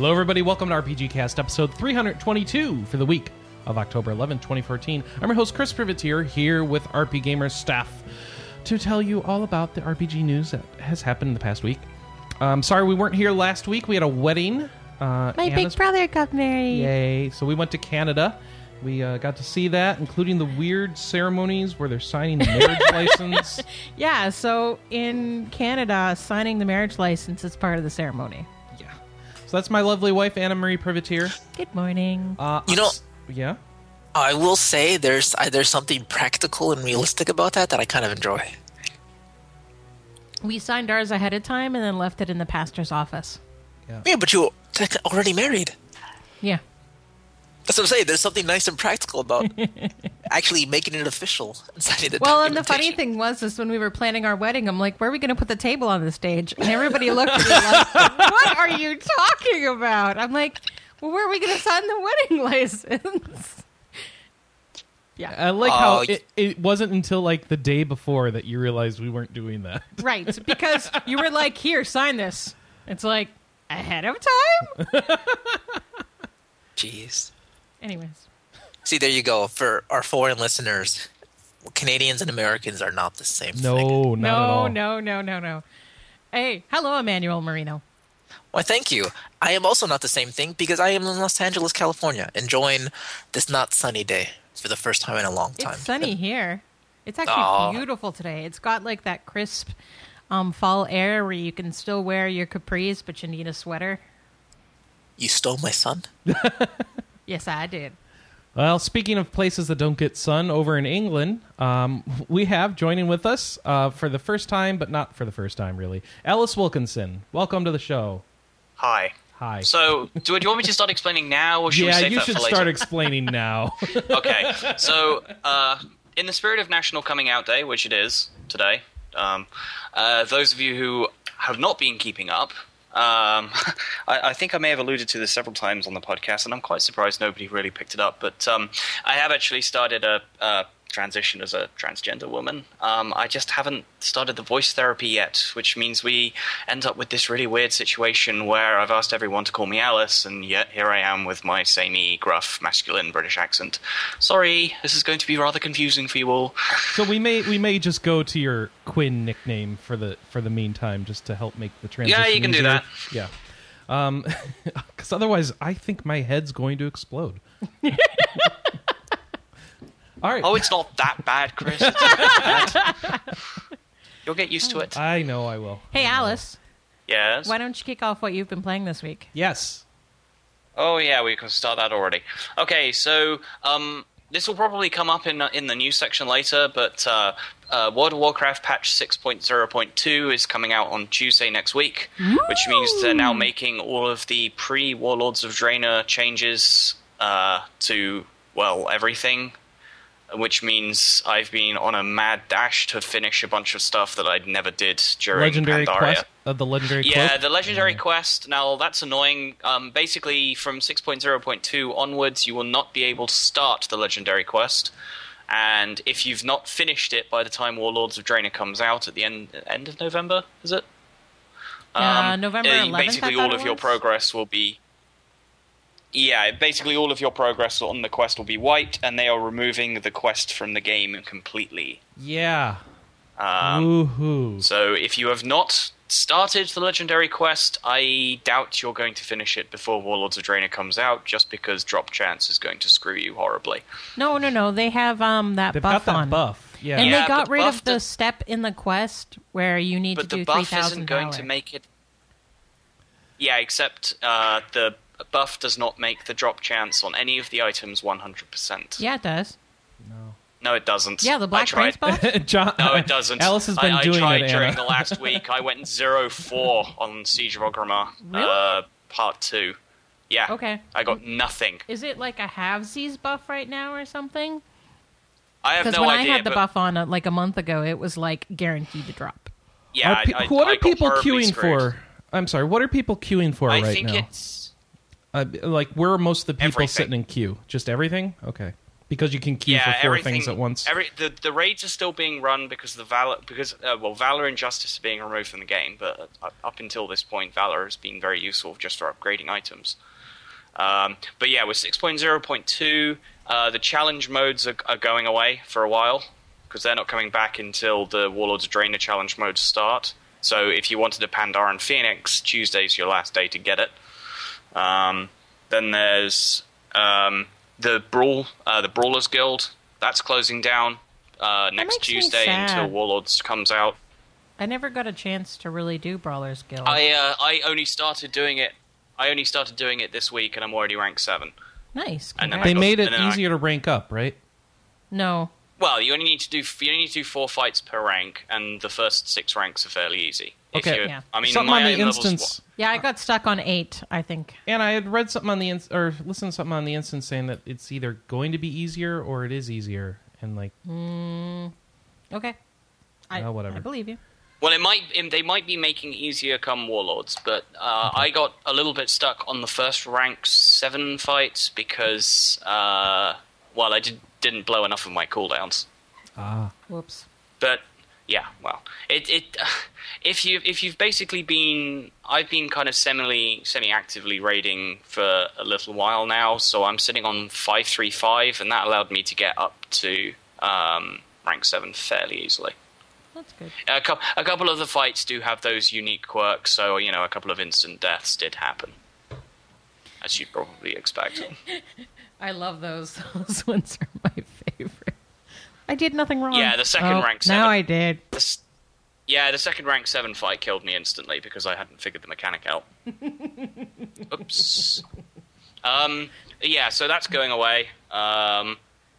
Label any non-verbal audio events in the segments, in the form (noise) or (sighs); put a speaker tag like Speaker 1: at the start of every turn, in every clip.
Speaker 1: Hello, everybody. Welcome to RPG Cast, episode 322 for the week of October 11, 2014. I'm your host, Chris Privitere, here with RP Gamers staff to tell you all about the RPG news that has happened in the past week. Um, sorry we weren't here last week. We had a wedding. Uh,
Speaker 2: My
Speaker 1: Anna's-
Speaker 2: big brother got married.
Speaker 1: Yay. So we went to Canada. We uh, got to see that, including the weird ceremonies where they're signing the marriage (laughs) license.
Speaker 2: Yeah, so in Canada, signing the marriage license is part of the ceremony.
Speaker 1: Yeah. So that's my lovely wife, Anna Marie Privitere.
Speaker 2: Good morning.
Speaker 1: Uh,
Speaker 3: You know-
Speaker 1: yeah?
Speaker 3: I will say there's uh, there's something practical and realistic about that that I kind of enjoy.
Speaker 2: we signed ours ahead of time and then left it in the pastor's office.
Speaker 3: Yeah, but you tech- already married.
Speaker 2: Yeah.
Speaker 3: That's what I'm saying. There's something nice and practical about (laughs) actually making it official and signing the
Speaker 2: Well, and the funny thing was, is when we were planning our wedding, I'm like, where are we going to put the table on the stage? And everybody looked at me like, (laughs) what are you talking about? I'm like, well, where are we going to sign the wedding license? yeah.
Speaker 1: I like how
Speaker 3: Oh,
Speaker 1: it, it wasn't until like the day before that you realized we weren't doing that. (laughs)
Speaker 2: Right, because you were like, "Here, sign this." It's like ahead of time.
Speaker 3: Jeez.
Speaker 2: Anyways,
Speaker 3: See, there you go. For our foreign listeners, Canadians and Americans are not the same thing.
Speaker 1: No, not
Speaker 2: no, no, no, no, no. Hey, hello, Emmanuel Marino.
Speaker 3: Why, thank you. I am also not the same thing because I am in Los Angeles, California, enjoying this not sunny day for the first time in a long time.
Speaker 2: It's sunny here. It's actually
Speaker 3: Aw.
Speaker 2: beautiful today. It's got like that crisp um, fall air where you can still wear your capris, but you need a sweater.
Speaker 3: You stole my sun? (laughs)
Speaker 2: Yes, I did.
Speaker 1: Well, speaking of places that don't get sun over in England, um, we have joining with us uh, for the first time, but not for the first time really, Alice Wilkinson. Welcome to the show.
Speaker 4: Hi.
Speaker 1: Hi.
Speaker 4: So, do, do you want me to start explaining now, or should we
Speaker 1: yeah,
Speaker 4: save
Speaker 1: you
Speaker 4: that
Speaker 1: should
Speaker 4: for later?
Speaker 1: start explaining now. (laughs)
Speaker 4: okay. So, uh, in the spirit of National Coming Out Day, which it is today, um, uh, those of you who have not been keeping up, um, (laughs) I, I think I may have alluded to this several times on the podcast, and I'm quite surprised nobody really picked it up. But um, I have actually started a, a transition as a transgender woman. Um, I just haven't started the voice therapy yet, which means we end up with this really weird situation where I've asked everyone to call me Alice, and yet here I am with my samey, gruff, masculine British accent. Sorry, this is going to be rather confusing for you all.
Speaker 1: so we may we may just go to your Quinn nickname for the for the meantime, just to help make the transition.
Speaker 4: Yeah, you can do that.
Speaker 1: Yeah. Um, (laughs) because otherwise, I think my head's going to explode. (laughs) All right.
Speaker 4: Oh, it's not that bad, Chris. It's not bad. (laughs) You'll get used to it.
Speaker 1: I know I will.
Speaker 2: Hey, Alice,
Speaker 4: Yes.
Speaker 2: why don't you kick off what you've been playing this week?
Speaker 1: Yes.
Speaker 4: Oh yeah, we can start that already. Okay, so um, this will probably come up in in the news section later, but uh, uh, World of Warcraft patch 6.0.2 is coming out on Tuesday next week, which means they're now making all of the pre Warlords of Draenor changes uh, to well everything. Which means I've been on a mad dash to finish a bunch of stuff that I never did during
Speaker 1: Legendary
Speaker 4: Pandaria.
Speaker 1: quest of the legendary
Speaker 4: Yeah,
Speaker 1: cloak.
Speaker 4: the legendary quest. Now that's annoying. Um, basically, from 6.0.2 onwards, you will not be able to start the legendary quest. And if you've not finished it by the time Warlords of Draenor comes out at the end end of November, is it?
Speaker 2: Uh, November
Speaker 4: uh,
Speaker 2: 11th,
Speaker 4: Basically,
Speaker 2: thought
Speaker 4: all
Speaker 2: it
Speaker 4: of your progress will be. Yeah, basically all of your progress on the quest will be wiped, and they are removing the quest from the game completely.
Speaker 1: yeah.
Speaker 4: Um,
Speaker 1: Woohoo.
Speaker 4: so if you have not started the legendary quest, I doubt you're going to finish it before Warlords of Draenor comes out, just because drop chance is going to screw you horribly.
Speaker 2: No, no, no. They have um that
Speaker 1: They've
Speaker 2: buff
Speaker 1: got that
Speaker 2: on.
Speaker 1: buff. Yeah.
Speaker 2: And
Speaker 4: Yeah,
Speaker 2: they got
Speaker 4: but
Speaker 2: rid of the
Speaker 4: does-
Speaker 2: step in the quest where you need
Speaker 4: But
Speaker 2: to
Speaker 4: the
Speaker 2: do three
Speaker 4: buff isn't going to make it. Yeah, except uh, the buff does not make the drop chance on any of the items 100%.
Speaker 2: Yeah, it does.
Speaker 4: No, No, it doesn't.
Speaker 2: Yeah, the
Speaker 4: I
Speaker 2: black
Speaker 4: tried.
Speaker 2: brains buff. (laughs)
Speaker 1: John,
Speaker 4: No, it doesn't.
Speaker 1: Alice has been
Speaker 4: I,
Speaker 1: doing
Speaker 4: I tried
Speaker 1: it,
Speaker 4: during the (laughs) last week. I went zero four on Siege of Orgrimmar,
Speaker 2: Really?
Speaker 4: uh, part two. Yeah.
Speaker 2: Okay.
Speaker 4: I got nothing.
Speaker 2: Is it like a halvesies buff right now or something?
Speaker 4: I have no idea. Because when.
Speaker 2: I had the
Speaker 4: but-
Speaker 2: buff on uh, like a month ago, it was like guaranteed to drop.
Speaker 4: Yeah,
Speaker 1: Are pe-
Speaker 4: I, I,
Speaker 1: what
Speaker 4: I
Speaker 1: are
Speaker 4: got
Speaker 1: people queuing
Speaker 4: screwed.
Speaker 1: for? I'm sorry. What are people queuing for
Speaker 4: I
Speaker 1: right
Speaker 4: think
Speaker 1: now? Uh, like, where are most of the people
Speaker 4: Everything.
Speaker 1: sitting in queue? Just everything? Okay. because you can queue for four things at once.
Speaker 4: Every the, the raids are still being run because the Valor because uh, well Valor and Justice are being removed from the game, but uh, up until this point, Valor has been very useful just for upgrading items. Um, but yeah, with six point zero point two, uh, the challenge modes are, are going away for a while because they're not coming back until the Warlords Draenor challenge modes start. So if you wanted a Pandaren Phoenix, Tuesday's your last day to get it. Um, then there's um, the Brawl, uh, the Brawlers Guild. That's closing down uh, next Tuesday until Warlords comes out.
Speaker 2: I never got a chance to really do Brawler's Guild.
Speaker 4: I uh, I only started doing it. I only started doing it this week, and I'm already ranked seven.
Speaker 2: nice.
Speaker 4: And then
Speaker 1: they
Speaker 4: got-
Speaker 1: made it
Speaker 4: and then I-
Speaker 1: easier to rank up, right?
Speaker 2: no.
Speaker 4: Well, you only need to do you only need to do four fights per rank, and the first six ranks are fairly easy.
Speaker 1: Okay.
Speaker 2: Yeah.
Speaker 4: I mean,
Speaker 1: something
Speaker 4: my
Speaker 1: on the instance,
Speaker 2: Yeah, I got stuck on eight. I think.
Speaker 1: and I had read something on the ins- or listened to something on the instance saying that it's either going to be easier or it is easier, and like
Speaker 2: Okay. I,
Speaker 1: Well, whatever.
Speaker 2: I believe you.
Speaker 4: Well, it might it- they might be making easier come warlords, but uh, I got a little bit stuck on the first rank seven fights because uh, well, I did, didn't blow enough of my cooldowns.
Speaker 1: ah,
Speaker 2: Whoops.
Speaker 4: But yeah, well, it it (sighs) if you if you've basically been I've been kind of semi semi actively raiding for a little while now, so I'm sitting on five three five, and that allowed me to get up to um, rank seven fairly easily.
Speaker 2: That's good.
Speaker 4: A couple, a couple of the fights do have those unique quirks, so you know a couple of instant deaths did happen, as you'd probably expect. (laughs)
Speaker 2: I love those. (laughs) Those ones are my favorite. I did nothing wrong.
Speaker 4: Yeah, the second
Speaker 2: Oh,
Speaker 4: rank
Speaker 2: Now
Speaker 4: seven.
Speaker 2: I did.
Speaker 4: This- yeah, the second rank seven fight killed me instantly because I hadn't figured the mechanic out. (laughs) Oops. Um, yeah, so that's going away. Um,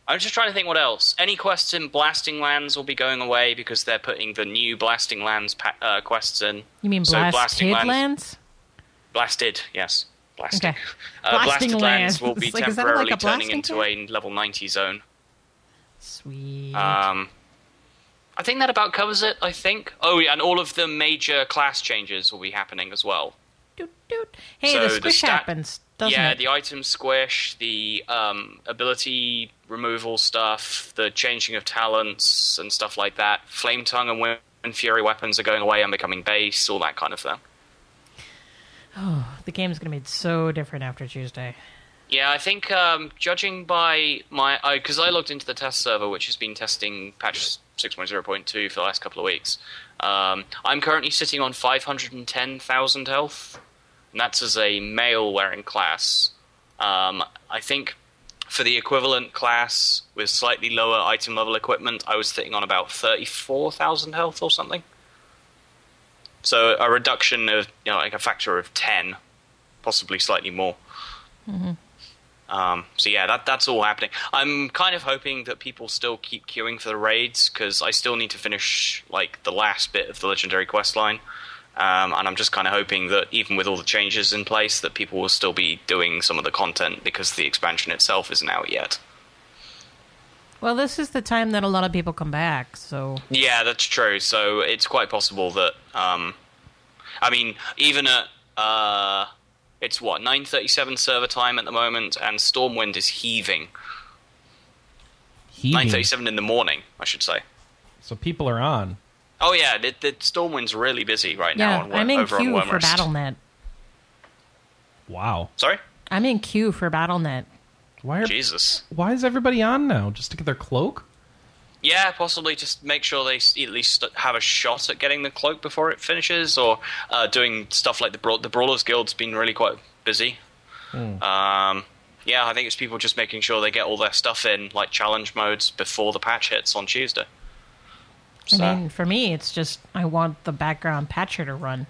Speaker 4: I'm just trying to think what else. Any quests in Blasting Lands will be going away because they're putting the new Blasting Lands pa- uh, quests in.
Speaker 2: You mean
Speaker 4: So
Speaker 2: Blast
Speaker 4: Blasting Lands-
Speaker 2: Lands?
Speaker 4: Blasted, yes. Blasting.
Speaker 2: Okay.
Speaker 4: Uh,
Speaker 2: Blasting
Speaker 4: Blasted Lands
Speaker 2: Lands.
Speaker 4: will be
Speaker 2: like,
Speaker 4: temporarily
Speaker 2: like
Speaker 4: turning into
Speaker 2: kid?
Speaker 4: a level 90 zone.
Speaker 2: Sweet.
Speaker 4: Um, I think that about covers it, I think. Oh, yeah, and all of the major class changes will be happening as well.
Speaker 2: Doot, doot. Hey,
Speaker 4: so
Speaker 2: the
Speaker 4: the
Speaker 2: squish
Speaker 4: stat-
Speaker 2: happens, doesn't
Speaker 4: yeah,
Speaker 2: it?
Speaker 4: the item squish, the um, ability removal stuff, the changing of talents and stuff like that. Flame Tongue and Wind Fury weapons are going away and becoming base, all that kind of thing.
Speaker 2: Oh, (sighs) the game's gonna be so different after Tuesday.
Speaker 4: Yeah, I think um, judging by my because I, logged into the test server, which has been testing patch 6.0.2 for the last couple of weeks. Um, I'm currently sitting on 510,000 health, and that's as a mail wearing class. Um, I think for the equivalent class with slightly lower item level equipment, I was sitting on about 34,000 health or something. So a reduction of you know like a factor of 10, possibly slightly more. Um, so yeah, that that's all happening. I'm kind of hoping that people still keep queuing for the raids because I still need to finish like the last bit of the legendary quest line, um, and I'm just kind of hoping that even with all the changes in place, that people will still be doing some of the content because the expansion itself isn't out yet.
Speaker 2: Well, this is the time that a lot of people come back, so
Speaker 4: Yeah, that's true. So it's quite possible that, um, I mean, even at uh, it's what 9:37 server time at the moment, and Stormwind is heaving.
Speaker 1: heaving.
Speaker 4: 9:37 in the morning, I should say.
Speaker 1: So people are on.
Speaker 4: Oh yeah, the, the Stormwind's really busy right now.
Speaker 2: yeah,
Speaker 4: On,
Speaker 2: I'm in
Speaker 4: over
Speaker 2: queue for BattleNet.
Speaker 1: Wow.
Speaker 4: Sorry,
Speaker 2: I'm in queue for BattleNet.
Speaker 1: Why are
Speaker 4: Jesus.
Speaker 1: why is everybody on now? Just to get their cloak?
Speaker 4: Yeah, possibly just make sure they at least have a shot at getting the cloak before it finishes, or uh, doing stuff like the Bra- the Brawlers Guild's been really quite busy. Um, yeah, I think it's people just making sure they get all their stuff in, like challenge modes, before the patch hits on Tuesday. So,
Speaker 2: I mean, for me, it's just I want the background patcher to run.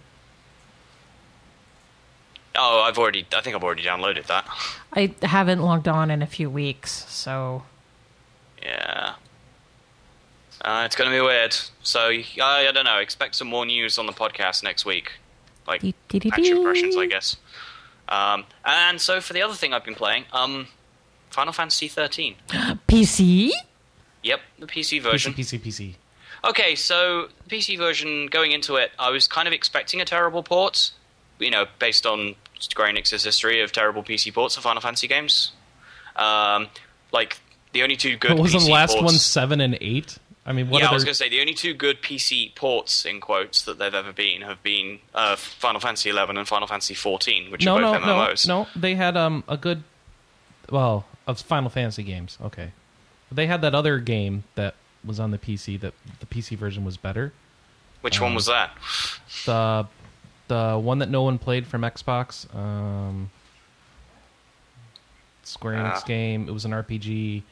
Speaker 4: Oh, I've already, I think I've already downloaded that.
Speaker 2: I haven't logged on in a few weeks, so
Speaker 4: Yeah. Uh, it's going to be weird. So, I, I don't know. Expect some more news on the podcast next week. Like, patch impressions, I guess. Um, and so, for the other thing I've been playing, um, Final Fantasy 13. (gasps)
Speaker 2: PC.
Speaker 4: Yep, the PC version.
Speaker 1: PC,
Speaker 4: version.
Speaker 1: PC, PC.
Speaker 4: Okay, so the PC version, going into it, I was kind of expecting a terrible port, you know, based on Square Enix's history of terrible PC ports of Final Fantasy games. Um, like, the only two good.
Speaker 1: But (laughs) wasn't
Speaker 4: PC
Speaker 1: the last
Speaker 4: ports,
Speaker 1: one seven and eight? I mean, what
Speaker 4: yeah, I was going to say the only two good PC ports in quotes that they've ever been have been uh, Final Fantasy XI and Final Fantasy XIV, which
Speaker 1: no,
Speaker 4: are
Speaker 1: no,
Speaker 4: both
Speaker 1: no,
Speaker 4: MMOs.
Speaker 1: no. They had um a good, well, of Final Fantasy games. Okay, but they had that other game that was on the PC. That the PC version was better.
Speaker 4: Which
Speaker 1: Um,
Speaker 4: one was that?
Speaker 1: The the one that no one played from Xbox. Um, Square Enix
Speaker 4: Ah.
Speaker 1: game. It was an RPG.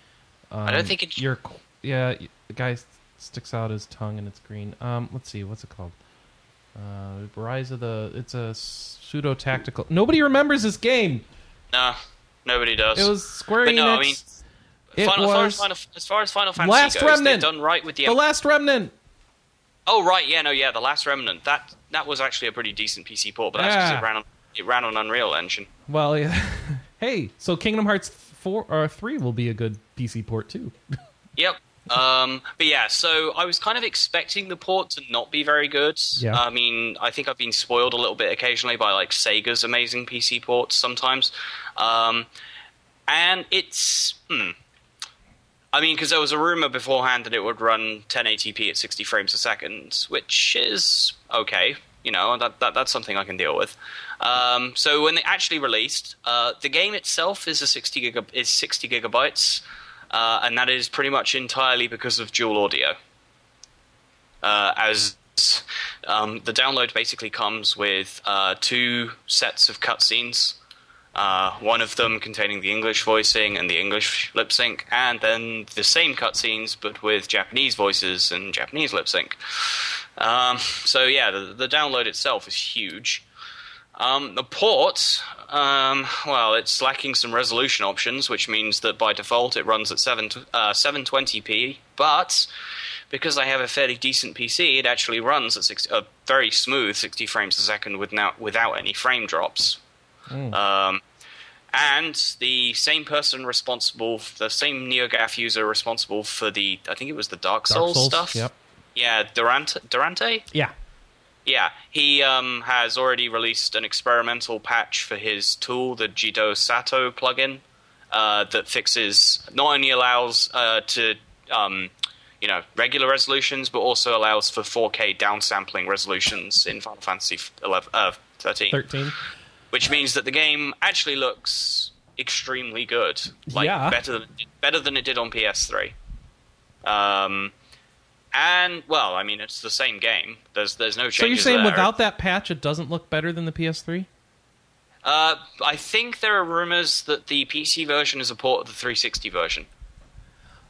Speaker 1: Um,
Speaker 4: I don't think it-
Speaker 1: You're yeah. The guy sticks out his tongue and it's green. Um, let's see. What's it called? Uh, Rise of the. It's a pseudo tactical. Nobody remembers this game.
Speaker 4: No, nobody does.
Speaker 1: It was Square
Speaker 4: But
Speaker 1: Enix.
Speaker 4: no, I mean,
Speaker 1: it
Speaker 4: Final, as, far
Speaker 1: was
Speaker 4: as, Final, as far as Final Fantasy
Speaker 1: Last
Speaker 4: goes,
Speaker 1: Remnant.
Speaker 4: they've done right with the.
Speaker 1: the Last Remnant.
Speaker 4: oh right, yeah, no, yeah, the Last Remnant. That that was actually a pretty decent PC port, but that's because
Speaker 1: Yeah.
Speaker 4: it ran on it ran on Unreal Engine.
Speaker 1: Well, yeah. (laughs) hey, so Kingdom Hearts four or three will be a good PC port too. (laughs)
Speaker 4: Yep. Um, but yeah, so I was kind of expecting the port to not be very good.
Speaker 1: Yeah.
Speaker 4: I mean, I think I've been spoiled a little bit occasionally by like Sega's amazing PC ports sometimes. Um, and it's. Hmm. I mean, because there was a rumor beforehand that it would run 1080p at 60 frames a second, which is okay. You know, that, that that's something I can deal with. Um, so when they actually released, uh, the game itself is a 60 giga- is 60 gigabytes, uh, and that is pretty much entirely because of dual audio. Uh, as um, the download basically comes with uh, two sets of cutscenes uh, one of them containing the English voicing and the English lip sync, and then the same cutscenes but with Japanese voices and Japanese lip sync. Um, so yeah, the, the download itself is huge. Um, the port, um, well, it's lacking some resolution options, which means that by default it runs at 7, uh, 720p, but because I have a fairly decent PC, it actually runs at 60, a very smooth 60 frames a second without, without any frame drops. Um, and the same person responsible, the same NeoGAF user responsible for the, I think it was the Dark Souls,
Speaker 1: Souls,
Speaker 4: stuff.
Speaker 1: yep.
Speaker 4: Yeah, Durante. Durante?
Speaker 1: Yeah.
Speaker 4: Yeah, he um, has already released an experimental patch for his tool, the GeDoSaTo plugin, uh, that fixes not only allows uh, to um, you know regular resolutions, but also allows for 4K downsampling resolutions in Final Fantasy 11, uh, 13
Speaker 1: Thirteen.
Speaker 4: Which means that the game actually looks extremely good, like
Speaker 1: Yeah.
Speaker 4: better than better than it did on PS3. Um, and well, I mean, it's the same game. There's there's no changes.
Speaker 1: So you're saying
Speaker 4: there.
Speaker 1: without that patch, it doesn't look better than the PS3?
Speaker 4: Uh, I think there are rumors that the PC version is a port of the 360 version,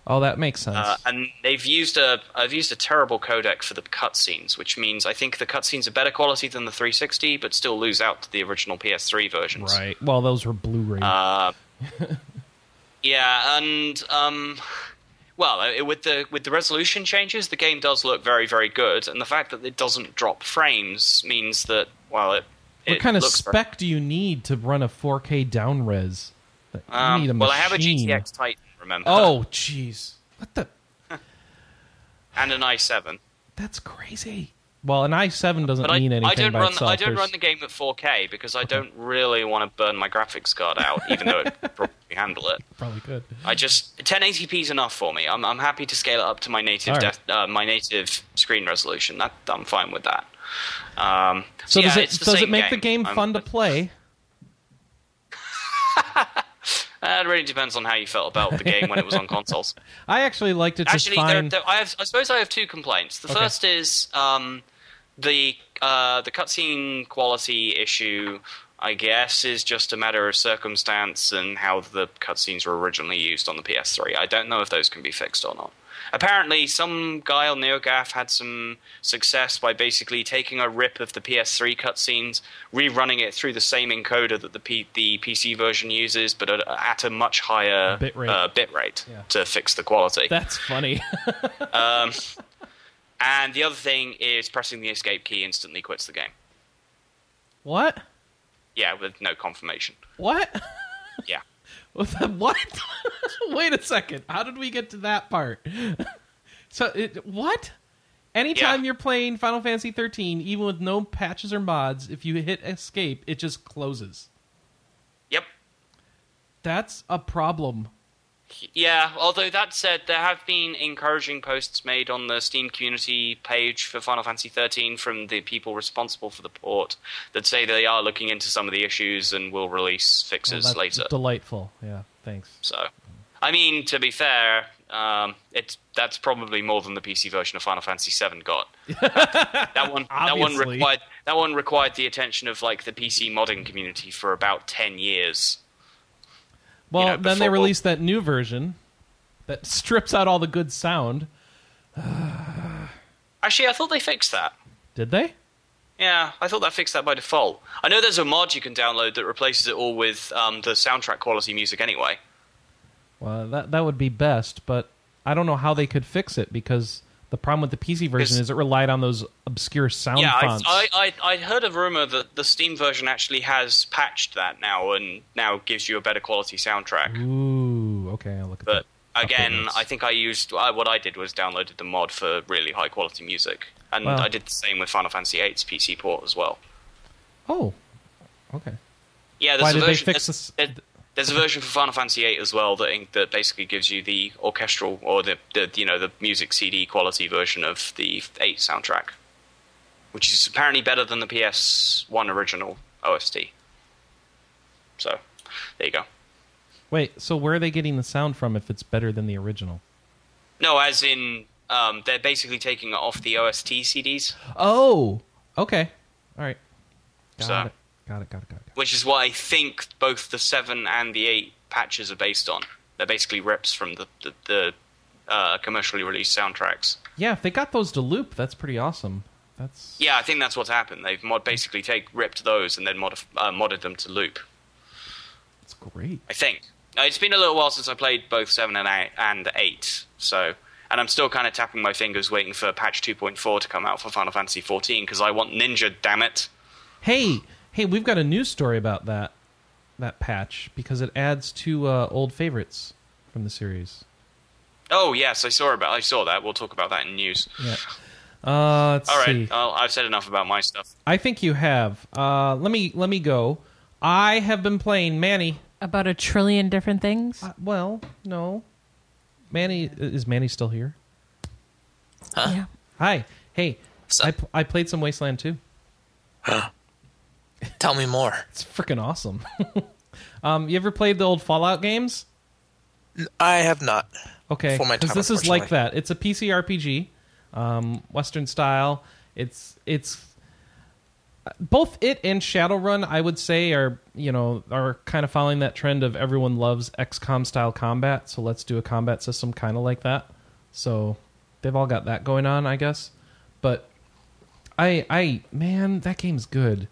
Speaker 1: Oh, that makes sense.
Speaker 4: uh, and they've used a I've used a terrible codec for the cutscenes, which means I think the cutscenes are better quality than the 360, but still lose out to the original PS3 versions.
Speaker 1: right. Well, those were Blu-ray.
Speaker 4: Uh, (laughs) yeah, and um, well, uh, with the with the resolution changes, the game does look very very good, and the fact that it doesn't drop frames means that well, it
Speaker 1: what
Speaker 4: it
Speaker 1: kind of
Speaker 4: looks very-
Speaker 1: spec do you need to run a 4K down res?
Speaker 4: Um,
Speaker 1: need a
Speaker 4: well, I have a. GTX Titan, remember?
Speaker 1: Oh, (laughs) jeez. What the?
Speaker 4: and an i7.
Speaker 1: That's crazy. Well, an i7 doesn't
Speaker 4: But I,
Speaker 1: mean anything
Speaker 4: I don't
Speaker 1: by
Speaker 4: run
Speaker 1: itself.
Speaker 4: I don't
Speaker 1: There's-
Speaker 4: run the game at 4K because I don't really want to burn my graphics card out, even though it could (laughs) probably handle it.
Speaker 1: Probably could.
Speaker 4: I just 1080p is enough for me. I'm I'm happy to scale it up to my native
Speaker 1: right.
Speaker 4: def, uh, my native screen resolution. That I'm fine with that. Um,
Speaker 1: So
Speaker 4: yeah,
Speaker 1: does it does it make the game
Speaker 4: I'm-
Speaker 1: fun to play? (laughs)
Speaker 4: Uh, it really depends on how you felt about the game when it was on consoles. (laughs)
Speaker 1: I actually liked it just
Speaker 4: Actually, there, there, I, have, I suppose I have two complaints. The
Speaker 1: Okay.
Speaker 4: first is um, the uh, the cutscene quality issue. I guess is just a matter of circumstance and how the cutscenes were originally used on the PS3. I don't know if those can be fixed or not. Apparently, some guy on NeoGAF had some success by basically taking a rip of the PS3 cutscenes, rerunning it through the same encoder that the P- the PC version uses, but at, at a much higher
Speaker 1: Bitrate.
Speaker 4: uh, bitrate
Speaker 1: Yeah.
Speaker 4: to fix the quality.
Speaker 1: That's funny. (laughs)
Speaker 4: Um, and the other thing is pressing the escape key instantly quits the game.
Speaker 1: what?
Speaker 4: Yeah, with no confirmation.
Speaker 1: What?
Speaker 4: Yeah. (laughs)
Speaker 1: What? (laughs) Wait a second. How did we get to that part? (laughs) so, it, what? Anytime
Speaker 4: Yeah.
Speaker 1: you're playing Final Fantasy 13, even with no patches or mods, if you hit escape, it just closes.
Speaker 4: Yep.
Speaker 1: That's a problem.
Speaker 4: Yeah, although that said, there have been encouraging posts made on the Steam community page for Final Fantasy XIII from the people responsible for the port that say they are looking into some of the issues and will release
Speaker 1: Well,
Speaker 4: fixes
Speaker 1: that's
Speaker 4: later.
Speaker 1: delightful. Yeah, thanks.
Speaker 4: So, I mean, to be fair, um, it's that's probably more than the PC version of Final Fantasy VII got. (laughs) that one, that one required that one required the attention of like the PC modding community for about ten years.
Speaker 1: Well,
Speaker 4: know,
Speaker 1: then they released that new version that (laughs) strips out all the good sound. (sighs)
Speaker 4: Actually, I thought they fixed that.
Speaker 1: Did they?
Speaker 4: Yeah, I thought that fixed that by default. I know there's a mod you can download that replaces it all with um, the soundtrack quality music anyway.
Speaker 1: Well, that that would be best, but I don't know how they could fix it because the problem with the PC version is it relied on those obscure sound
Speaker 4: yeah, I,
Speaker 1: fonts.
Speaker 4: I, I, I heard a rumor that the Steam version actually has patched that now and now gives you a better quality soundtrack.
Speaker 1: Ooh, okay, I'll look at that.
Speaker 4: But
Speaker 1: that.
Speaker 4: again, I think I used I, what I did was downloaded the mod for really high quality music, and
Speaker 1: Well-
Speaker 4: I did the same with Final Fantasy VIII's PC port as well.
Speaker 1: Oh, okay.
Speaker 4: Yeah, there's
Speaker 1: Why
Speaker 4: a
Speaker 1: did they fix this-
Speaker 4: there- There's a version for Final Fantasy VIII as well that that basically gives you the orchestral or the, the you know the music CD quality version of the 8 soundtrack, which is apparently better than the PS1 original OST. So, there you go.
Speaker 1: Wait, so where are they getting the sound from if it's better than the original?
Speaker 4: No, as in um, they're basically taking it off the OST CDs.
Speaker 1: Oh, okay. All right. Got
Speaker 4: So-
Speaker 1: it. Got it. Got it. Got it.
Speaker 4: Which is what I think both the seven and the eight patches are based on. They're basically rips from the the, the uh, commercially released soundtracks.
Speaker 1: Yeah, if they got those to loop, that's pretty awesome. That's
Speaker 4: Yeah, I think that's what's happened. They've mod basically take ripped those and then modif- uh, modded them to loop.
Speaker 1: that's great.
Speaker 4: I think uh, it's been a little while since I played both seven and eight, and eight, so. And I'm still kind of tapping my fingers, waiting for patch 2.4 to come out for Final Fantasy 14 because I want Ninja. Damn it!
Speaker 1: Hey, hey, we've got a news story about that that patch because it adds two uh, old favorites from the series.
Speaker 4: Oh yes, I saw about. I saw that. We'll talk about that in news.
Speaker 1: Yeah. Uh, let's
Speaker 4: All right,
Speaker 1: see.
Speaker 4: I'll, I've said enough about my stuff.
Speaker 1: I think you have. Uh, let me let me go. I have been playing Manny.
Speaker 2: About a trillion different things.
Speaker 1: Uh, well, no. Manny is Manny still here?
Speaker 3: Huh?
Speaker 2: Yeah.
Speaker 1: Hi. Hey.
Speaker 3: What's
Speaker 1: I, I played some Wasteland 2.
Speaker 3: Tell me more.
Speaker 1: It's freaking awesome. (laughs) um, you ever played the old Fallout games?
Speaker 3: I have not.
Speaker 1: Okay, because this is like that. It's a PC RPG, um, Western style. It's it's both it and Shadowrun. I would say are you know are kind of following that trend of everyone loves XCOM style combat. So let's do a combat system kind of like that. So they've all got that going on, I guess. But I I man, that game's good.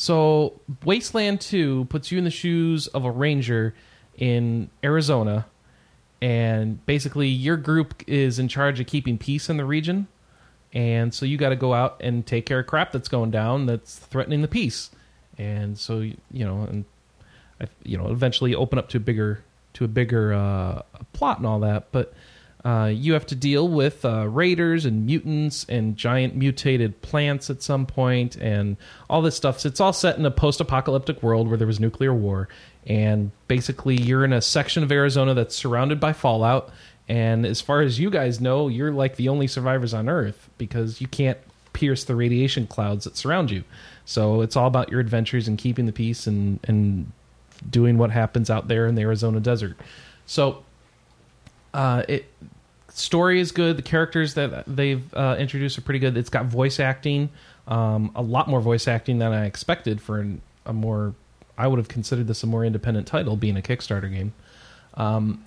Speaker 1: So Wasteland 2 puts you in the shoes of a ranger in Arizona and basically your group is in charge of keeping peace in the region and so you got to go out and take care of crap that's going down that's threatening the peace. And so you know and you know eventually open up to a bigger to a bigger uh, plot and all that but uh, you have to deal with uh, raiders and mutants and giant mutated plants at some point and all this stuff. So it's all set in a post-apocalyptic world where there was nuclear war, and basically you're in a section of Arizona that's surrounded by fallout. And as far as you guys know, you're like the only survivors on Earth because you can't pierce the radiation clouds that surround you. So it's all about your adventures and keeping the peace and and doing what happens out there in the Arizona desert. So uh, it story is good. The characters that they've uh, introduced are pretty good. It's got voice acting, um, a lot more voice acting than I expected for an, a more. I would have considered this a more independent title, being a Kickstarter game. Um,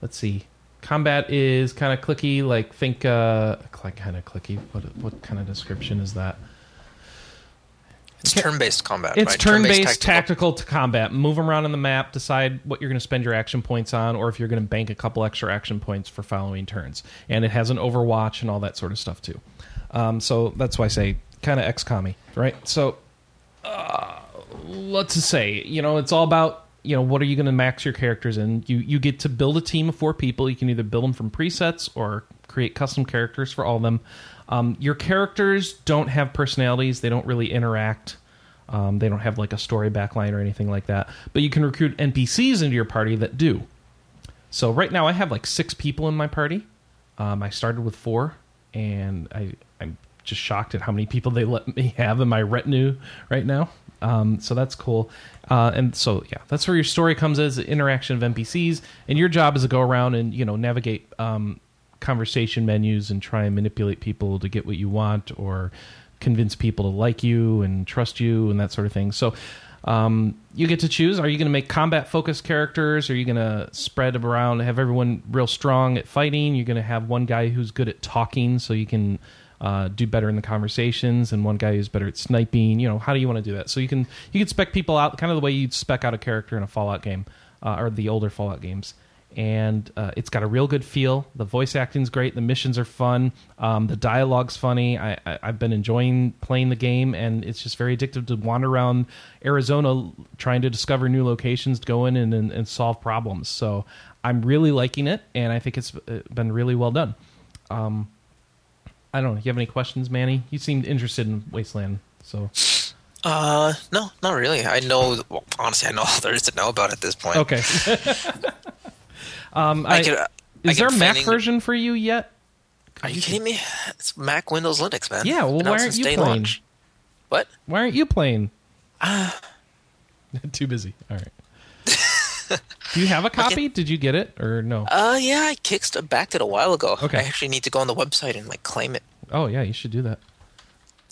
Speaker 1: let's see. Combat is kind of clicky, like think uh, kind of clicky. What what kind of description is that?
Speaker 3: It's turn-based combat.
Speaker 1: It's
Speaker 3: right?
Speaker 1: turn-based
Speaker 3: tactical.
Speaker 1: tactical to combat. Move 'em around on the map, decide what you're going to spend your action points on, or if you're going to bank a couple extra action points for following turns. And it has an Overwatch and all that sort of stuff too. Um, so that's why I say kind of XCOM-y, right? So uh, let's just say, you know, it's all about you know what are you going to max your characters in. You you get to build a team of four people. You can either build them from presets or create custom characters for all of them. Um, your characters don't have personalities. They don't really interact. Um, they don't have like a story backline or anything like that. But you can recruit NPCs into your party that do. So right now I have like six people in my party. Um, I started with four, and I I'm just shocked at how many people they let me have in my retinue right now. Um, so that's cool. Uh, and so yeah, that's where your story comes as interaction of NPCs, and your job is to go around and you know navigate um, conversation menus and try and manipulate people to get what you want or convince people to like you and trust you and that sort of thing. So um, you get to choose. Are you going to make combat focused characters? Are you going to spread them around, have everyone real strong at fighting? You're going to have one guy who's good at talking, so you can uh, do better in the conversations, and one guy who's better at sniping. You know, how do you want to do that? So you can you can spec people out, kind of the way you'd spec out a character in a Fallout game uh, or the older Fallout games and uh, it's got a real good feel. The voice acting's great. The missions are fun. Um, the dialogue's funny. I, I, have been enjoying playing the game, and it's just very addictive to wander around Arizona trying to discover new locations, go in and, and, and solve problems. So I'm really liking it, and I think it's been really well done. Um, I don't know. Do you have any questions, Manny? You seemed interested in Wasteland, so.
Speaker 3: Uh, no, not really. I know. Well, honestly, I know all there is to know about it at this point.
Speaker 1: Okay. (laughs) Um, I, I can, is I there a Mac version for you yet?
Speaker 3: Are you kidding me? It's Mac, Windows, Linux, man.
Speaker 1: Yeah, well, why aren't you playing? Launch.
Speaker 3: What?
Speaker 1: Why aren't you playing?
Speaker 3: Uh, (sighs)
Speaker 1: Too busy. All right. (laughs) Do you have a copy? Okay. Did you get it or no?
Speaker 3: Uh, yeah, I kicked backed it a while ago.
Speaker 1: Okay.
Speaker 3: I actually need to go on the website and like claim it.
Speaker 1: Oh yeah, you should do that.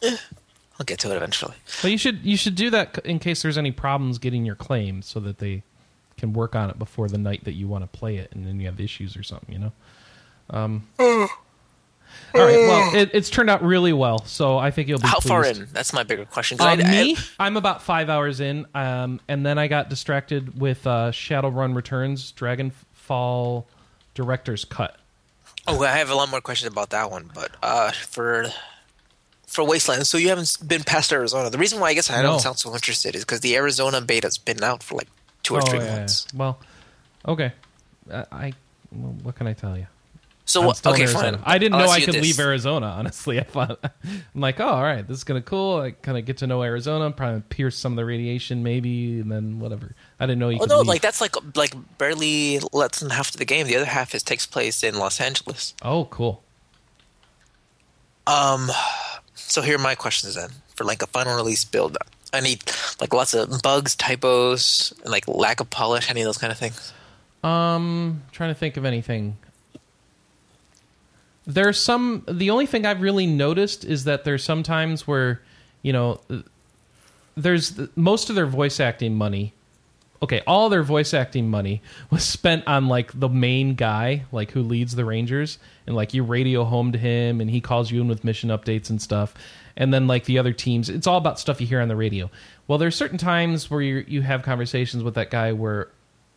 Speaker 3: Eh, (sighs) I'll get to it eventually.
Speaker 1: But you should you should do that in case there's any problems getting your claim, so that they can work on it before the night that you want to play it, and then you have issues or something, you know. Um, all right. Well, it, it's turned out really well, so I think you'll be.
Speaker 3: How
Speaker 1: pleased.
Speaker 3: far in? That's my bigger question.
Speaker 1: Uh, me, I, am about five hours in, um, and then I got distracted with uh, Shadowrun Returns, Dragonfall Director's Cut.
Speaker 3: Oh, I have a lot more questions about that one, but uh, for for Wasteland, so you haven't been past Arizona. The reason why I guess I don't sound so interested is because the Arizona beta's been out for like two or oh, three yeah, months.
Speaker 1: Yeah. Well, okay. Uh, I well, what can I tell you?
Speaker 3: So okay, fine.
Speaker 1: I didn't know I could this. leave Arizona. (laughs) Honestly, I thought I'm like, oh, all right, this is kind of cool. I kind of get to know Arizona, probably pierce some of the radiation, maybe, and then whatever. I didn't know you. Oh no, leave.
Speaker 3: like that's like like barely less than half of the game. The other half is takes place in Los Angeles.
Speaker 1: Oh, cool.
Speaker 3: Um, so here are my questions then for like a final release build. I need like lots of bugs, typos, and like lack of polish, any of those kind of things.
Speaker 1: Um, trying to think of anything. There's some. The only thing I've really noticed is that there's sometimes where, you know, there's most of their voice acting money. Okay, all their voice acting money (laughs) was spent on like the main guy, like who leads the Rangers, and like you radio home to him, and he calls you in with mission updates and stuff and then like the other teams. It's all about stuff you hear on the radio. Well there's certain times where you you have conversations with that guy where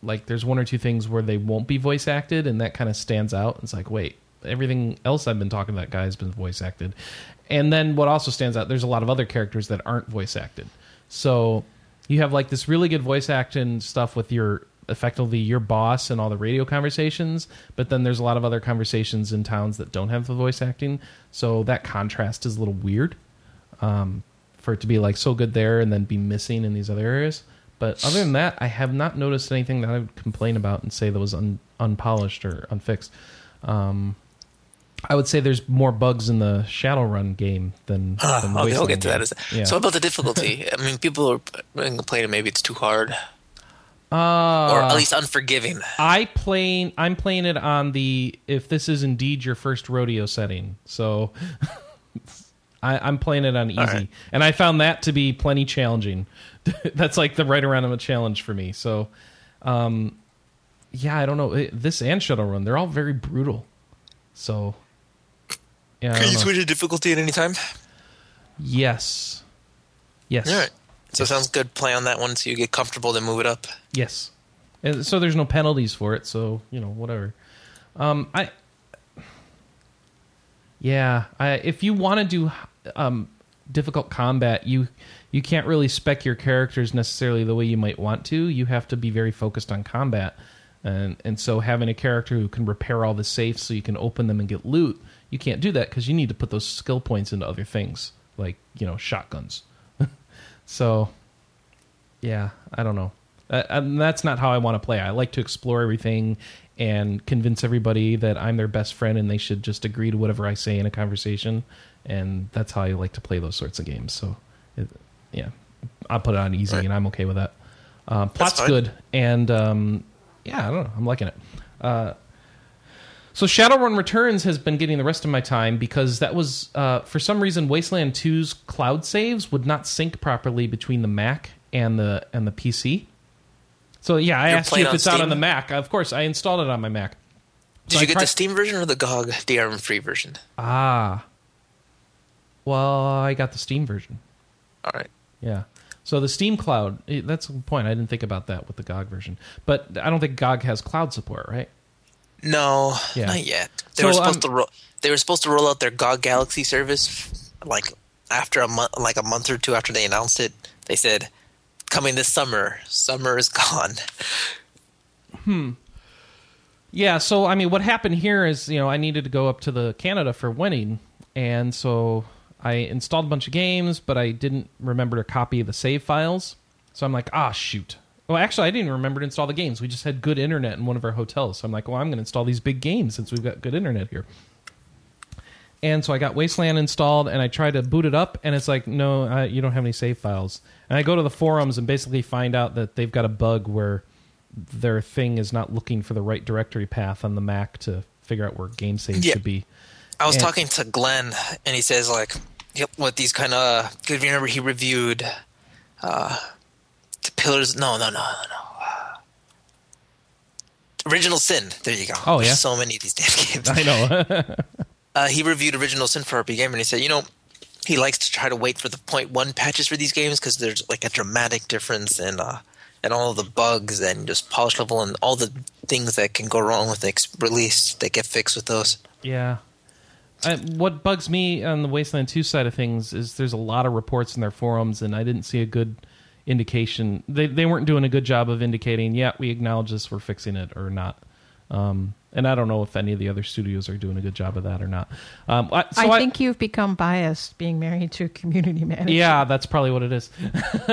Speaker 1: like there's one or two things where they won't be voice acted and that kind of stands out. It's like wait everything else i've been talking to that guy has been voice acted. And then what also stands out there's a lot of other characters that aren't voice acted. So you have like this really good voice acting stuff with your effectively your boss and all the radio conversations, but then there's a lot of other conversations in towns that don't have the voice acting. So that contrast is a little weird um, for it to be like so good there and then be missing in these other areas. But other than that, I have not noticed anything that I would complain about and say that was un- unpolished or unfixed. Um, I would say there's more bugs in the Shadowrun game than. Uh, than
Speaker 3: okay, I'll get to game. that. Yeah. So about the difficulty, I mean, people are complaining maybe it's too hard,
Speaker 1: uh,
Speaker 3: or at least unforgiving.
Speaker 1: I playing. I'm playing it on the if this is indeed your first rodeo setting. So I, am playing it on easy, right. and I found that to be plenty challenging. (laughs) That's like the right around of a challenge for me. So, um, yeah, I don't know this and Shadowrun. They're all very brutal. So,
Speaker 3: yeah. Can you switch to difficulty at any time?
Speaker 1: Yes. Yes.
Speaker 3: All right. So yes. sounds good. Play on that one so you get comfortable, then move it up.
Speaker 1: Yes. And so there's no penalties for it. So you know whatever. Um, I. Yeah, I, if you want to do um, difficult combat, you you can't really spec your characters necessarily the way you might want to. You have to be very focused on combat, and and so having a character who can repair all the safes so you can open them and get loot, you can't do that because you need to put those skill points into other things like you know shotguns. (laughs) so, yeah, I don't know. Uh, and that's not how I want to play. I like to explore everything and convince everybody that I'm their best friend and they should just agree to whatever I say in a conversation. And that's how I like to play those sorts of games. So, it, yeah, I'll put it on easy
Speaker 3: Right.
Speaker 1: and I'm okay with that. Uh, plot's good. And um, yeah, I don't know. I'm liking it. Uh, so Shadowrun Returns has been getting the rest of my time because that was uh, for some reason Wasteland 2's cloud saves would not sync properly between the Mac and the and the PC. So yeah, I
Speaker 3: You're
Speaker 1: asked you if it's out on the Mac. Of course, I installed it on my Mac.
Speaker 3: Did
Speaker 1: So I
Speaker 3: you get
Speaker 1: tried-
Speaker 3: the Steam version or the GOG DRM free version?
Speaker 1: Ah. Well, I got the Steam version.
Speaker 3: All right.
Speaker 1: Yeah. So the Steam Cloud, eh, that's the point. I didn't think about that with the GOG version. But I don't think GOG has cloud support, right?
Speaker 3: No,
Speaker 1: Yeah.
Speaker 3: not yet. They
Speaker 1: So,
Speaker 3: were supposed
Speaker 1: um,
Speaker 3: to ro- they were supposed to roll out their GOG Galaxy service like after a month, like a month or two after they announced it. They said coming this summer. Summer is (laughs) gone. Hmm.
Speaker 1: Yeah, so I mean, what happened here is, you know, I needed to go up to the Canada for winning, and so I installed a bunch of games, but I didn't remember to copy the save files. So I'm like, ah, shoot. Well, actually, I didn't remember to install the games. We just had good internet in one of our hotels. So I'm like, well, I'm going to install these big games since we've got good internet here. And so I got Wasteland installed, and I tried to boot it up, and it's like, no, uh, you don't have any save files. And I go to the forums and basically find out that they've got a bug where their thing is not looking for the right directory path on the Mac to figure out where game saves
Speaker 3: Yeah.
Speaker 1: should be.
Speaker 3: I was
Speaker 1: And-
Speaker 3: talking to Glenn, and he says like, "Yep, with these kind of." You remember, he reviewed uh, the Pillars. No, no, no, no, no. Original Sin. There you go.
Speaker 1: Oh,
Speaker 3: There's
Speaker 1: yeah?
Speaker 3: so many of these damn (laughs) games.
Speaker 1: I know. (laughs)
Speaker 3: uh, he reviewed Original Sin for RP Gamer, and he said, you know, he likes to try to wait for the point one patches for these games because there's like a dramatic difference in uh, and all the bugs and just polish level and all the things that can go wrong with the ex- release that get fixed with those.
Speaker 1: Yeah. I, what bugs me on the Wasteland 2 side of things is there's a lot of reports in their forums, and I didn't see a good indication. They, they weren't doing a good job of indicating, yeah, we acknowledge this, we're fixing it, or not. Um, and I don't know if any of the other studios are doing a good job of that or not. Um, I, so
Speaker 2: I think you've become biased being married to a community manager.
Speaker 1: Yeah, that's probably what it is.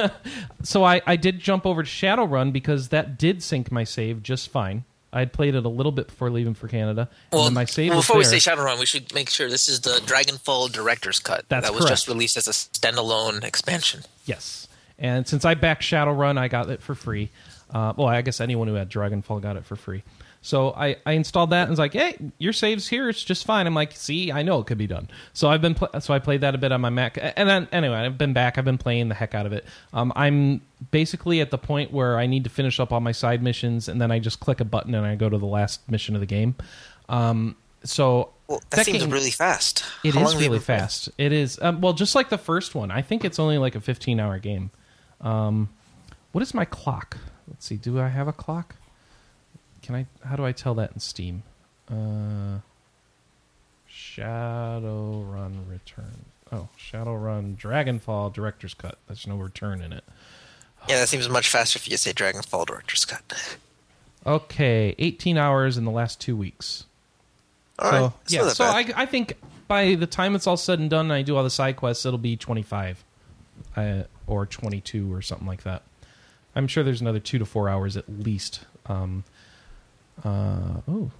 Speaker 1: (laughs) so I, I did jump over to Shadowrun because that did sync my save just fine. I had played it a little bit before leaving for Canada,
Speaker 3: Well,
Speaker 1: then my save
Speaker 3: well,
Speaker 1: was
Speaker 3: before we say Shadowrun, we should make sure this is the Dragonfall Director's Cut
Speaker 1: That's
Speaker 3: that was just released as a standalone expansion.
Speaker 1: Yes, and since I backed Shadowrun, I got it for free. Uh, well, I guess anyone who had Dragonfall got it for free. So I, I installed that and was like, "Hey, your save's here. It's just fine." I'm like, "See, I know it could be done." So I've been pl- so I played that a bit on my Mac, and then anyway, I've been back. I've been playing the heck out of it. Um, I'm basically at the point where I need to finish up all my side missions, and then I just click a button and I go to the last mission of the game. Um, so
Speaker 3: Well, that, seems
Speaker 1: game-
Speaker 3: really fast.
Speaker 1: it
Speaker 3: How
Speaker 1: is
Speaker 3: long have you
Speaker 1: really
Speaker 3: playing?
Speaker 1: fast. It is um, well, just like the first one. I think it's only like a 15 hour game. Um, what is my clock? Let's see. Do I have a clock? Can I? How do I tell that in Steam? Uh, Shadowrun return. Oh, Shadowrun Dragonfall Director's Cut. There's no return in it.
Speaker 3: Yeah, that seems much faster if you say Dragonfall Director's Cut.
Speaker 1: Okay, 18 hours in the last two weeks.
Speaker 3: All
Speaker 1: so
Speaker 3: right,
Speaker 1: yeah, so
Speaker 3: bad.
Speaker 1: I, I think by the time it's all said and done, and I do all the side quests, it'll be twenty five, uh, or twenty two, or something like that. I'm sure there's another two to four hours at least. Um, uh, oh,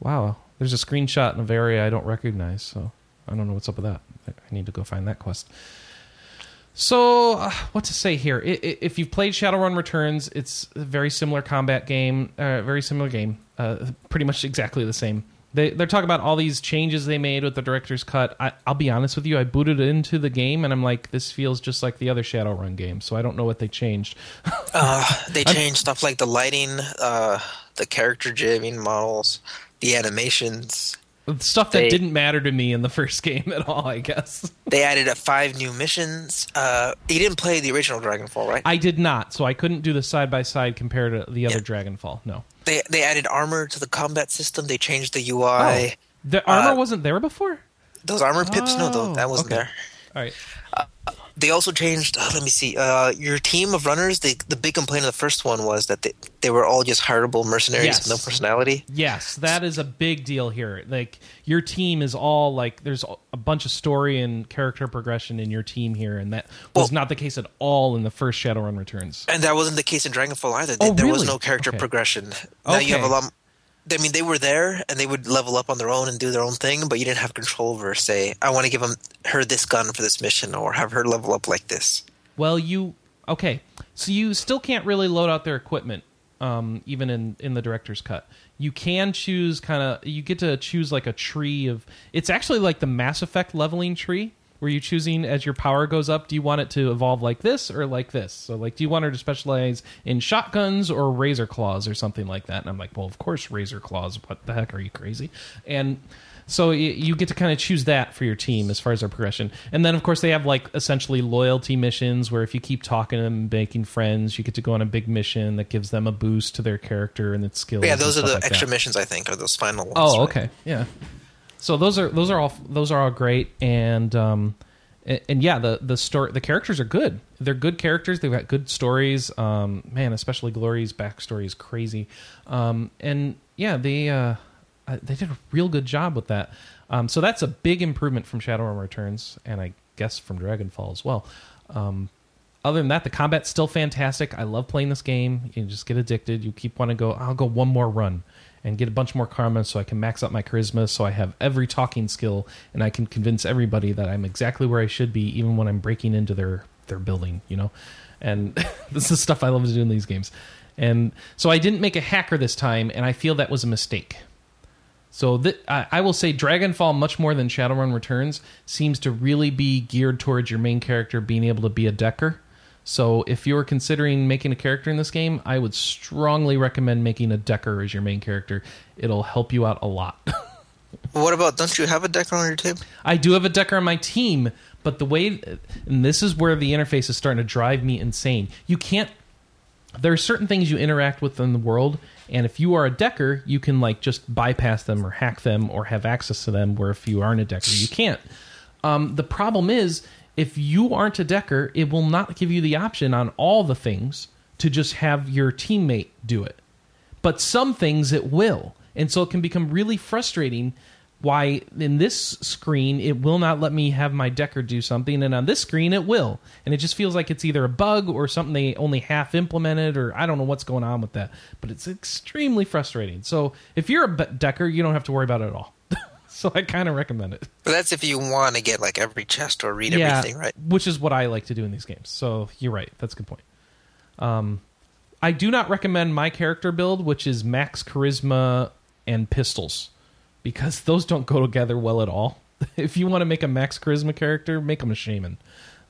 Speaker 1: wow! There's a screenshot of area I don't recognize, so I don't know what's up with that. I need to go find that quest. So, uh, what to say here? If you've played Shadowrun Returns, it's a very similar combat game, uh, very similar game, uh, pretty much exactly the same. They, they're talking about all these changes they made with the director's cut. I, I'll be honest with you, I booted into the game and I'm like, this feels just like the other Shadowrun game, so I don't know what they changed. (laughs)
Speaker 3: Uh, they changed stuff like the lighting, uh, the character jamming models, the animations.
Speaker 1: Stuff that
Speaker 3: They-
Speaker 1: didn't matter to me in the first (laughs) game at all, I guess.
Speaker 3: They added uh, five new missions. Uh, you didn't play the original Dragonfall, right?
Speaker 1: I did not, so I couldn't do the side by side compared to the other
Speaker 3: Yeah.
Speaker 1: Dragonfall. No.
Speaker 3: they they added armor to the combat system. They changed the UI.
Speaker 1: The armor
Speaker 3: Uh,
Speaker 1: wasn't there before?
Speaker 3: Those armor pips, no,
Speaker 1: Oh,
Speaker 3: tho- that wasn't
Speaker 1: okay.
Speaker 3: there.
Speaker 1: All right.
Speaker 3: They also changed. Uh, let me see. Uh, your team of runners. They, the big complaint of the first one was that they, they were all just hireable mercenaries
Speaker 1: Yes.
Speaker 3: with no personality.
Speaker 1: Yes, that is a big deal here. Like your team is all like there's a bunch of story and character progression in your team here, and that was
Speaker 3: Well-
Speaker 1: not the case at all in the first Shadowrun Returns.
Speaker 3: And that wasn't the case in Dragonfall either.
Speaker 1: Oh,
Speaker 3: there was no character
Speaker 1: Okay.
Speaker 3: progression. Now you have a
Speaker 1: Okay.
Speaker 3: lot. I mean, they were there and they would level up on their own and do their own thing, but you didn't have control over. Say, I want to give them her this gun for this mission, or have her level up like this.
Speaker 1: Well, you okay? So you still can't really load out their equipment, um, even in in the director's cut. You can choose kind of. You get to choose like a tree of. It's actually like the Mass Effect leveling tree, where you're choosing as your power goes up. Do you want it to evolve like this or like this? So like, do you want her to specialize in shotguns or razor claws or something like that? And I'm like, well, of course, razor claws. What the heck are you crazy? And so you get to kind of choose that for your team as far as their progression. And then, of course, they have like essentially loyalty missions where if you keep talking to them, and making friends, you get to go on a big mission that gives them a boost to their character and its skills.
Speaker 3: But yeah, those are the
Speaker 1: like
Speaker 3: extra
Speaker 1: that.
Speaker 3: missions. I think, or those final ones.
Speaker 1: Oh,
Speaker 3: right?
Speaker 1: okay, yeah. So those are those are all those are all great, and um, and, and yeah, the the story the characters are good. They're good characters. They've got good stories. Um, man, especially Glory's backstory is crazy. Um, and yeah, they uh, they did a real good job with that. Um, so that's a big improvement from Shadowrun Returns, and I guess from Dragonfall as well. Um, other than that, the combat's still fantastic. I love playing this game. You just get addicted. You keep wanting to go. I'll go one more run and get a bunch more karma, so I can max out my charisma, so I have every talking skill, and I can convince everybody that I'm exactly where I should be, even when I'm breaking into their their building. You know, and (laughs) this is stuff I love to do in these games. And so I didn't make a hacker this time, and I feel that was a mistake. So th- I, I will say Dragonfall, much more than Shadowrun Returns, seems to really be geared towards your main character being able to be a decker. So if you're considering making a character in this game, I would strongly recommend making a decker as your main character. It'll help you out a lot. (laughs)
Speaker 3: What about? Don't you have a Decker on your team?
Speaker 1: I do have a decker on my team, but the way, and this is where the interface is starting to drive me insane. You can't. There are certain things you interact with in the world, and if you are a decker, you can like just bypass them or hack them or have access to them. Where if you aren't a decker, you can't. Um, the problem is, if you aren't a decker, it will not give you the option on all the things to just have your teammate do it but some things it will. And so it can become really frustrating why in this screen it will not let me have my decker do something and on this screen it will. And it just feels like it's either a bug or something they only half implemented or I don't know what's going on with that. But it's extremely frustrating. So if you're a decker, you don't have to worry about it at all. (laughs) so I kind of recommend it.
Speaker 3: But that's if you want to get like every chest or read everything, right?
Speaker 1: Which is what I like to do in these games. So you're right. That's a good point. Um, I do not recommend my character build, which is max charisma and pistols, because those don't go together well at all. (laughs) if you want to make a max charisma character, make them a shaman,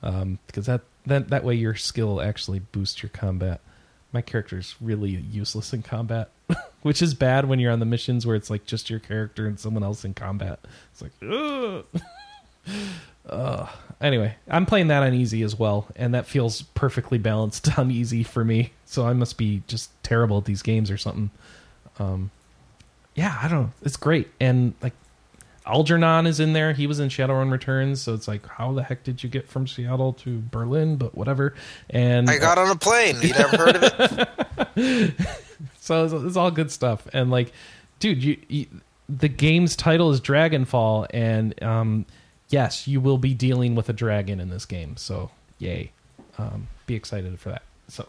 Speaker 1: um, because that, that that way your skill actually boosts your combat. My character is really useless in combat, (laughs) which is bad when you're on the missions where it's like just your character and someone else in combat. It's like, ugh. (laughs) Ugh. Anyway, I'm playing that on easy as well, and that feels perfectly balanced (laughs) on easy for me. So I must be just terrible at these games or something. Um, yeah, I don't know. It's great, and like Algernon is in there. He was in Shadowrun Returns, so it's like, how the heck did you get from Seattle to Berlin? But whatever. And
Speaker 3: I got on a plane. You never heard of it? (laughs)
Speaker 1: so it's, it's all good stuff and like dude you, you the game's title is dragonfall and um yes you will be dealing with a dragon in this game so yay um be excited for that so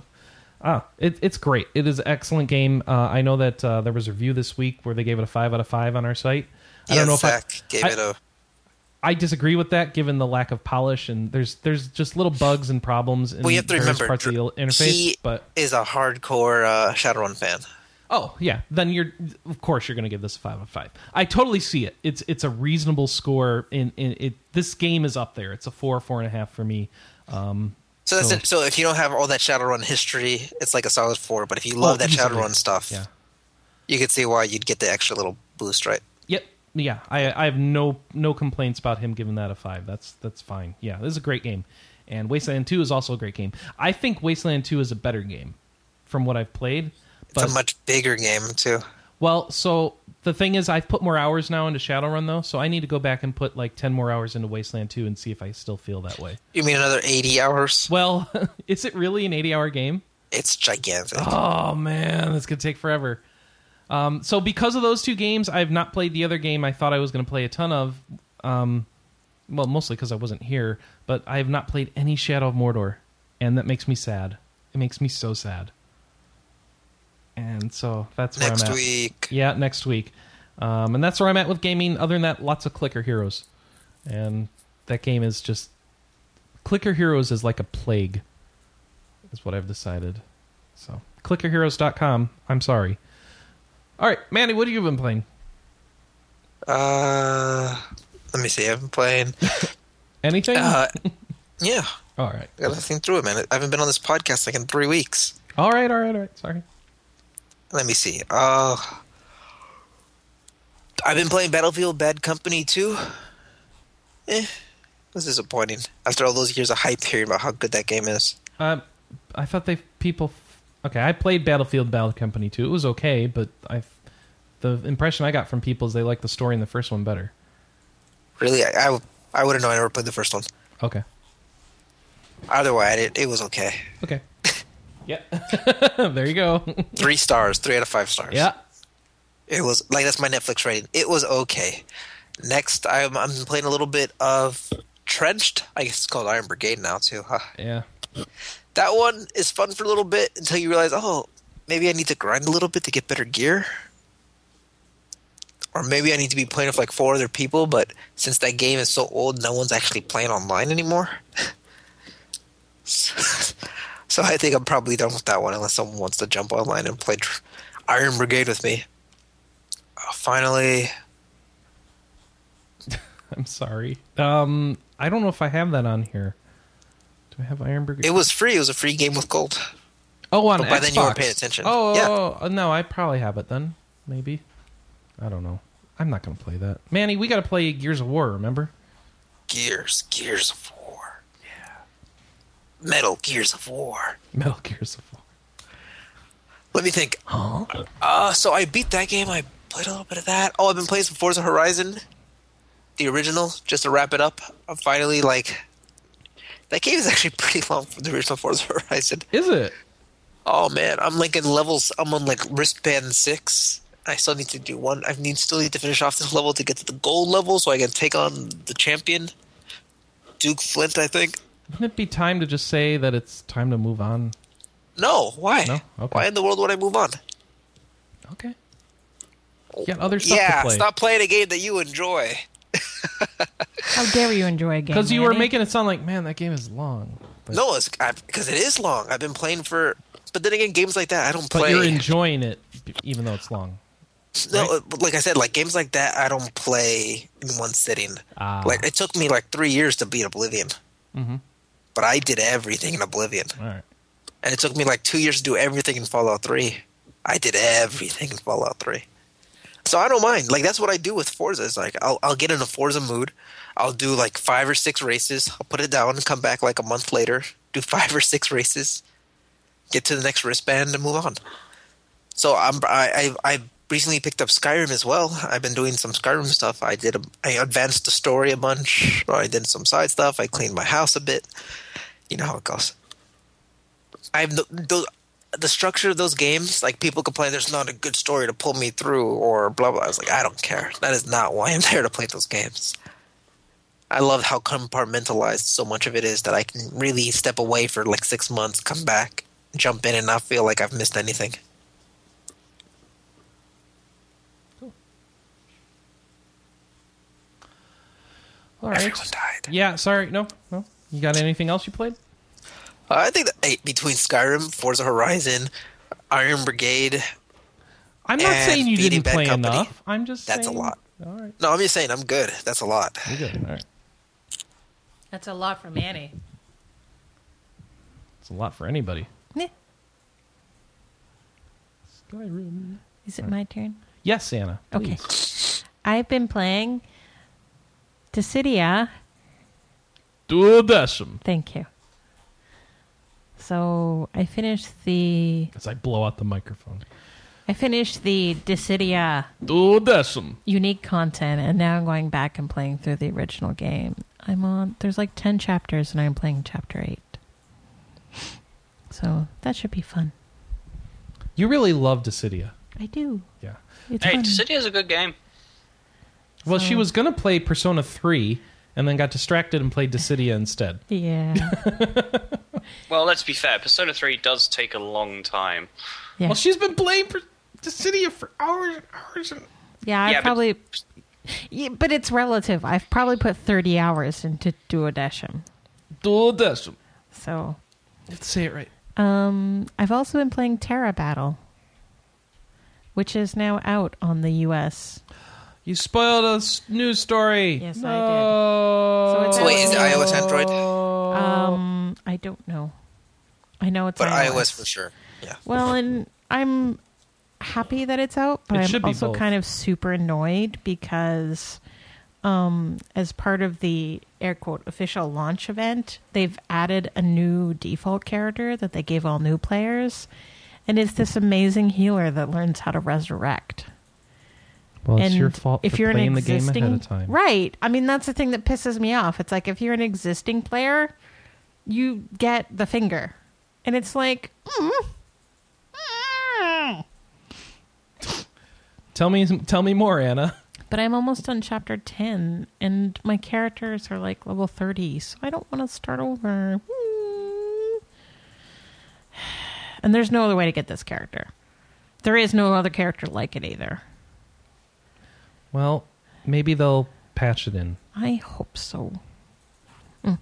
Speaker 1: ah it, it's great it is an excellent game uh, i know that uh, there was a review this week where they gave it a five out of five on our site i don't know if I,
Speaker 3: gave
Speaker 1: I-
Speaker 3: it a.
Speaker 1: I disagree with that given the lack of polish and there's there's just little bugs and problems in
Speaker 3: Well, you have to remember,
Speaker 1: parts of the interface
Speaker 3: he
Speaker 1: but
Speaker 3: is a hardcore uh, Shadowrun fan.
Speaker 1: Oh yeah, then you're of course you're going to give this a five out of five. I totally see it. It's it's a reasonable score. In, in it, this game is up there. It's a four four and a half for me. Um,
Speaker 3: So that's
Speaker 1: So-
Speaker 3: it. So if you don't have all that Shadowrun history, it's like a solid four. But if you love
Speaker 1: Oh,
Speaker 3: that
Speaker 1: easily.
Speaker 3: Shadowrun stuff,
Speaker 1: yeah.
Speaker 3: you could see why you'd get the extra little boost, right?
Speaker 1: Yep. Yeah. I I have no no complaints about him giving that a five. That's that's fine. Yeah, this is a great game, and Wasteland Two is also a great game. I think Wasteland Two is a better game from what I've played. But, It's
Speaker 3: a much bigger game too.
Speaker 1: Well, so the thing is, I've put more hours now into Shadowrun though, so I need to go back and put like ten more hours into Wasteland 2 and see if I still feel that way.
Speaker 3: You mean another 80 hours?
Speaker 1: Well, (laughs) is it really an eighty-hour game?
Speaker 3: It's gigantic.
Speaker 1: Oh man, this gonna take forever. Um, so because of those two games, I've not played the other game I thought I was going to play a ton of. Um, well, mostly because I wasn't here, but I have not played any Shadow of Mordor, and that makes me sad. It makes me so sad. And so that's where
Speaker 3: Next
Speaker 1: I'm at.
Speaker 3: week.
Speaker 1: Yeah, next week. Um, and that's where I'm at with gaming. Other than that, lots of Clicker Heroes, and that game is just Clicker Heroes is like a plague. Is what I've decided. So clickerheroes.com. I'm sorry. All right, Manny, what have you been playing?
Speaker 3: Uh, let me see. I've been playing. (laughs)
Speaker 1: Anything?
Speaker 3: Uh, (laughs) yeah,
Speaker 1: all right.
Speaker 3: I gotta think through it, man. I haven't been on this podcast like in three weeks.
Speaker 1: All right, all right, all right. Sorry.
Speaker 3: Let me see. Uh, I've been playing Battlefield Bad Company 2. Eh, it was disappointing. After all those years of hype hearing about how good that game is.
Speaker 1: Um, I thought they people. Okay, I played Battlefield Battle Company too. It was okay, but I, the impression I got from people is they like the story in the first one better.
Speaker 3: Really, I, I, I wouldn't know. I never played the first one.
Speaker 1: Okay.
Speaker 3: Either way, it, it was okay.
Speaker 1: Okay. (laughs) yeah. (laughs) there you go. (laughs)
Speaker 3: Three stars, three out of five stars.
Speaker 1: yeah.
Speaker 3: It was like that's my Netflix rating. It was okay. Next, I'm I'm playing a little bit of Trenched. I guess it's called Iron Brigade now too. Huh.
Speaker 1: Yeah.
Speaker 3: That one is fun for a little bit until you realize, oh, maybe I need to grind a little bit to get better gear. Or maybe I need to be playing with like four other people, but since that game is so old, no one's actually playing online anymore. (laughs) so I think I'm probably done with that one unless someone wants to jump online and play Iron Brigade with me. Uh, finally, (laughs)
Speaker 1: I'm sorry. Um, I don't know if I have that on here. Do I have Iron Brigade?
Speaker 3: it was free. It was a free game with gold.
Speaker 1: oh, on
Speaker 3: but by
Speaker 1: Xbox.
Speaker 3: then you weren't paying attention.
Speaker 1: Oh,
Speaker 3: Yeah.
Speaker 1: oh, oh, no, I probably have it then. Maybe. I don't know. I'm not going to play that. Manny, we got to play Gears of War, remember?
Speaker 3: Gears, Gears of War. Yeah. Metal Gears of War.
Speaker 1: Metal Gears of War.
Speaker 3: Let me think.
Speaker 1: Huh?
Speaker 3: Uh, so I beat that game. I played a little bit of that. Oh, I've been playing some Forza Horizon, the original, just to wrap it up. I'm finally like, that game is actually (laughs) pretty long for the original Forza Horizon.
Speaker 1: Is it?
Speaker 3: Oh man, I'm like in levels. I'm on like wristband six. I still need to do one. I need still need to finish off this level to get to the gold level, so I can take on the champion, Duke Flint. I think.
Speaker 1: Wouldn't it be time to just say that it's time to move on?
Speaker 3: No, why?
Speaker 1: No? Okay.
Speaker 3: Why in the world would I move on?
Speaker 1: Okay. You got other stuff
Speaker 3: yeah,
Speaker 1: to play.
Speaker 3: stop playing a game that you enjoy. (laughs)
Speaker 2: How dare you enjoy a game?
Speaker 1: Because you were
Speaker 2: Manny?
Speaker 1: making it sound like, man, that game is long. But,
Speaker 3: No, it's because it is long. I've been playing for, but then again, games like that I don't
Speaker 1: but
Speaker 3: play.
Speaker 1: you're enjoying it, even though it's long.
Speaker 3: no,
Speaker 1: right?
Speaker 3: uh, like I said, like games like that I don't play in one sitting.
Speaker 1: Ah.
Speaker 3: Like it took me like three years to beat Oblivion,
Speaker 1: Mhm.
Speaker 3: but I did everything in Oblivion,
Speaker 1: All right.
Speaker 3: and it took me like two years to do everything in Fallout Three. I did everything in Fallout Three, so I don't mind. Like that's what I do with Forza. Is like I'll I'll get in a Forza mood. I'll do like five or six races. I'll put it down and come back like a month later. (laughs) Do five or six races. Get to the next wristband and move on. So I'm I I, I recently picked up Skyrim as well. I've been doing some Skyrim stuff. I did a, I advanced the story a bunch. I did some side stuff. I cleaned my house a bit. You know how it goes. I have the, structure of those games. Like people complain, there's not a good story to pull me through, or blah blah. I was like, I don't care. That is not why I'm (laughs) there to play those games. I love how compartmentalized so much of it is that I can really step away for like six months, come back, jump in, and not feel like I've missed anything.
Speaker 1: All right.
Speaker 3: Everyone died.
Speaker 1: Yeah, sorry. No, no. You got anything else you played?
Speaker 3: I think that hey, between Skyrim, Forza Horizon, Iron Brigade,
Speaker 1: I'm not
Speaker 3: And
Speaker 1: saying you
Speaker 3: Beating
Speaker 1: didn't play
Speaker 3: Company.
Speaker 1: enough. I'm just
Speaker 3: That's a lot.
Speaker 1: All right.
Speaker 3: no, I'm just saying I'm good. That's a lot.
Speaker 1: You're good. All right.
Speaker 2: That's a lot for Manny.
Speaker 1: It's a lot for anybody.
Speaker 2: Meh.
Speaker 1: Skyrim.
Speaker 2: Is it my turn?
Speaker 1: Yes, Anna.
Speaker 2: Okay. I've been playing Dissidia.
Speaker 1: Duodecim.
Speaker 2: Thank you. So I finished the
Speaker 1: As I blow out the microphone.
Speaker 2: I finished the Dissidia
Speaker 1: Duodecim.
Speaker 2: unique content, and now I'm going back and playing through the original game. I'm on. There's like ten chapters, and I'm playing chapter eight. So that should be fun.
Speaker 1: You really love Dissidia.
Speaker 2: I do.
Speaker 1: Yeah.
Speaker 2: It's
Speaker 4: Hey,
Speaker 2: fun.
Speaker 4: Dissidia is a good game.
Speaker 1: Well, she was going to play Persona 3 and then got distracted and played Dissidia instead. (laughs)
Speaker 2: Yeah.
Speaker 4: Well, let's be fair. Persona 3 does take a long time.
Speaker 2: Yeah.
Speaker 1: Well, she's been playing for Dissidia for hours and hours. And-
Speaker 2: yeah. I
Speaker 4: Yeah, but-
Speaker 2: probably. Yeah, but it's relative. I've probably put 30 hours into Duodecim.
Speaker 1: Duodecim.
Speaker 2: So,
Speaker 1: Let's say it right.
Speaker 2: um, I've also been playing Terra Battle, which is now out on the US.
Speaker 1: You spoiled a s- news story.
Speaker 2: Yes, I did. So it's
Speaker 3: So wait, is it iOS, Android?
Speaker 2: Um, I don't know. I know it's
Speaker 3: But
Speaker 2: iOS.
Speaker 3: iOS for sure. Yeah.
Speaker 2: Well, and I'm happy that it's out, but
Speaker 1: It
Speaker 2: I'm
Speaker 1: be
Speaker 2: also
Speaker 1: both.
Speaker 2: kind of super annoyed because um as part of the air quote official launch event, they've added a new default character that they gave all new players. And it's this amazing healer that learns how to resurrect.
Speaker 1: Well, it's
Speaker 2: and
Speaker 1: your fault
Speaker 2: if
Speaker 1: for
Speaker 2: you're
Speaker 1: playing
Speaker 2: an
Speaker 1: the game
Speaker 2: existing,
Speaker 1: ahead of time.
Speaker 2: Right. I mean, that's the thing that pisses me off. It's like if you're an existing player, you get the finger. And it's like, mm, mm.
Speaker 1: Tell me, tell me more, Anna.
Speaker 2: but I'm almost on chapter 10 and my characters are like level 30, so I don't want to start over. Mm. (sighs) And there's no other way to get this character. There is no other character like it either.
Speaker 1: Well, maybe they'll patch it in.
Speaker 2: I hope so. Mm.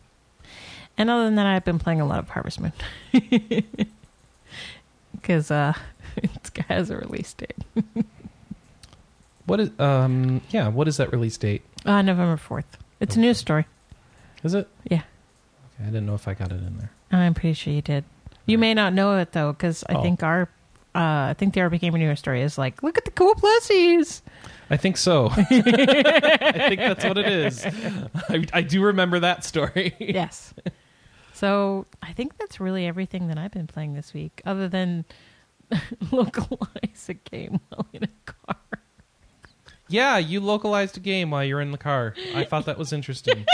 Speaker 2: And other than that, I've been playing a lot of Harvest Moon (laughs) because uh, (laughs) it has a release date,
Speaker 1: What is um yeah, what is that release date?
Speaker 2: uh, November fourth. It's a news story.
Speaker 1: Is it?
Speaker 2: Yeah,
Speaker 1: Okay, I didn't know if I got it in there.
Speaker 2: I'm pretty sure you did. You may not know it though, because I
Speaker 1: Oh.
Speaker 2: think our, uh, I think the Became a news story is like, look at the cool plussies.
Speaker 1: I think so. (laughs) I think that's what it is. I, I do remember that story.
Speaker 2: yes. So I think that's really everything that I've been playing this week, other than (laughs) localize a game while in a car.
Speaker 1: Yeah, you localized a game while you're in the car. I thought that was interesting.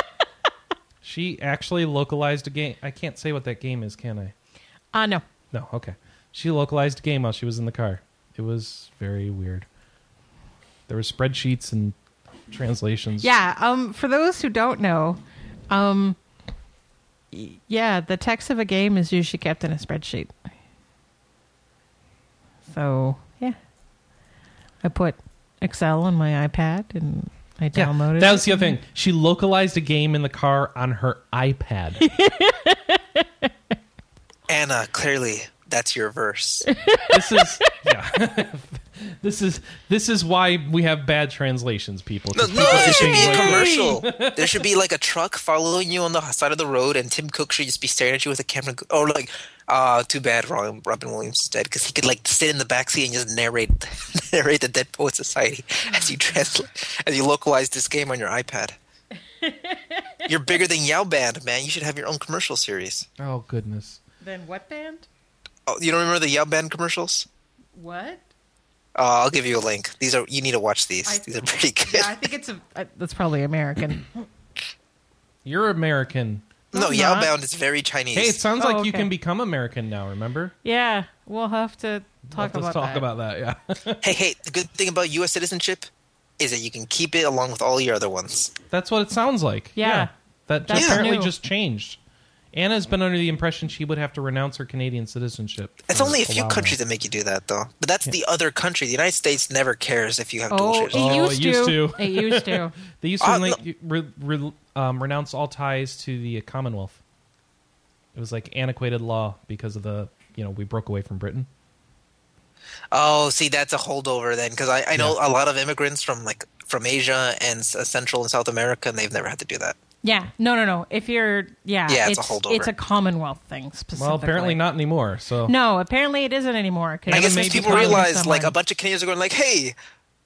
Speaker 1: (laughs) she actually localized a game. I can't say what that game is, can I?
Speaker 2: Uh no.
Speaker 1: No, okay. She localized a game while she was in the car. It was very weird. There were spreadsheets and translations.
Speaker 2: Yeah, um, for those who don't know, um, y- yeah, the text of a game is usually kept in a spreadsheet. So yeah, I put Excel on my iPad and I
Speaker 1: Yeah,
Speaker 2: downloaded.
Speaker 1: that was the other thing. She localized a game in the car on her iPad. (laughs)
Speaker 3: Anna, clearly that's your verse. (laughs)
Speaker 1: this is yeah. (laughs) this is this is why we have bad translations, people.
Speaker 3: No,
Speaker 1: people
Speaker 3: there should be a commercial. (laughs) There should be like a truck following you on the side of the road, and Tim Cook should just be staring at you with a camera. Or like, uh, too bad Robin, Robin Williams is dead because he could like sit in the back seat and just narrate narrate the Dead Poet Society as you translate as you localize this game on your iPad. You're bigger than Yao Band, man. You should have your own commercial series.
Speaker 1: Oh goodness.
Speaker 2: Then what band?
Speaker 3: Oh, you don't remember the Yao Band commercials?
Speaker 2: What?
Speaker 3: Uh, I'll give you a link. These are you need to watch these.
Speaker 2: I-
Speaker 3: these are pretty good. (laughs)
Speaker 2: Yeah, I think it's a. Uh, that's probably American. (laughs)
Speaker 1: You're American.
Speaker 3: no,
Speaker 2: I'm
Speaker 3: Yao
Speaker 2: not.
Speaker 3: Bound is very Chinese.
Speaker 1: Hey, it sounds
Speaker 2: Oh,
Speaker 1: like you can become American now. Remember?
Speaker 2: yeah, we'll have to talk
Speaker 1: Let's
Speaker 2: about
Speaker 1: talk
Speaker 2: that.
Speaker 1: about that. Yeah, (laughs)
Speaker 3: Hey, hey, the good thing about U.S. citizenship is that you can keep it along with all your other ones.
Speaker 1: that's what it sounds like.
Speaker 2: Yeah.
Speaker 1: that
Speaker 2: That's
Speaker 1: apparently
Speaker 2: new.
Speaker 1: just changed. Anna's been under the impression she would have to renounce her Canadian citizenship.
Speaker 3: It's only a few countries that make you do that, though. But that's the other country. The United States never cares if you have dual
Speaker 2: Oh,
Speaker 3: citizenship.
Speaker 2: it
Speaker 1: Oh,
Speaker 2: used,
Speaker 1: it used
Speaker 2: to.
Speaker 1: to.
Speaker 2: It used to. (laughs)
Speaker 1: They used to
Speaker 3: Uh,
Speaker 1: like, re, re, um, renounce all ties to the Commonwealth. It was like antiquated law because of the you know we broke away from Britain.
Speaker 3: Oh, see, that's a holdover then, because I, I know a lot of immigrants from like from Asia and uh, Central and South America, and they've never had to do that.
Speaker 2: Yeah, no, no, no. If you're, yeah,
Speaker 3: Yeah, it's a
Speaker 2: it's
Speaker 3: holdover.
Speaker 2: It's a Commonwealth thing specifically.
Speaker 1: Well, apparently not anymore. So
Speaker 2: No, apparently it isn't anymore. 'cause
Speaker 3: I guess
Speaker 1: Maybe
Speaker 3: once people
Speaker 1: Congress
Speaker 3: realize, like,
Speaker 2: someone-
Speaker 3: a bunch of Canadians are going like, "Hey,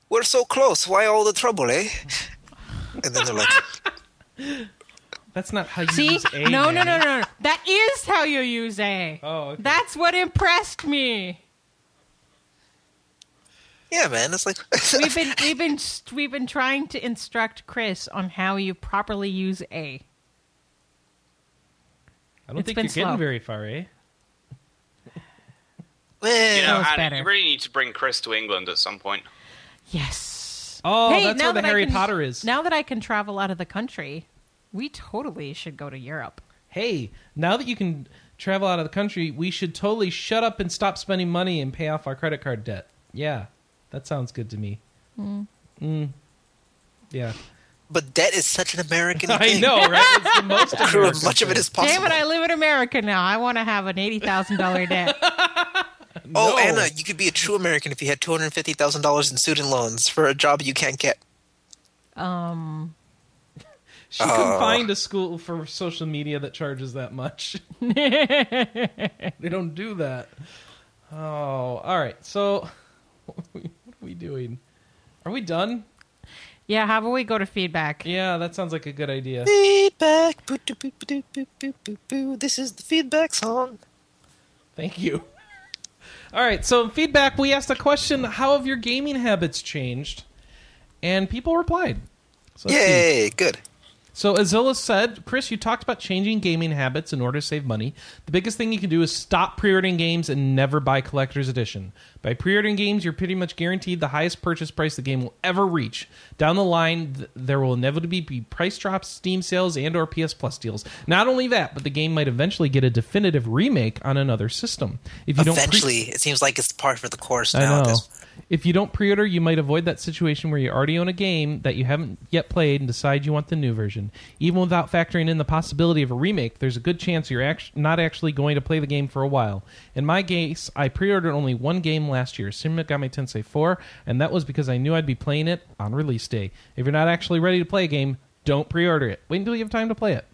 Speaker 3: we're so close. Why all the trouble, eh?" And then they're like, (laughs)
Speaker 1: that's not how you
Speaker 2: See,
Speaker 1: use a.
Speaker 2: no, no,
Speaker 1: man.
Speaker 2: no, no, no. That is how you use a.
Speaker 1: Oh, okay.
Speaker 2: That's what impressed me.
Speaker 3: Yeah, man. It's like (laughs)
Speaker 2: we've been we've been we've been trying to instruct Chris on how you properly use A.
Speaker 1: I don't
Speaker 2: It's
Speaker 1: think
Speaker 2: been
Speaker 1: you're
Speaker 2: slow.
Speaker 1: getting very far, eh? (laughs)
Speaker 3: well,
Speaker 4: You know,
Speaker 2: was
Speaker 4: Anna,
Speaker 2: better.
Speaker 4: you really need to bring Chris to England at some point.
Speaker 2: Yes.
Speaker 1: Oh,
Speaker 2: Hey,
Speaker 1: that's
Speaker 2: now
Speaker 1: where the
Speaker 2: that I
Speaker 1: Harry
Speaker 2: can-
Speaker 1: Potter is.
Speaker 2: Now that I can travel out of the country, we totally should go to Europe.
Speaker 1: hey, now that you can travel out of the country, we should totally shut up and stop spending money and pay off our credit card debt. Yeah, that sounds good to me. Mm. Yeah,
Speaker 3: but debt is such an American (laughs)
Speaker 1: I
Speaker 3: thing.
Speaker 1: know, right? It's the (laughs) most
Speaker 3: True,
Speaker 1: American
Speaker 3: much of it
Speaker 1: thing.
Speaker 3: possible.
Speaker 2: Damn it! I live in America now. I want to have an eighty thousand dollar debt. (laughs)
Speaker 3: oh, Anna, you could be a true American if you had two hundred fifty thousand dollars in student loans for a job you can't get.
Speaker 2: Um,
Speaker 1: She couldn't
Speaker 3: Oh.
Speaker 1: find a school for social media that charges that much. they don't do that. Oh, all right. So, what are we doing? Are we done?
Speaker 2: yeah. How about we go to feedback?
Speaker 1: Yeah, that sounds like a good idea.
Speaker 3: Feedback. Boo, doo, boo, boo, boo, boo, boo, boo. This is the feedback song.
Speaker 1: Thank you. All right, so feedback. We asked a question: How have your gaming habits changed? And people replied. So.
Speaker 3: Yay! Good.
Speaker 1: So Azilla said, Chris, you talked about changing gaming habits in order to save money. The biggest thing you can do is stop pre-ordering games and never buy collector's edition. By pre-ordering games, you're pretty much guaranteed the highest purchase price the game will ever reach. Down the line, th- there will inevitably be price drops, Steam sales, and or PS Plus deals. Not only that, but the game might eventually get a definitive remake on another system. If you don't pre-
Speaker 3: Eventually, it seems like it's part for the course
Speaker 1: I
Speaker 3: now.
Speaker 1: know. If you don't pre-order, you might avoid that situation where you already own a game that you haven't yet played and decide you want the new version. Even without factoring in the possibility of a remake, there's a good chance you're act- not actually going to play the game for a while. In my case, I pre-ordered only one game last year, Shin Megami Tensei 4, and that was because I knew I'd be playing it on release day. If you're not actually ready to play a game, don't pre-order it. Wait until you have time to play it.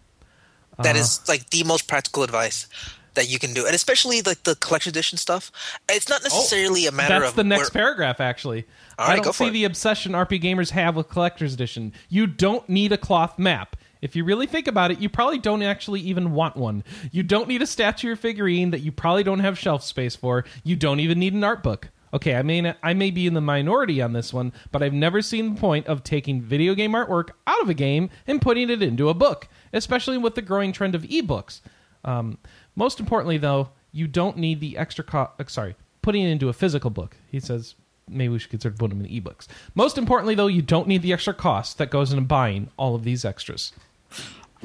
Speaker 3: That
Speaker 1: Uh-huh.
Speaker 3: is like the most practical advice that you can do, and especially like the collection edition stuff. It's not necessarily a matter
Speaker 1: Oh, That's
Speaker 3: of
Speaker 1: the next
Speaker 3: where-
Speaker 1: paragraph, actually.
Speaker 3: All
Speaker 1: I don't see the obsession RP gamers have with collector's edition. You don't need a cloth map. If you really think about it, you probably don't actually even want one. You don't need a statue or figurine that you probably don't have shelf space for. You don't even need an art book. Okay, I mean, I may be in the minority on this one, but I've never seen the point of taking video game artwork out of a game and putting it into a book, especially with the growing trend of ebooks. Um, most importantly, though, you don't need the extra cost. Uh, sorry, putting it into a physical book. He says maybe we should consider putting them in ebooks. Most importantly, though, you don't need the extra cost that goes into buying all of these extras.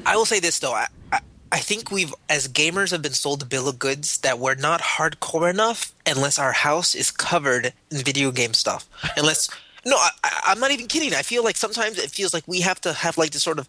Speaker 3: I will say this though. I, I, I think we've, as gamers, have been sold a bill of goods that we're not hardcore enough unless our house is covered in video game stuff. Unless, (laughs) no, I, I'm not even kidding. I feel like sometimes it feels like we have to have like this sort of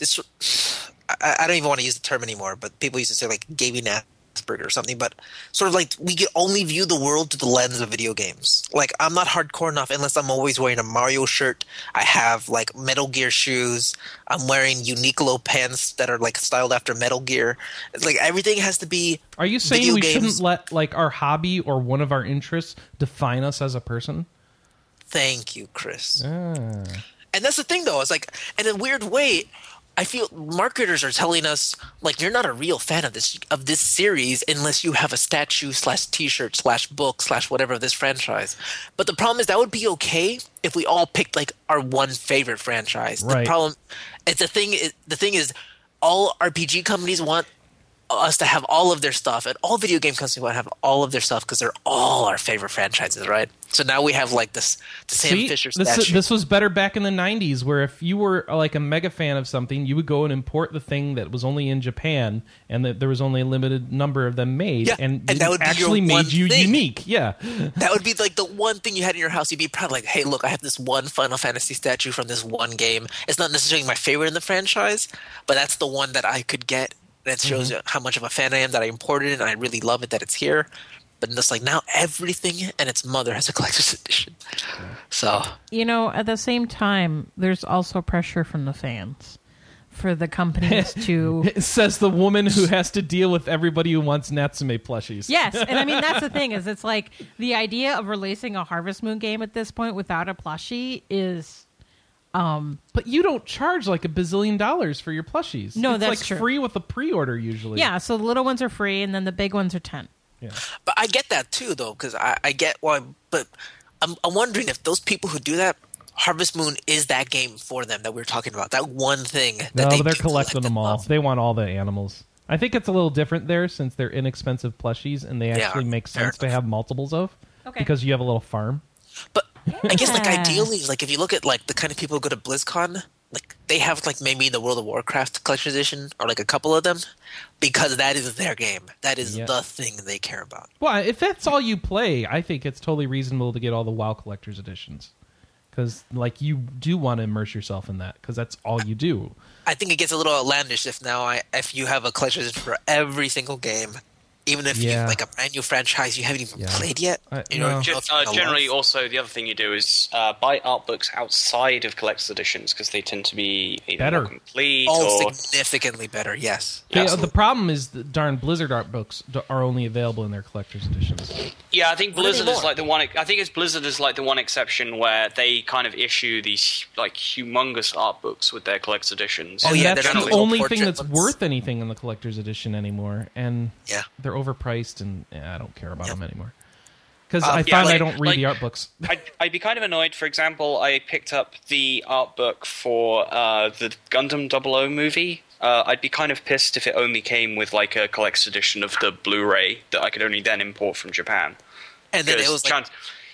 Speaker 3: this. I, I don't even want to use the term anymore, but people used to say like gaming Asperger or something. But sort of like we can only view the world through the lens of video games. Like I'm not hardcore enough unless I'm always wearing a Mario shirt. I have like Metal Gear shoes. I'm wearing Uniqlo pants that are like styled after Metal Gear. It's like everything has to be.
Speaker 1: Are you saying we
Speaker 3: games.
Speaker 1: shouldn't let like our hobby or one of our interests define us as a person?
Speaker 3: Thank you, Chris.
Speaker 1: Ah.
Speaker 3: And that's the thing, though. It's like, in a weird way, I feel marketers are telling us like you're not a real fan of this of this series unless you have a statue slash T-shirt slash book slash whatever of this franchise. But the problem is that would be okay if we all picked like our one favorite franchise.
Speaker 1: Right.
Speaker 3: The problem, it's the thing. is- The thing is, all RPG companies want us to have all of their stuff, and all video game companies want to have all of their stuff because they're all our favorite franchises, right? So now we have like this the Sam
Speaker 1: See,
Speaker 3: Fisher statue.
Speaker 1: this was better back in the 90s where if you were like a mega fan of something you would go and import the thing that was only in japan and that there was only a limited number of them made
Speaker 3: Yeah,
Speaker 1: and,
Speaker 3: and that would
Speaker 1: actually made you
Speaker 3: thing.
Speaker 1: unique yeah
Speaker 3: That would be like the one thing you had in your house. You'd be proud, like, hey, look, I have this one Final Fantasy statue from this one game. It's not necessarily my favorite in the franchise, but that's the one that I could get. And it shows
Speaker 1: Mm-hmm.
Speaker 3: you how much of a fan I am that I imported it, and I really love it that it's here. But it's like now everything and its mother has a collector's (laughs) edition. So
Speaker 2: You know, at the same time, there's also pressure from the fans for the companies to. (laughs)
Speaker 1: it says the woman who has to deal with everybody who wants natsume plushies
Speaker 2: Yes, and I mean that's the (laughs) thing is it's like the idea of releasing a Harvest Moon game at this point without a plushie is Um,
Speaker 1: but you don't charge like a bazillion dollars for your plushies
Speaker 2: No,
Speaker 1: it's
Speaker 2: that's
Speaker 1: like
Speaker 2: true.
Speaker 1: free with a pre-order usually
Speaker 2: yeah. So the little ones are free, and then the big ones are ten.
Speaker 1: yeah
Speaker 3: But I get that too, though, because I, I get why. But I'm, I'm wondering if those people who do that, Harvest Moon is that game for them that we were talking about. That one thing. That
Speaker 1: no,
Speaker 3: they
Speaker 1: they're collecting
Speaker 3: collect
Speaker 1: them
Speaker 3: and
Speaker 1: all.
Speaker 3: love.
Speaker 1: They want all the animals. I think it's a little different there since they're inexpensive plushies and they
Speaker 3: Yeah,
Speaker 1: actually make sense to have multiples of
Speaker 2: Okay.
Speaker 1: because you have a little farm.
Speaker 3: But I guess like ideally, like if you look at like the kind of people who go to BlizzCon, like they have like maybe the World of Warcraft collection edition or like a couple of them, because that is their game. That is
Speaker 1: Yeah.
Speaker 3: the thing they care about.
Speaker 1: Well, if that's all you play, I think it's totally reasonable to get all the WoW collector's editions because like you do want to immerse yourself in that because that's all you do.
Speaker 3: I think it gets a little outlandish if now I if you have a collector's edition for every single game, even if
Speaker 1: Yeah.
Speaker 3: you like a brand new franchise you haven't even
Speaker 1: Yeah.
Speaker 3: played yet.
Speaker 1: I-
Speaker 3: you know,
Speaker 1: no.
Speaker 4: Gen- uh, generally,
Speaker 3: love-
Speaker 4: also the other thing you do is uh, buy art books outside of collector's editions because they tend to be either
Speaker 1: Better.
Speaker 4: more complete
Speaker 3: all
Speaker 4: or
Speaker 3: significantly better. Yes.
Speaker 1: The,
Speaker 4: Absolutely.
Speaker 1: the problem is the darn Blizzard art books d- are only available in their collector's editions.
Speaker 4: Yeah, I think Blizzard is like the one. I think it's Blizzard is like the one exception where they kind of issue these like humongous art books with their collector's editions.
Speaker 3: Oh, yeah,
Speaker 1: that's the only thing that's
Speaker 3: ones.
Speaker 1: worth anything in the collector's edition anymore, and
Speaker 3: Yeah.
Speaker 1: They're overpriced, and eh, I don't care about them anymore. Because
Speaker 3: Um,
Speaker 1: I
Speaker 3: yeah,
Speaker 1: find I don't read
Speaker 4: like-
Speaker 1: the art books. (laughs)
Speaker 4: I'd, I'd be kind of annoyed. For example, I picked up the art book for uh, the Gundam 00 movie. Uh, I'd be kind of pissed if it only came with like a collector's edition of the Blu-ray that I could only then import from Japan.
Speaker 3: And then it was like,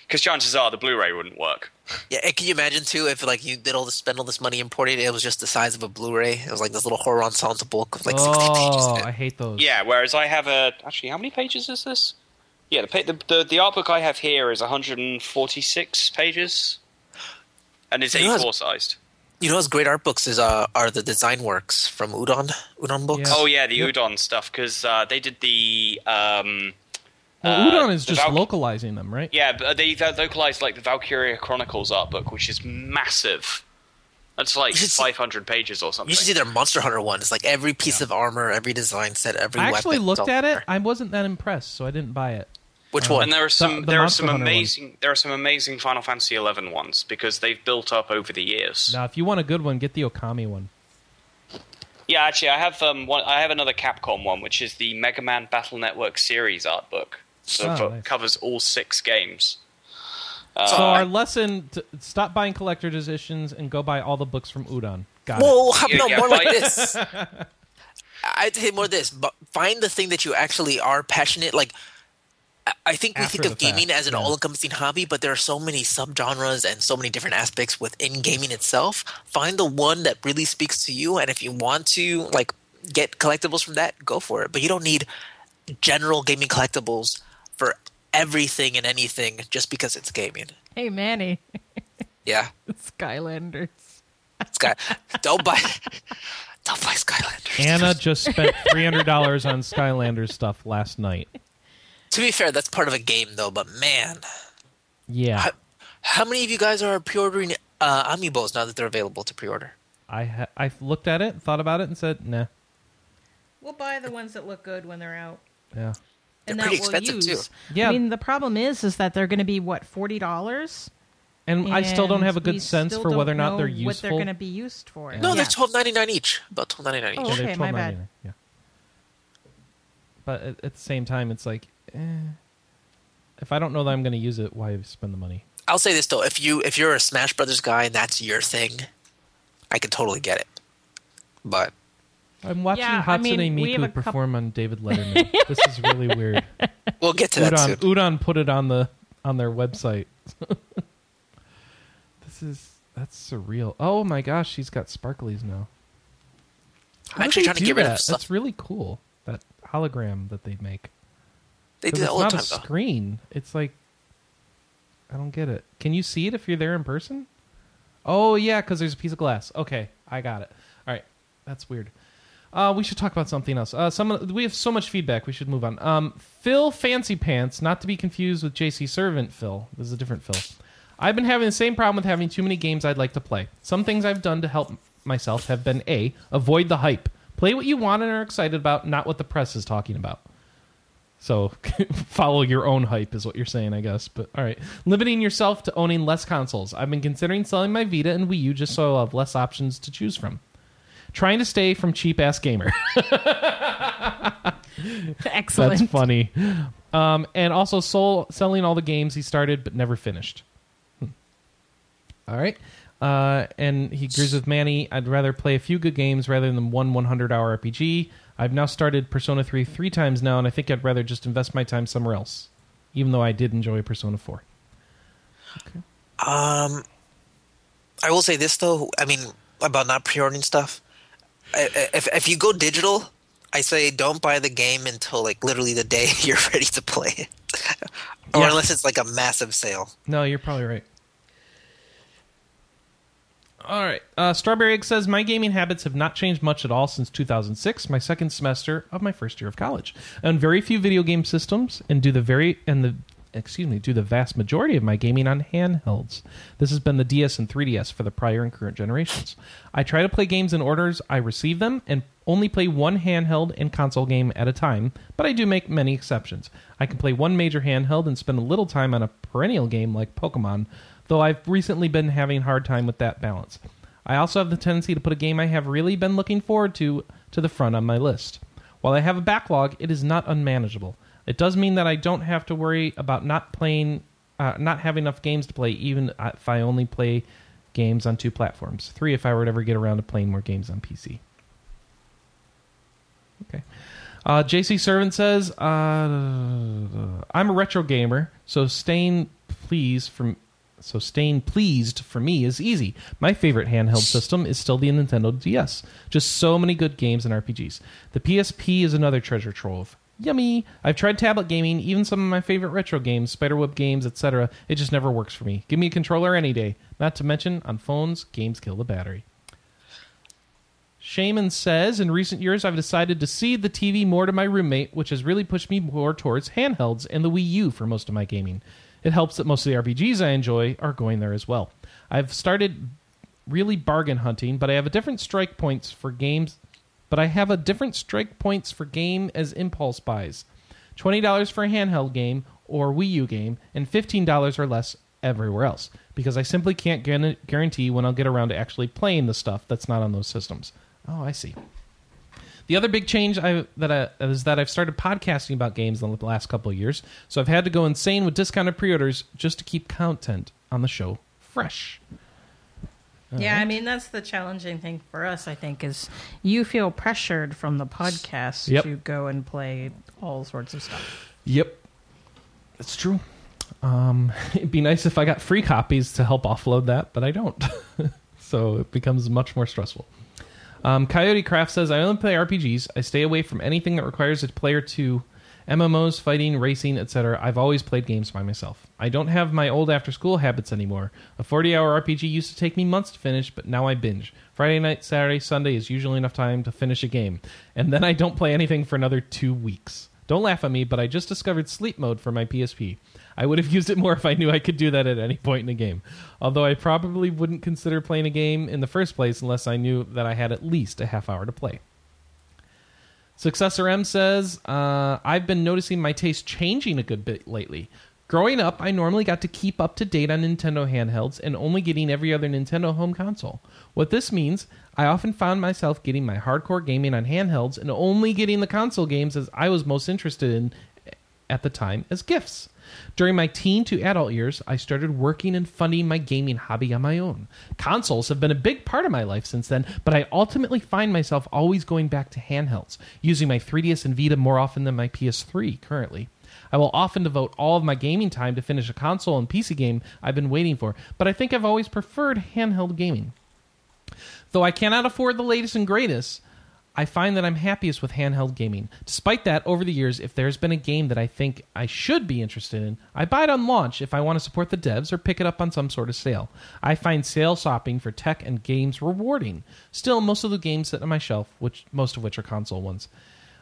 Speaker 4: Because chances are the Blu-ray wouldn't work.
Speaker 3: yeah. And can you imagine too if like you did all this, spend all this money importing it, it was just the size of a Blu-ray. It was like this little horror ensemble book of like sixty pages.
Speaker 1: oh. I hate those.
Speaker 4: Yeah, whereas I have a actually how many pages is this? Yeah, the the the, the art book I have here is 146 pages, and it's
Speaker 3: You know,
Speaker 4: A4 sized.
Speaker 3: You know, what's great art books is uh, are the design works from Udon Udon books.
Speaker 1: Yeah.
Speaker 4: Oh yeah, the
Speaker 1: Yep.
Speaker 4: Udon stuff because uh, they did the um,
Speaker 1: Well,
Speaker 4: uh,
Speaker 1: Udon is
Speaker 4: the
Speaker 1: just
Speaker 4: Valk-
Speaker 1: localizing them, right?
Speaker 4: Yeah, but they, they localized like the Valkyria Chronicles art book, which is massive. That's like
Speaker 3: You should see-
Speaker 4: 500 pages or something.
Speaker 3: You should see their Monster Hunter one. It's like every piece of armor, every design set, every.
Speaker 1: I actually
Speaker 3: weapon,
Speaker 1: looked
Speaker 3: it's all
Speaker 1: at it. I wasn't that impressed, so I didn't buy it.
Speaker 3: Which
Speaker 1: Uh,
Speaker 3: one?
Speaker 4: and there are some
Speaker 1: the
Speaker 4: there are some
Speaker 1: Hunter one.
Speaker 4: amazing there are some amazing Final Fantasy 11 ones because they've built up over the years.
Speaker 1: Now, if you want a good one, get the Okami one.
Speaker 4: Yeah, actually, I have um, one. I have another Capcom one, which is the Mega Man Battle Network series art book. So
Speaker 1: Oh,
Speaker 4: it
Speaker 1: nice.
Speaker 4: covers all six games. Uh,
Speaker 1: So our lesson: to stop buying collector's editions and go buy all the books from Udon. Got it.
Speaker 3: Whoa, how-
Speaker 4: Yeah,
Speaker 3: no,
Speaker 4: yeah,
Speaker 3: more like this. (laughs) I'd say more this, but find the thing that you actually are passionate. Like, I- I think we
Speaker 1: After
Speaker 3: think of
Speaker 1: the fact,
Speaker 3: gaming as an
Speaker 1: yeah.
Speaker 3: all-encompassing hobby, but there are so many subgenres and so many different aspects within gaming itself. Find the one that really speaks to you, and if you want to like get collectibles from that, go for it. But you don't need general gaming collectibles for everything and anything just because it's gaming.
Speaker 2: Hey, Manny, (laughs)
Speaker 3: Yeah,
Speaker 2: Skylanders.
Speaker 3: Sky, (laughs) don't buy, don't buy Skylanders.
Speaker 1: Anna (laughs) just spent three hundred dollars on Skylanders stuff last night.
Speaker 3: To be fair, that's part of a game, though. But man,
Speaker 1: Yeah,
Speaker 3: how, how many of you guys are pre-ordering uh, amiibos now that they're available to pre-order?
Speaker 1: I ha- I looked at it, thought about it, and said, "Nah."
Speaker 2: We'll buy the ones that look good when they're out.
Speaker 1: Yeah,
Speaker 2: And
Speaker 3: They're
Speaker 2: that
Speaker 3: pretty
Speaker 2: we'll
Speaker 3: expensive, too.
Speaker 2: use.
Speaker 1: Yeah.
Speaker 2: I mean, the problem is, is that they're going to be what forty dollars.
Speaker 1: and I still don't have a good sense for whether or
Speaker 2: don't
Speaker 1: not
Speaker 2: know
Speaker 1: they're useful.
Speaker 2: What they're going to be used for?
Speaker 3: No,
Speaker 2: Yeah.
Speaker 3: they're twelve ninety nine each. About twelve ninety nine each.
Speaker 2: Oh,
Speaker 1: Yeah,
Speaker 2: okay, my bad.
Speaker 1: $12.99, Yeah, but at, at the same time, it's like, eh, if I don't know that I'm going to use it, why spend the money?
Speaker 3: I'll say this though: if you if you're a Smash Brothers guy and that's your thing, I can totally get it. But
Speaker 1: I'm watching
Speaker 2: Yeah, I
Speaker 1: Hatsune
Speaker 2: mean,
Speaker 1: Miku
Speaker 2: a coup-
Speaker 1: perform on David Letterman. this is really weird. (laughs)
Speaker 3: we'll get to that
Speaker 1: Udon,
Speaker 3: soon.
Speaker 1: Udon put it on the on their website. (laughs) this is that's surreal. Oh my gosh, she's got sparklies now. How
Speaker 3: I'm actually trying to
Speaker 1: do
Speaker 3: get rid of
Speaker 1: that?
Speaker 3: stuff.
Speaker 1: That's really cool. That hologram that they make.
Speaker 3: They do that
Speaker 1: it's
Speaker 3: all the time.
Speaker 1: It's not a
Speaker 3: though.
Speaker 1: screen. It's like I don't get it. Can you see it if you're there in person? Oh yeah, because there's a piece of glass. Okay, I got it. All right, that's weird. Uh, we should talk about something else. Uh, some we have so much feedback. We should move on. Um, Phil Fancy Pants, not to be confused with JC Servant Phil. This is a different Phil. I've been having the same problem with having too many games I'd like to play. Some things I've done to help myself have been a avoid the hype. Play what you want and are excited about, not what the press is talking about. So (laughs) follow your own hype is what you're saying, I guess. But all right, limiting yourself to owning less consoles. I've been considering selling my Vita and Wii U just so I'll have less options to choose from. Trying to stay from cheap ass gamer. (laughs)
Speaker 2: Excellent.
Speaker 1: That's funny. Um, and also soul, selling all the games he started but never finished. All right. Uh, and he agrees with Manny. I'd rather play a few good games rather than one 100 hour RPG. I've now started Persona 3 three times now, and I think I'd rather just invest my time somewhere else, even though I did enjoy Persona 4.
Speaker 3: Okay. Um, I will say this though. I mean, about not pre-ordering stuff. If if you go digital, I say don't buy the game until like literally the day (laughs) you're ready to play it, or yeah. unless it's like a massive sale.
Speaker 1: No, you're probably right. All right. Uh, Strawberry Egg says my gaming habits have not changed much at all since 2006, my second semester of my first year of college. I own very few video game systems and do the very and the excuse me do the vast majority of my gaming on handhelds. This has been the DS and 3DS for the prior and current generations. I try to play games in orders I receive them and only play one handheld and console game at a time, but I do make many exceptions. I can play one major handheld and spend a little time on a perennial game like Pokemon though I've recently been having a hard time with that balance. I also have the tendency to put a game I have really been looking forward to to the front on my list. While I have a backlog, it is not unmanageable. It does mean that I don't have to worry about not playing, uh, not having enough games to play, even if I only play games on two platforms. Three, if I were to ever get around to playing more games on PC. Okay. Uh, JC Servant says, uh, I'm a retro gamer, so staying please from so staying pleased for me is easy. My favorite handheld system is still the Nintendo DS. Just so many good games and RPGs. The PSP is another treasure trove. Yummy! I've tried tablet gaming, even some of my favorite retro games, Spiderweb games, etc. It just never works for me. Give me a controller any day. Not to mention, on phones, games kill the battery. Shaman says, in recent years, I've decided to cede the TV more to my roommate, which has really pushed me more towards handhelds and the Wii U for most of my gaming it helps that most of the RPGs I enjoy are going there as well. I've started really bargain hunting, but I have a different strike points for games. But I have a different strike points for game as impulse buys. Twenty dollars for a handheld game or Wii U game, and fifteen dollars or less everywhere else, because I simply can't guarantee when I'll get around to actually playing the stuff that's not on those systems. Oh, I see. The other big change I, that I, is that I've started podcasting about games in the last couple of years, so I've had to go insane with discounted pre-orders just to keep content on the show fresh.
Speaker 2: All yeah, right. I mean that's the challenging thing for us. I think is you feel pressured from the podcast yep. to go and play all sorts of stuff.
Speaker 1: Yep, it's true. Um, (laughs) it'd be nice if I got free copies to help offload that, but I don't. (laughs) so it becomes much more stressful. Um, Coyote Craft says, I only play RPGs. I stay away from anything that requires a player to MMOs, fighting, racing, etc. I've always played games by myself. I don't have my old after school habits anymore. A 40 hour RPG used to take me months to finish, but now I binge. Friday night, Saturday, Sunday is usually enough time to finish a game. And then I don't play anything for another two weeks. Don't laugh at me, but I just discovered sleep mode for my PSP. I would have (laughs) used it more if I knew I could do that at any point in a game. Although I probably wouldn't consider playing a game in the first place unless I knew that I had at least a half hour to play. Successor M says, uh, I've been noticing my taste changing a good bit lately. Growing up, I normally got to keep up to date on Nintendo handhelds and only getting every other Nintendo home console. What this means, I often found myself getting my hardcore gaming on handhelds and only getting the console games as I was most interested in at the time as gifts. During my teen to adult years, I started working and funding my gaming hobby on my own. Consoles have been a big part of my life since then, but I ultimately find myself always going back to handhelds, using my 3DS and Vita more often than my PS3 currently. I will often devote all of my gaming time to finish a console and PC game I've been waiting for, but I think I've always preferred handheld gaming. Though I cannot afford the latest and greatest, I find that I'm happiest with handheld gaming. Despite that, over the years, if there's been a game that I think I should be interested in, I buy it on launch if I want to support the devs or pick it up on some sort of sale. I find sale shopping for tech and games rewarding. Still, most of the games sit on my shelf, which most of which are console ones.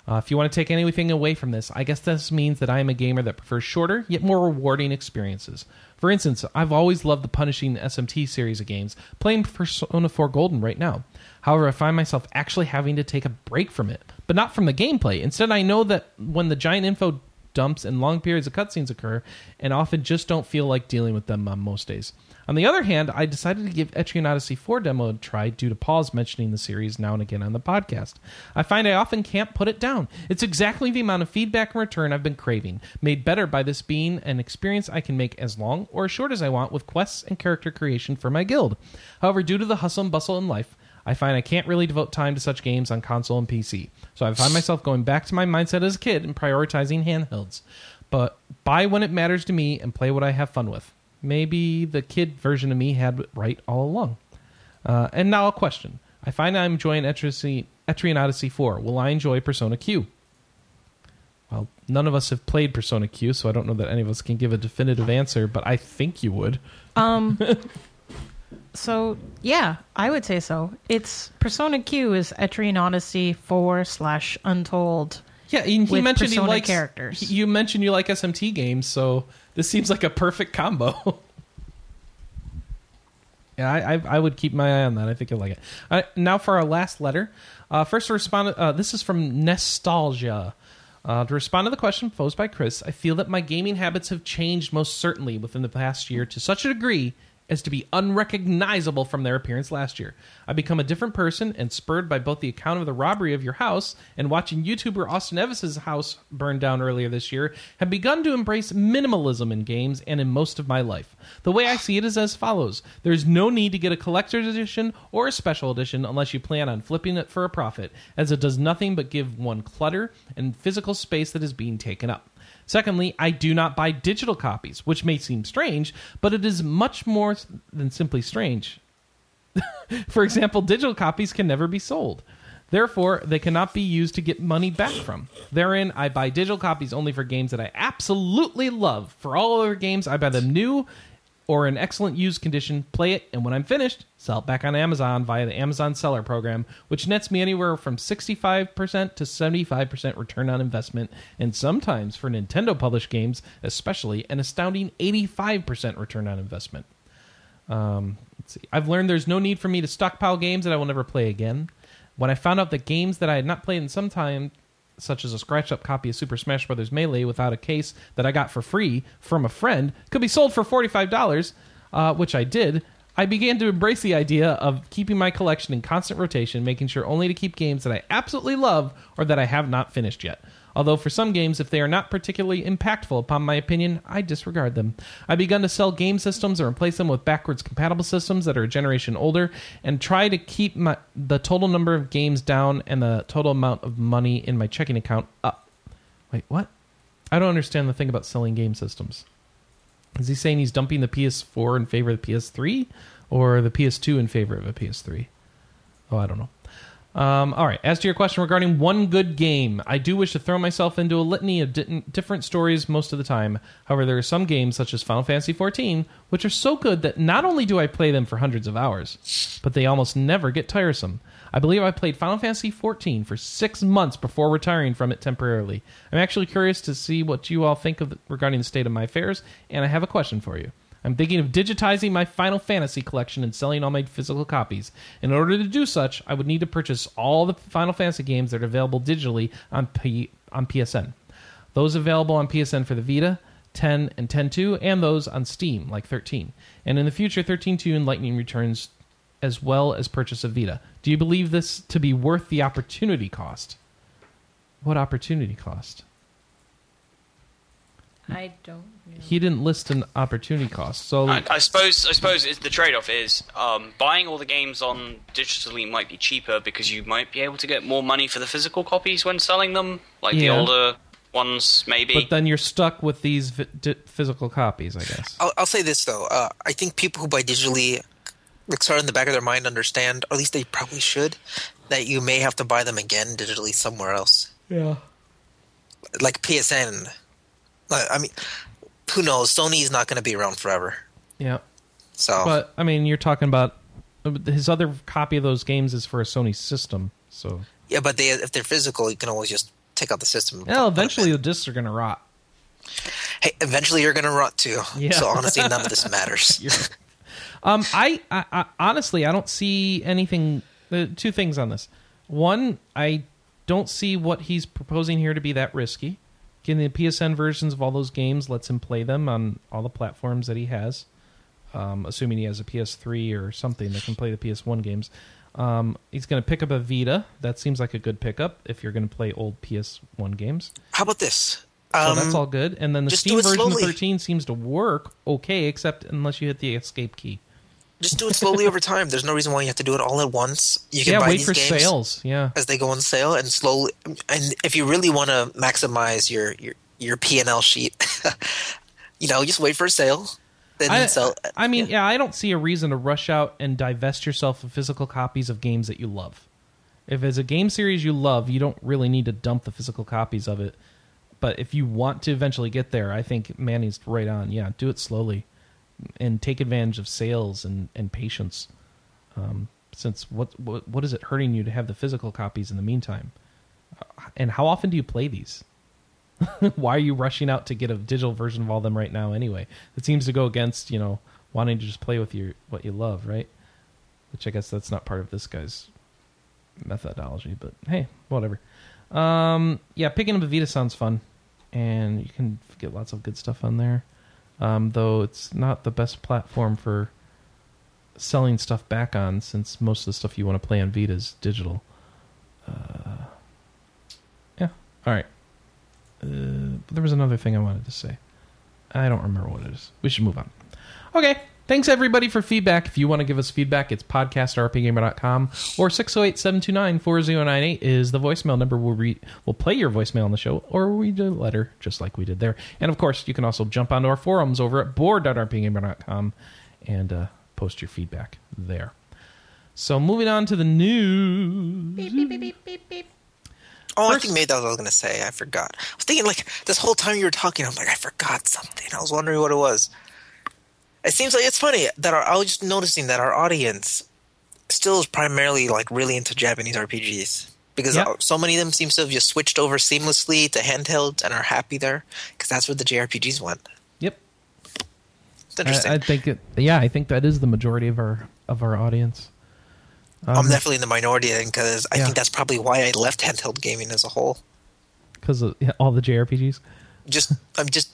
Speaker 1: Uh, if you want to take anything away from this, I guess this means that I am a gamer that prefers shorter yet more rewarding experiences. For instance, I've always loved the punishing SMT series of games, playing Persona 4 Golden right now. However, I find myself actually having to take a break from it, but not from the gameplay. Instead, I know that when the giant info dumps, and long periods of cutscenes occur, and often just don't feel like dealing with them on most days. On the other hand, I decided to give Etrian Odyssey 4 demo a try due to Paul's mentioning the series now and again on the podcast. I find I often can't put it down. It's exactly the amount of feedback and return I've been craving, made better by this being an experience I can make as long or as short as I want with quests and character creation for my guild. However, due to the hustle and bustle in life, I find I can't really devote time to such games on console and PC. So I find myself going back to my mindset as a kid and prioritizing handhelds. But buy when it matters to me and play what I have fun with. Maybe the kid version of me had it right all along. Uh, and now a question. I find I'm enjoying Etrian, Etrian Odyssey 4. Will I enjoy Persona Q? Well, none of us have played Persona Q, so I don't know that any of us can give a definitive answer, but I think you would.
Speaker 2: Um, (laughs) so yeah, I would say so. It's Persona Q is Etrian Odyssey 4 slash Untold.
Speaker 1: Yeah, he, he mentioned he likes
Speaker 2: characters.
Speaker 1: He, you mentioned you like SMT games, so this seems like a perfect combo. (laughs) yeah, I, I, I would keep my eye on that. I think I like it. Uh, now for our last letter. Uh, first, to respond. Uh, this is from Nostalgia. Uh, to respond to the question posed by Chris, I feel that my gaming habits have changed most certainly within the past year to such a degree as to be unrecognizable from their appearance last year. I've become a different person and spurred by both the account of the robbery of your house and watching YouTuber Austin Evans's house burn down earlier this year, have begun to embrace minimalism in games and in most of my life. The way I see it is as follows. There's no need to get a collector's edition or a special edition unless you plan on flipping it for a profit, as it does nothing but give one clutter and physical space that is being taken up. Secondly, I do not buy digital copies, which may seem strange, but it is much more than simply strange. (laughs) For example, digital copies can never be sold. Therefore, they cannot be used to get money back from. Therein, I buy digital copies only for games that I absolutely love. For all other games, I buy them new or in excellent used condition, play it, and when I'm finished, sell it back on Amazon via the Amazon Seller Program, which nets me anywhere from 65% to 75% return on investment, and sometimes for Nintendo published games, especially, an astounding 85% return on investment. Um, let's see. I've learned there's no need for me to stockpile games that I will never play again. When I found out that games that I had not played in some time such as a scratched up copy of Super Smash Bros. Melee without a case that I got for free from a friend could be sold for $45, uh, which I did. I began to embrace the idea of keeping my collection in constant rotation, making sure only to keep games that I absolutely love or that I have not finished yet. Although for some games, if they are not particularly impactful upon my opinion, I disregard them. I've begun to sell game systems or replace them with backwards compatible systems that are a generation older and try to keep my, the total number of games down and the total amount of money in my checking account up. Wait, what? I don't understand the thing about selling game systems. Is he saying he's dumping the PS4 in favor of the PS3 or the PS2 in favor of a PS3? Oh, I don't know. Um, all right. As to your question regarding one good game, I do wish to throw myself into a litany of di- different stories most of the time. However, there are some games, such as Final Fantasy XIV, which are so good that not only do I play them for hundreds of hours, but they almost never get tiresome. I believe I played Final Fantasy XIV for six months before retiring from it temporarily. I'm actually curious to see what you all think of the, regarding the state of my affairs, and I have a question for you. I'm thinking of digitizing my Final Fantasy collection and selling all my physical copies. In order to do such, I would need to purchase all the Final Fantasy games that are available digitally on P- on PSN. Those available on PSN for the Vita, 10 and 10.2, and those on Steam, like 13. And in the future, 13.2 and Lightning returns as well as purchase of Vita. Do you believe this to be worth the opportunity cost? What opportunity cost?
Speaker 2: I don't. Know.
Speaker 1: He didn't list an opportunity cost, so
Speaker 4: I, I suppose I suppose the trade-off is um, buying all the games on digitally might be cheaper because you might be able to get more money for the physical copies when selling them, like the older ones maybe.
Speaker 1: but then you're stuck with these vi- di- physical copies, I guess.
Speaker 3: I'll, I'll say this though. Uh, I think people who buy digitally, like, sort of in the back of their mind, understand, or at least they probably should, that you may have to buy them again digitally somewhere else,
Speaker 1: Yeah.
Speaker 3: like PSN. I mean, who knows? Sony's not going to be around forever.
Speaker 1: Yeah.
Speaker 3: So
Speaker 1: But I mean, you're talking about his other copy of those games is for a Sony system, so
Speaker 3: yeah, but they if they're physical, you can always just take out the system.
Speaker 1: well,
Speaker 3: put- put 'em
Speaker 1: eventually the discs are gonna rot.
Speaker 3: hey, eventually you're going to rot too.
Speaker 1: Yeah.
Speaker 3: So honestly, none of this matters. (laughs)
Speaker 1: Um, I, I, I honestly I don't see anything. Uh, two things on this. One, I don't see what he's proposing here to be that risky. Getting the PSN versions of all those games lets him play them on all the platforms that he has. Um, assuming he has a PS3 or something that can play the PS1 games. Um, he's going to pick up a Vita. That seems like a good pickup if you're going to play old PS1 games.
Speaker 3: How about this?
Speaker 1: So
Speaker 3: Um,
Speaker 1: that's all good. And then the Steam version of
Speaker 3: slowly.
Speaker 1: 13 seems to work okay, except unless you hit the escape key.
Speaker 3: Just do it slowly over time. There's no reason why you have to do it all at once. You can
Speaker 1: Yeah,
Speaker 3: buy
Speaker 1: wait
Speaker 3: these
Speaker 1: for
Speaker 3: games
Speaker 1: sales. Yeah.
Speaker 3: as they go on sale and slowly. And if you really want to maximize your your your P and L sheet, (laughs) you know, just wait for a sale. Then
Speaker 1: I,
Speaker 3: sell.
Speaker 1: I mean, yeah. I don't see a reason to rush out and divest yourself of physical copies of games that you love. If it's a game series you love, you don't really need to dump the physical copies of it. But if you want to eventually get there, I think Manny's right on. Yeah, do it slowly and take advantage of sales and, and patience. Um, since what, what what is it hurting you to have the physical copies in the meantime? Uh, And how often do you play these? (laughs) why are you rushing out to get a digital version of all them right now anyway? It seems to go against, you know, wanting to just play with your what you love, right? Which I guess that's not part of this guy's methodology, but hey, whatever. Um, yeah, picking up a Vita sounds fun, and you can get lots of good stuff on there. Um, though it's not the best platform for selling stuff back on, since most of the stuff you want to play on Vita is digital. Uh, yeah, all right. Uh, there was another thing I wanted to say. I don't remember what it is. We should move on. Okay. Thanks everybody for feedback. If you want to give us feedback, it's podcast@rpgamer.com or 608-729-4098 is the voicemail number. We'll read we'll play your voicemail on the show or read a letter just like we did there. And of course, you can also jump onto our forums over at board.rpgamer.com and uh, post your feedback there. So moving on to the news.
Speaker 2: Beep, beep, beep, beep, beep, beep.
Speaker 3: Oh,
Speaker 1: First-
Speaker 3: I think maybe that's what I was going to say. I forgot. I was thinking, like, this whole time you were talking, I'm like, I forgot something. I was wondering what it was. It seems like it's funny that our, I was just noticing that our audience still is primarily, like, really into Japanese RPGs. Because so many of them seem to have just switched over seamlessly to handhelds and are happy there. Because that's where the JRPGs went.
Speaker 1: Yep.
Speaker 3: It's interesting.
Speaker 1: I, I think it, yeah, I think that is the majority of our of our audience.
Speaker 3: I'm
Speaker 1: Um,
Speaker 3: definitely in the minority then, because I
Speaker 1: Yeah.
Speaker 3: think that's probably why I left handheld gaming as a whole.
Speaker 1: because of all the JRPGs.
Speaker 3: just (laughs) I'm just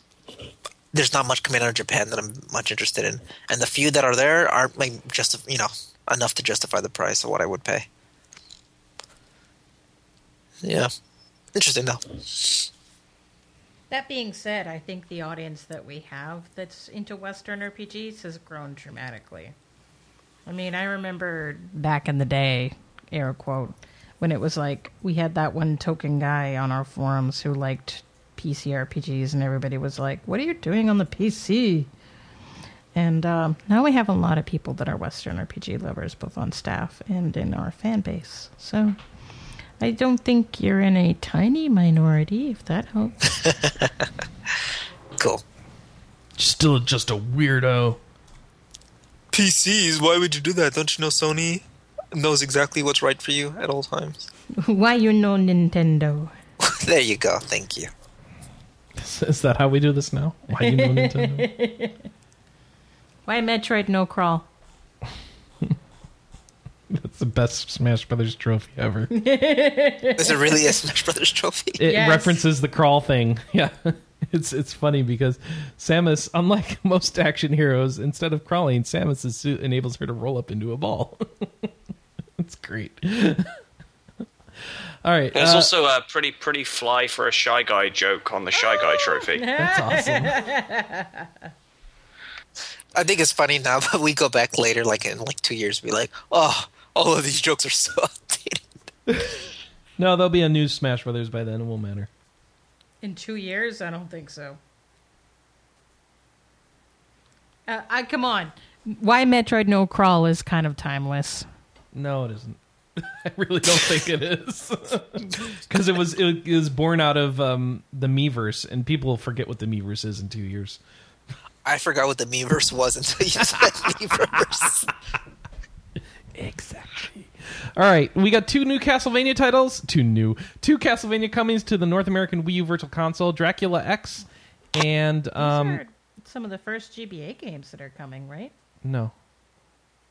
Speaker 3: there's not much coming out of Japan that I'm much interested in, and the few that are there aren't like just you know enough to justify the price of what I would pay. Yeah, interesting though.
Speaker 2: That being said, I think the audience that we have that's into Western RPGs has grown dramatically. I mean, I remember back in the day, air quote, when it was like we had that one token guy on our forums who liked PC RPGs, and everybody was like, "What are you doing on the PC?" And um, now we have a lot of people that are Western RPG lovers, both on staff and in our fan base. So I don't think you're in a tiny minority, if that helps. (laughs)
Speaker 3: Cool.
Speaker 1: Still just a weirdo.
Speaker 3: PCs? Why would you do that? Don't you know Sony knows exactly what's right for you at all times? (laughs)
Speaker 2: Why you know Nintendo? (laughs)
Speaker 3: there you go. Thank you. (laughs)
Speaker 1: Is that how we do this now? Why you know Nintendo? (laughs)
Speaker 2: Why Metroid no crawl? (laughs)
Speaker 1: That's the best Smash Brothers trophy ever.
Speaker 3: Is it really a Smash Brothers trophy?
Speaker 1: It
Speaker 2: Yes.
Speaker 1: references the crawl thing. Yeah. It's it's funny because Samus, unlike most action heroes, instead of crawling, Samus's suit enables her to roll up into a ball. it's great. All right.
Speaker 4: There's
Speaker 1: uh,
Speaker 4: also a pretty pretty fly for a shy guy joke on the shy guy trophy. (laughs)
Speaker 1: that's awesome.
Speaker 3: I think it's funny now, (laughs) but we go back later, like in like two years, be like, oh, all of these jokes are so (laughs) outdated.
Speaker 1: No, there'll be a new Smash Brothers by then. It won't matter.
Speaker 2: In two years? I don't think so. Uh, I come on. Why Metroid no crawl is kind of timeless.
Speaker 1: No, it isn't. (laughs) I really don't think it is (laughs) because it was it was born out of um, the Miiverse, and people will forget what the Miiverse is in two years.
Speaker 3: I forgot what the Miiverse was until you said (laughs) Miiverse.
Speaker 1: Exactly. All right, we got two new Castlevania titles. Two new, two Castlevania comings to the North American Wii U Virtual Console: Dracula X, and
Speaker 2: These
Speaker 1: um,
Speaker 2: are some of the first GBA games that are coming, right?
Speaker 1: no,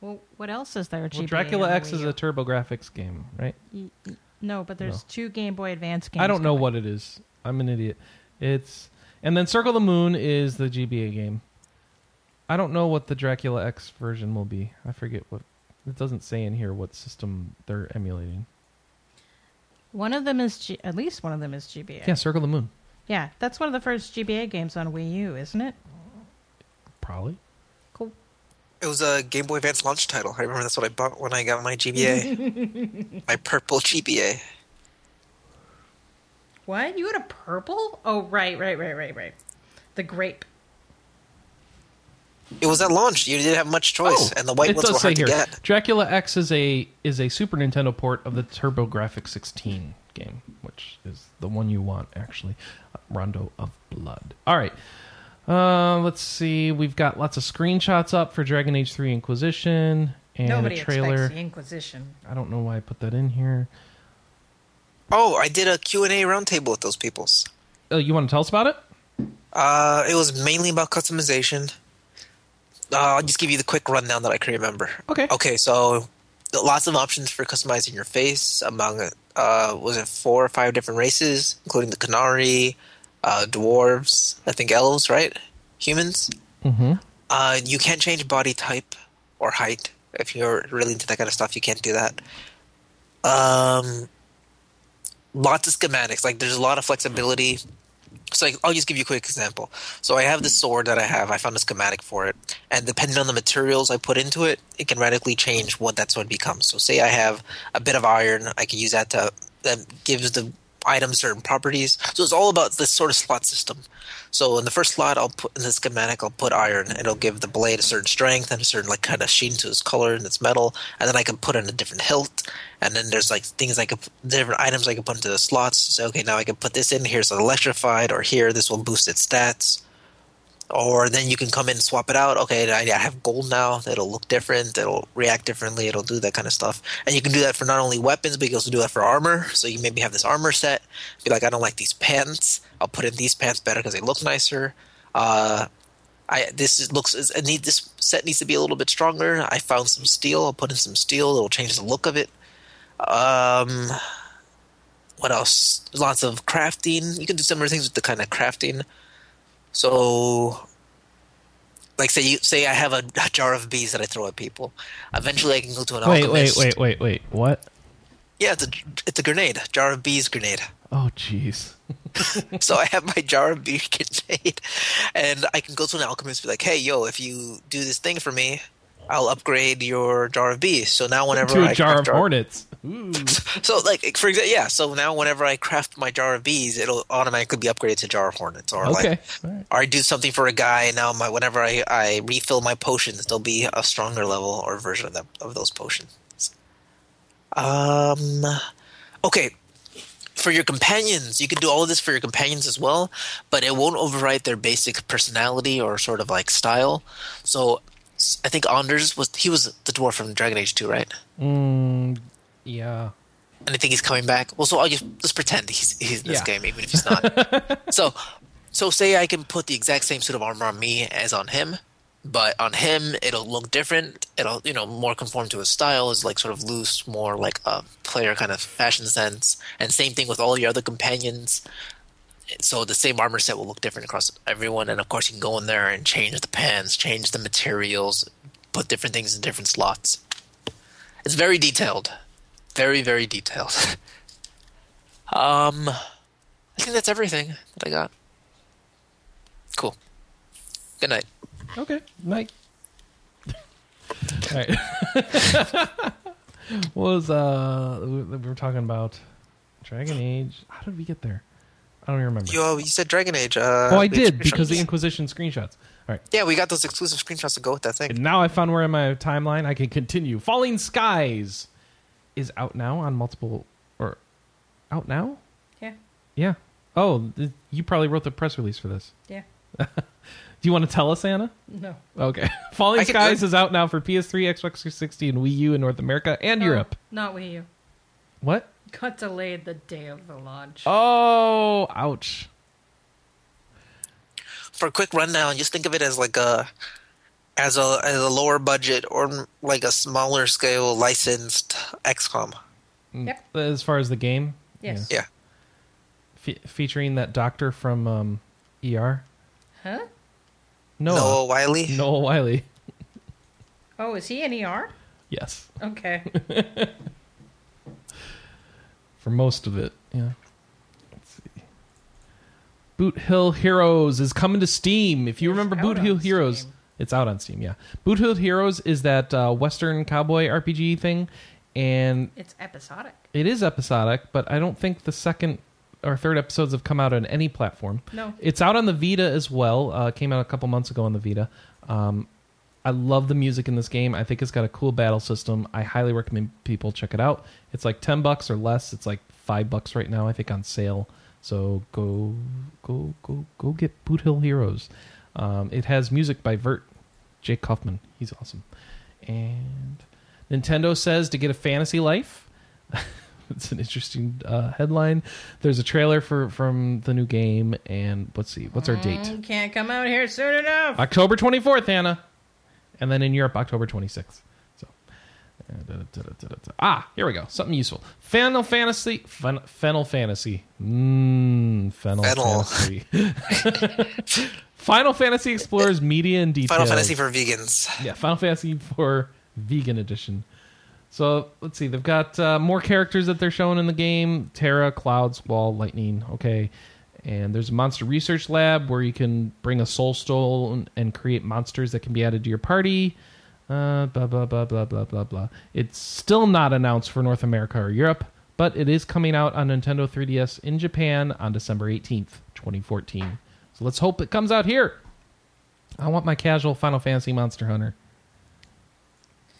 Speaker 2: Well, what else is there?
Speaker 1: well,
Speaker 2: GBA
Speaker 1: Dracula
Speaker 2: on the
Speaker 1: X
Speaker 2: Wii
Speaker 1: is
Speaker 2: U?
Speaker 1: a TurboGrafx game, right?
Speaker 2: Y- y- No, but there's
Speaker 1: No.
Speaker 2: two Game Boy Advance games.
Speaker 1: I don't know
Speaker 2: coming.
Speaker 1: what it is. I'm an idiot. It's and then Circle the Moon is the GBA game. I don't know what the Dracula X version will be. I forget what it doesn't say in here what system they're emulating.
Speaker 2: One of them is G- at least one of them is GBA.
Speaker 1: Yeah, Circle the Moon.
Speaker 2: Yeah, that's one of the first GBA games on Wii U, isn't it?
Speaker 1: Probably.
Speaker 2: Cool.
Speaker 3: It was a Game Boy Advance launch title. I remember that's what I bought when I got my GBA. (laughs) my purple GBA.
Speaker 2: What? You had a purple? Oh, right, right, right, right, right. The grape.
Speaker 3: It was at launch. You didn't have much choice, oh, and the white
Speaker 1: Oh, it
Speaker 3: ones
Speaker 1: does
Speaker 3: were
Speaker 1: say
Speaker 3: hard to
Speaker 1: here.
Speaker 3: get.
Speaker 1: Dracula X is a is a Super Nintendo port of the TurboGrafx 16 game, which is the one you want actually. Rondo of Blood. All right. Uh, let's see. We've got lots of screenshots up for Dragon Age 3 Inquisition and
Speaker 2: Nobody
Speaker 1: a trailer.
Speaker 2: expects the Inquisition.
Speaker 1: I don't know why I put that in here.
Speaker 3: Oh, I did a Q&A roundtable with those peoples.
Speaker 1: Oh, you want to tell us about it?
Speaker 3: Uh, it was mainly about customization. Uh, I'll just give you the quick rundown that I can remember.
Speaker 1: Okay.
Speaker 3: Okay, so lots of options for customizing your face among uh, was it four or five different races, including the Qunari, uh, dwarves, I think elves, right? Humans.
Speaker 1: Mm-hmm.
Speaker 3: Uh, you can't change body type or height if you're really into that kind of stuff. You can't do that. Um, lots of schematics. Like there's a lot of flexibility. So like, I'll just give you a quick example. So I have this sword that I have. I found a schematic for it, and depending on the materials I put into it, it can radically change what that sword becomes. So say I have a bit of iron, I can use that to that gives the item certain properties. So it's all about this sort of slot system. So in the first slot, I'll put in the schematic, I'll put iron. It'll give the blade a certain strength and a certain like kind of sheen to its color and its metal. And then I can put in a different hilt. And then there's like things I could, different items I can put into the slots. So okay, now I can put this in. here. Here's electrified, or here this will boost its stats. Or then you can come in and swap it out. Okay, I I have gold now. It'll look different. It'll react differently. It'll do that kind of stuff. And you can do that for not only weapons, but you can also do that for armor. So you maybe have this armor set. Be like, I don't like these pants. I'll put in these pants better because they look nicer. Uh, I this is, looks it need this set needs to be a little bit stronger. I found some steel. I'll put in some steel. It'll change the look of it. Um, what else? Lots of crafting. You can do similar things with the kind of crafting. So, like say you say I have a, a jar of bees that I throw at people. Eventually, I can go to an
Speaker 1: alchemist. Wait,
Speaker 3: wait,
Speaker 1: wait, wait, wait. What?
Speaker 3: Yeah, it's a it's a grenade, jar of bees grenade.
Speaker 1: Oh, jeez. (laughs) (laughs)
Speaker 3: so I have my jar of bee (laughs) grenade, and I can go to an alchemist and be like, "Hey, yo, if you do this thing for me, I'll upgrade your jar of bees." So now whenever
Speaker 1: To
Speaker 3: I
Speaker 1: a jar
Speaker 3: craft
Speaker 1: of hornets. Ooh. (laughs)
Speaker 3: So like for example, yeah. So now whenever I craft my jar of bees, it'll automatically be upgraded to jar of hornets, or
Speaker 1: Okay.
Speaker 3: like,
Speaker 1: right.
Speaker 3: or I do something for a guy. And now my whenever I, I refill my potions, there'll be a stronger level or version of them of those potions. Um, okay. For your companions, you can do all of this for your companions as well, but it won't overwrite their basic personality or sort of like style. So I think Anders was he was the dwarf from Dragon Age Two, right?
Speaker 1: Mm, yeah.
Speaker 3: and I think he's coming back. Well, so I'll just let's pretend he's he's in this
Speaker 1: Yeah.
Speaker 3: game, even if he's not. (laughs) so, so say I can put the exact same suit of armor on me as on him, but on him it'll look different. It'll you know more conform to his style. Is like sort of loose, more like a player kind of fashion sense. And same thing with all your other companions. So the same armor set will look different across everyone, and of course you can go in there and change the pants, change the materials, put different things in different slots. It's very detailed very very detailed (laughs) um i think that's everything that i got cool good night
Speaker 1: Okay. Night. All right. (laughs) what was uh we we were talking about Dragon Age? How did we get there? I don't even remember.
Speaker 3: yo you said dragon age uh
Speaker 1: oh, I did because the. Inquisition screenshots. All right.
Speaker 3: yeah we got those exclusive screenshots to go with that thing
Speaker 1: And now I found where in my timeline I can continue. Falling Skies is out now on multiple or out now?
Speaker 2: Yeah.
Speaker 1: Yeah. Oh, th- you probably wrote the press release for this.
Speaker 2: Yeah. (laughs)
Speaker 1: Do you want to tell us, Anna?
Speaker 2: No.
Speaker 1: Okay. (laughs) Falling
Speaker 3: I could-
Speaker 1: Skies is out now for PS3, Xbox 360, and Wii U in North America and
Speaker 2: Oh,
Speaker 1: Europe.
Speaker 2: Not Wii U.
Speaker 1: What?
Speaker 2: Got delayed the day of the launch.
Speaker 1: Oh, ouch.
Speaker 3: for a quick rundown just think of it as like a as a as a lower budget or like a smaller scale licensed xcom
Speaker 2: Yep.
Speaker 1: As far as the game?
Speaker 2: Yes.
Speaker 3: yeah
Speaker 1: Fe- featuring that doctor from um, ER.
Speaker 2: Huh?
Speaker 1: Noah.
Speaker 3: Noah Wyle.
Speaker 1: Noah Wyle.
Speaker 2: Oh, is he in ER?
Speaker 1: Yes.
Speaker 2: Okay. (laughs)
Speaker 1: For most of it, yeah. Let's see. Boot Hill Heroes is coming to Steam. If you
Speaker 2: It's
Speaker 1: remember Boot Hill Heroes,
Speaker 2: Steam.
Speaker 1: It's out on Steam. Yeah, Boot Hill Heroes is that uh, Western cowboy RPG thing, and
Speaker 2: it's episodic.
Speaker 1: it is episodic. But I don't think the second or third episodes have come out on any platform.
Speaker 2: No.
Speaker 1: It's out on the Vita as well. Uh, came out a couple months ago on the Vita. Um, I love the music in this game. I think it's got a cool battle system. I highly recommend people check it out. It's like ten bucks or less. It's like five bucks right now. I think on sale. So go, go, go, go get Boot Hill Heroes. Um, it has music by Vert, Jake Kaufman. He's awesome. And Nintendo says to get a fantasy life. (laughs) it's an interesting uh, headline. There's a trailer for from the new game, and let's see, what's our date?
Speaker 2: Mm, Can't come out here soon enough.
Speaker 1: October 24th, Anna. And then in Europe, October 26th. So, uh, da, da, da, da, da, da. ah, here we go. Something useful. Final Fantasy. Fen, Fennel Fantasy. Mmm, Fennel
Speaker 3: Fennel.
Speaker 1: Fantasy. Final Fantasy explores media and details.
Speaker 3: Final Fantasy for vegans.
Speaker 1: Yeah, Final Fantasy for vegan edition. So let's see. They've got uh, more characters that they're showing in the game: Terra, Cloud, Squall, Lightning. Okay, and there's a monster research lab where you can bring a soul stone and create monsters that can be added to your party. Uh, blah blah blah blah blah blah blah. It's still not announced for North America or Europe, but it is coming out on Nintendo 3DS in Japan on December 18th, 2014. Let's hope it comes out here. I want my casual Final Fantasy Monster Hunter.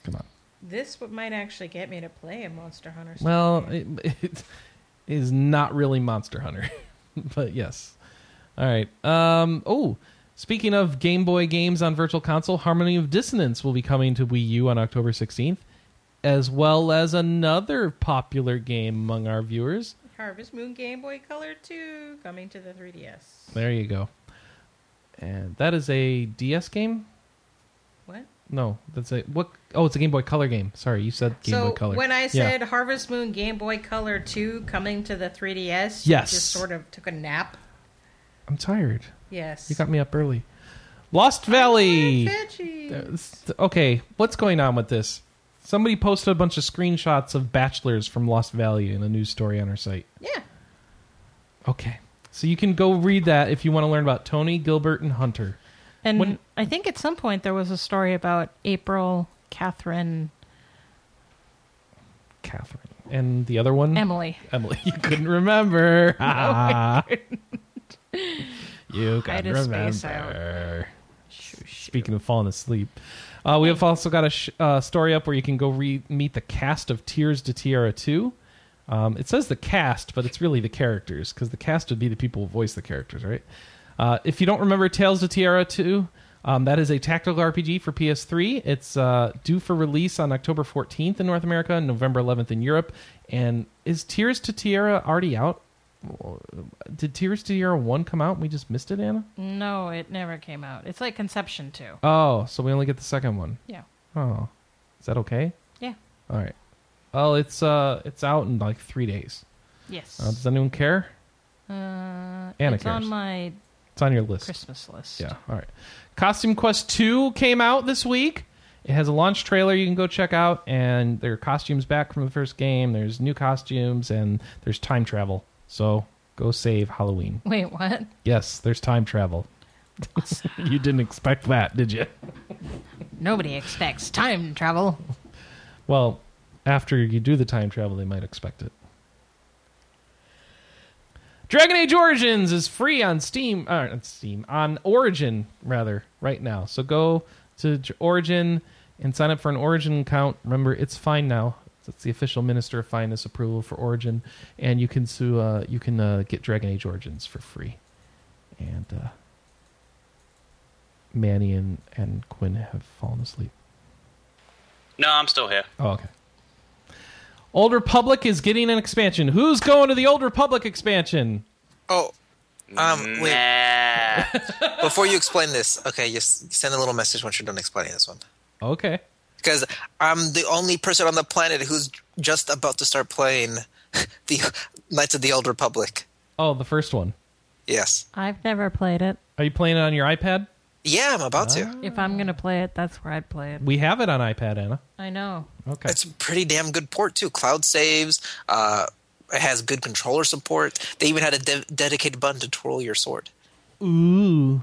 Speaker 1: Come on.
Speaker 2: This might actually get me to play a Monster Hunter.
Speaker 1: Well, it, (laughs) it is not really Monster Hunter, (laughs) but yes. All right. Um. Oh, speaking of Game Boy games on Virtual Console, Harmony of Dissonance will be coming to Wii U on October 16th, as well as another popular game among our viewers.
Speaker 2: Harvest Moon Game Boy Color 2 coming to the 3DS.
Speaker 1: There you go. And that is a DS game.
Speaker 2: What?
Speaker 1: No, that's a what? Oh, it's a Game Boy Color game. Sorry, you said Game
Speaker 2: so
Speaker 1: Boy Color.
Speaker 2: when I
Speaker 1: Yeah.
Speaker 2: said Harvest Moon Game Boy Color 2 coming to the 3DS,
Speaker 1: Yes.
Speaker 2: you just sort of took a nap.
Speaker 1: I'm tired.
Speaker 2: Yes.
Speaker 1: You got me up early. Lost Valley. Okay, what's going on with this? Somebody posted a bunch of screenshots of bachelors from Lost Valley in a news story on our site.
Speaker 2: Yeah.
Speaker 1: Okay. So you can go read that if you want to learn about Tony, Gilbert, and Hunter.
Speaker 2: And
Speaker 1: When-
Speaker 2: I think at some point there was a story about April, Catherine,
Speaker 1: Catherine. And the other one?
Speaker 2: Emily.
Speaker 1: Emily. (laughs) You couldn't remember. (laughs) (laughs)
Speaker 2: I
Speaker 1: you
Speaker 2: had
Speaker 1: can
Speaker 2: to space
Speaker 1: remember. Speaking of falling asleep, uh, we have also got a sh- uh, story up where you can go re- meet the cast of Tears to Tiara 2. Um, it says the cast, but it's really the characters because the cast would be the people who voice the characters, right? Uh, if you don't remember Tales to Tiara 2, um, that is a tactical RPG for PS3. It's uh, due for release on October 14th in North America and November 11th in Europe. And is Tears to Tiara already out? Did Tears to Tiara 1 come out and we just missed it, Anna?
Speaker 2: No, it never came out. It's like Conception 2.
Speaker 1: Oh, so we only get the second one.
Speaker 2: Yeah.
Speaker 1: Oh, is that okay?
Speaker 2: Yeah.
Speaker 1: All right. Well, it's uh, it's out in like three days.
Speaker 2: Yes.
Speaker 1: Uh, does anyone care?
Speaker 2: Uh,
Speaker 1: Anna
Speaker 2: it's
Speaker 1: cares.
Speaker 2: on my
Speaker 1: It's on your list.
Speaker 2: Christmas list.
Speaker 1: Yeah. All right. Costume Quest 2 came out this week. It has a launch trailer you can go check out, and there are costumes back from the first game. There's new costumes, and there's time travel. So go save Halloween. (laughs)
Speaker 2: Wait, what?
Speaker 1: Yes, there's time travel. (laughs) you didn't expect that, did you?
Speaker 2: Nobody expects time travel.
Speaker 1: Well, after you do the time travel, they might expect it. Dragon Age Origins is free on Steam, uh, not Steam, on Origin rather, right now. So go to Origin and sign up for an Origin account. Remember, it's fine now. It's the official Minister of Finance approval for Origin, and you can sue. Uh, you can uh, get Dragon Age Origins for free. And uh, Manny and, and Quinn have fallen asleep.
Speaker 4: No, I'm still here.
Speaker 1: Oh, okay. Old Republic is getting an expansion. Who's going to the Old Republic expansion?
Speaker 3: Oh, um, wait.
Speaker 4: Nah.
Speaker 3: Before you explain this, okay, just send a little message once you're done explaining this one.
Speaker 1: Okay.
Speaker 3: Because I'm the only person on the planet who's just about to start playing (laughs) the Knights of the Old Republic.
Speaker 1: Oh, the first one.
Speaker 3: Yes.
Speaker 2: I've never played it.
Speaker 1: Are you playing it on your iPad?
Speaker 3: Yeah, I'm about to.
Speaker 2: If I'm gonna play it, that's where I'd play it.
Speaker 1: We have it on iPad, Anna.
Speaker 2: I know.
Speaker 1: Okay.
Speaker 3: It's a pretty damn good port too. Cloud saves. Uh, it has good controller support. They even had a de- dedicated button to twirl your sword.
Speaker 1: Ooh.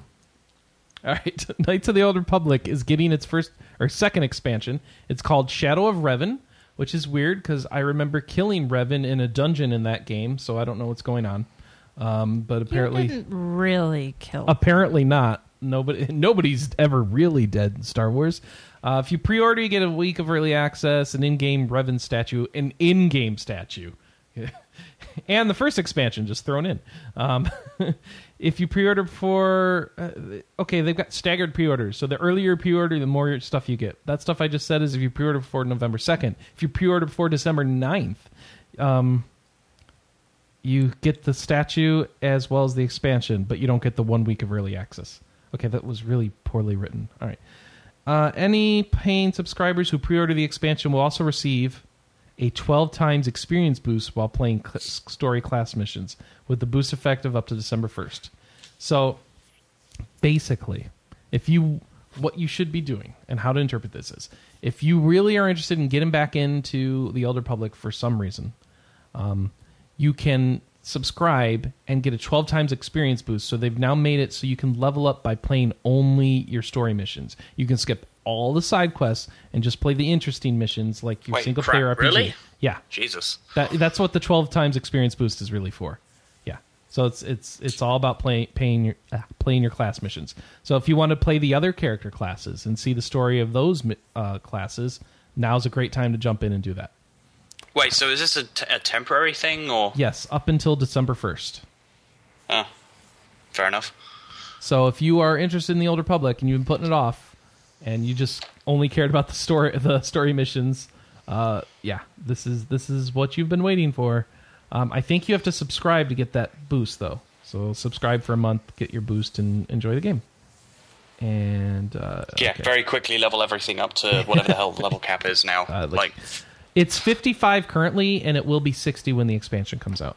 Speaker 1: All right. (laughs) Knights of the Old Republic is getting its first or second expansion. It's called Shadow of Revan, which is weird because I remember killing Revan in a dungeon in that game, so I don't know what's going on. Um, but apparently,
Speaker 2: you didn't really kill.
Speaker 1: apparently not. Nobody, (laughs) nobody's ever really dead in Star Wars. Uh, if you pre-order, you get a week of early access, an in-game Revan statue, an in-game statue, (laughs) and the first expansion just thrown in. Um, if you pre-order for, uh, okay, they've got staggered pre-orders. So the earlier pre-order, the more stuff you get. That stuff I just said is if you pre-order before November second. If you pre-order before December 9th, um, you get the statue as well as the expansion, but you don't get the one week of early access. Okay, that was really poorly written. All right. Uh, any paying subscribers who pre-order the expansion will also receive a 12 times experience boost while playing cl- story class missions, with the boost effective up to December 1st. So, basically, if you what you should be doing and how to interpret this is, if you really are interested in getting back into the Old Republic for some reason, um, you can subscribe and get a 12 times experience boost. So they've now made it so you can level up by playing only your story missions. You can skip all the side quests and just play the interesting missions like your
Speaker 4: Wait,
Speaker 1: single
Speaker 4: crap,
Speaker 1: player RPG.
Speaker 4: really?
Speaker 1: Yeah.
Speaker 4: Jesus.
Speaker 1: That that's what the 12 times experience boost is really for. Yeah. So it's it's it's all about playing paying your uh, playing your class missions. So if you want to play the other character classes and see the story of those uh, classes, now's a great time to jump in and do that.
Speaker 4: Wait, so is this a, t- a temporary thing or?
Speaker 1: Yes, up until December 1st.
Speaker 4: Oh, fair enough.
Speaker 1: So if you are interested in the Old Republic and you've been putting it off, and you just only cared about the story, the story missions, uh, yeah, this is this is what you've been waiting for. Um, I think you have to subscribe to get that boost, though. So subscribe for a month, get your boost, and enjoy the game. And uh,
Speaker 4: Yeah,
Speaker 1: okay.
Speaker 4: very quickly level everything up to whatever the hell the level cap is now. (laughs)
Speaker 1: Uh,
Speaker 4: like,
Speaker 1: like- it's 55 currently, and it will be 60 when the expansion comes out.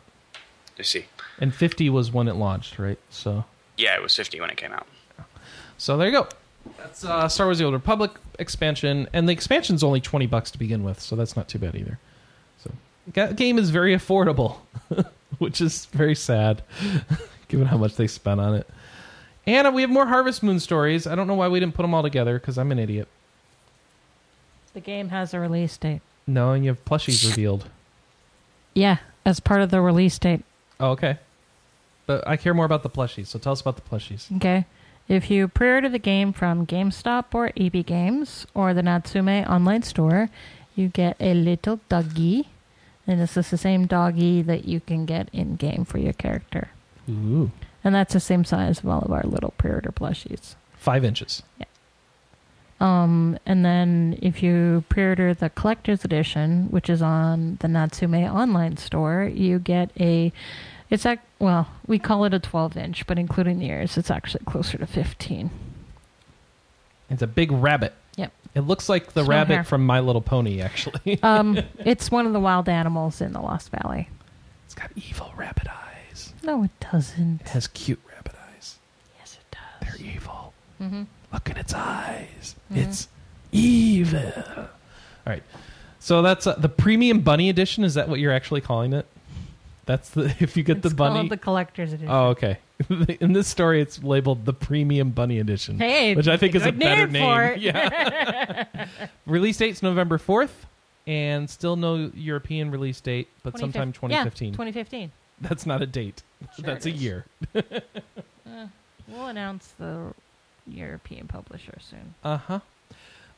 Speaker 4: you see.
Speaker 1: And 50 was when it launched, right? So
Speaker 4: Yeah, it was 50 when it came out.
Speaker 1: So there you go. That's uh, Star Wars: The Old Republic expansion, and the expansion's only twenty bucks to begin with, so that's not too bad either. So, game is very affordable, (laughs) which is very sad, (laughs) given how much they spent on it. And uh, we have more Harvest Moon stories. I don't know why we didn't put them all together because I'm an idiot.
Speaker 2: The game has a release date.
Speaker 1: No, and you have plushies revealed.
Speaker 2: Yeah, as part of the release date.
Speaker 1: Oh, okay. But I care more about the plushies, so tell us about the plushies.
Speaker 2: Okay. If you pre-order the game from GameStop or EB Games or the Natsume online store, you get a little doggy, and this is the same doggy that you can get in game for your character,
Speaker 1: Ooh,
Speaker 2: and that's the same size of all of our little pre-order plushies.
Speaker 1: five inches.
Speaker 2: Um, and then if you pre-order the collector's edition, which is on the Natsume online store, you get a. It's like well, we call it a 12 inch, but including the ears, it's actually closer to 15.
Speaker 1: It's a big rabbit.
Speaker 2: Yep.
Speaker 1: It looks like the
Speaker 2: no
Speaker 1: rabbit
Speaker 2: hair.
Speaker 1: from My Little Pony, actually. (laughs)
Speaker 2: Um, (laughs) it's one of the wild animals in the Lost Valley.
Speaker 1: it's got evil rabbit eyes.
Speaker 2: No, it doesn't.
Speaker 1: It has cute rabbit eyes.
Speaker 2: Yes, it does.
Speaker 1: They're evil.
Speaker 2: Mm-hmm.
Speaker 1: Look at its eyes. It's evil. All right. So that's uh, the premium bunny edition. Is that what you're actually calling it? That's the (laughs) if you get
Speaker 2: It's
Speaker 1: the bunny.
Speaker 2: called the collector's edition.
Speaker 1: oh, okay. (laughs) In this story, it's labeled the premium bunny edition.
Speaker 2: Hey,
Speaker 1: which I think is a better
Speaker 2: name for it.
Speaker 1: Yeah. (laughs) release date's November fourth, and still no European release date, but sometime 2015.
Speaker 2: Yeah, 2015.
Speaker 1: That's not a date.
Speaker 2: Sure
Speaker 1: That's a year.
Speaker 2: We'll announce the European publisher soon.
Speaker 1: Uh huh.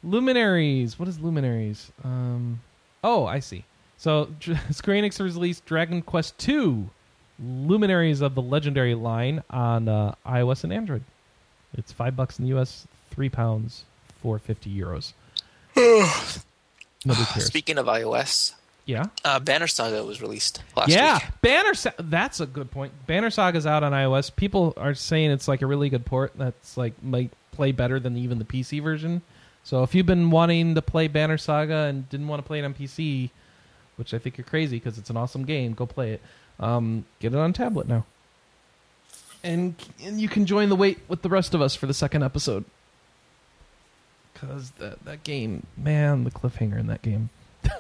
Speaker 1: Luminaries. What is Luminaries? Um. Oh, I see. So (laughs) Square Enix has released Dragon Quest II, Luminaries of the Legendary line on uh, iOS and Android. It's five bucks in the U.S., three pounds, four fifty euros. (sighs) Nobody cares.
Speaker 3: Speaking of iOS,
Speaker 1: yeah.
Speaker 3: uh, Banner Saga was released last
Speaker 1: yeah,
Speaker 3: week.
Speaker 1: Banner. Sa- that's a good point. Banner Saga's out on iOS. People are saying it's like a really good port. That's like might play better than even the PC version. So if you've been wanting to play Banner Saga and didn't want to play it on PC, which I think you're crazy because it's an awesome game, go play it. Um, get it on tablet now. and and you can join the wait with the rest of us for the second episode. Cause that that game, man, the cliffhanger in that game. (laughs) Did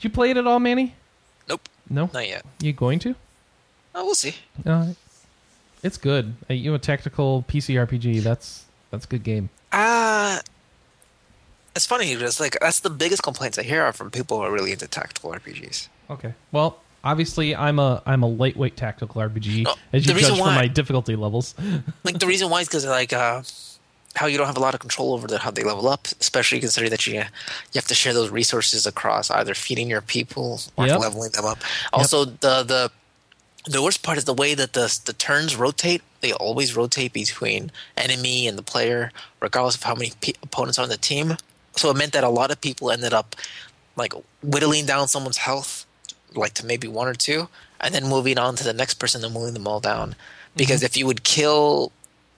Speaker 1: you play it at all, Manny?
Speaker 3: Nope,
Speaker 1: No,
Speaker 3: not yet.
Speaker 1: you going to?
Speaker 3: Oh, we'll see.
Speaker 1: Uh, it's good. Uh, you know, a tactical PC RPG. That's that's a good game.
Speaker 3: Ah, it's funny. because like that's the biggest complaints I hear are from people who are really into tactical RPGs.
Speaker 1: Okay. Well, obviously, I'm a I'm a lightweight tactical RPG,
Speaker 3: No,
Speaker 1: as you
Speaker 3: the reason
Speaker 1: from
Speaker 3: why-
Speaker 1: my difficulty levels. (laughs)
Speaker 3: Like the reason why is because like uh, how you don't have a lot of control over the, how they level up, especially considering that you you have to share those resources across either feeding your people or
Speaker 1: Yep.
Speaker 3: leveling them up. Also, the the the worst part is the way that the the turns rotate. They always rotate between enemy and the player, regardless of how many pe- opponents are on the team. So it meant that a lot of people ended up like whittling down someone's health, like to maybe one or two, and then moving on to the next person and moving them all down. Because mm-hmm. if you would kill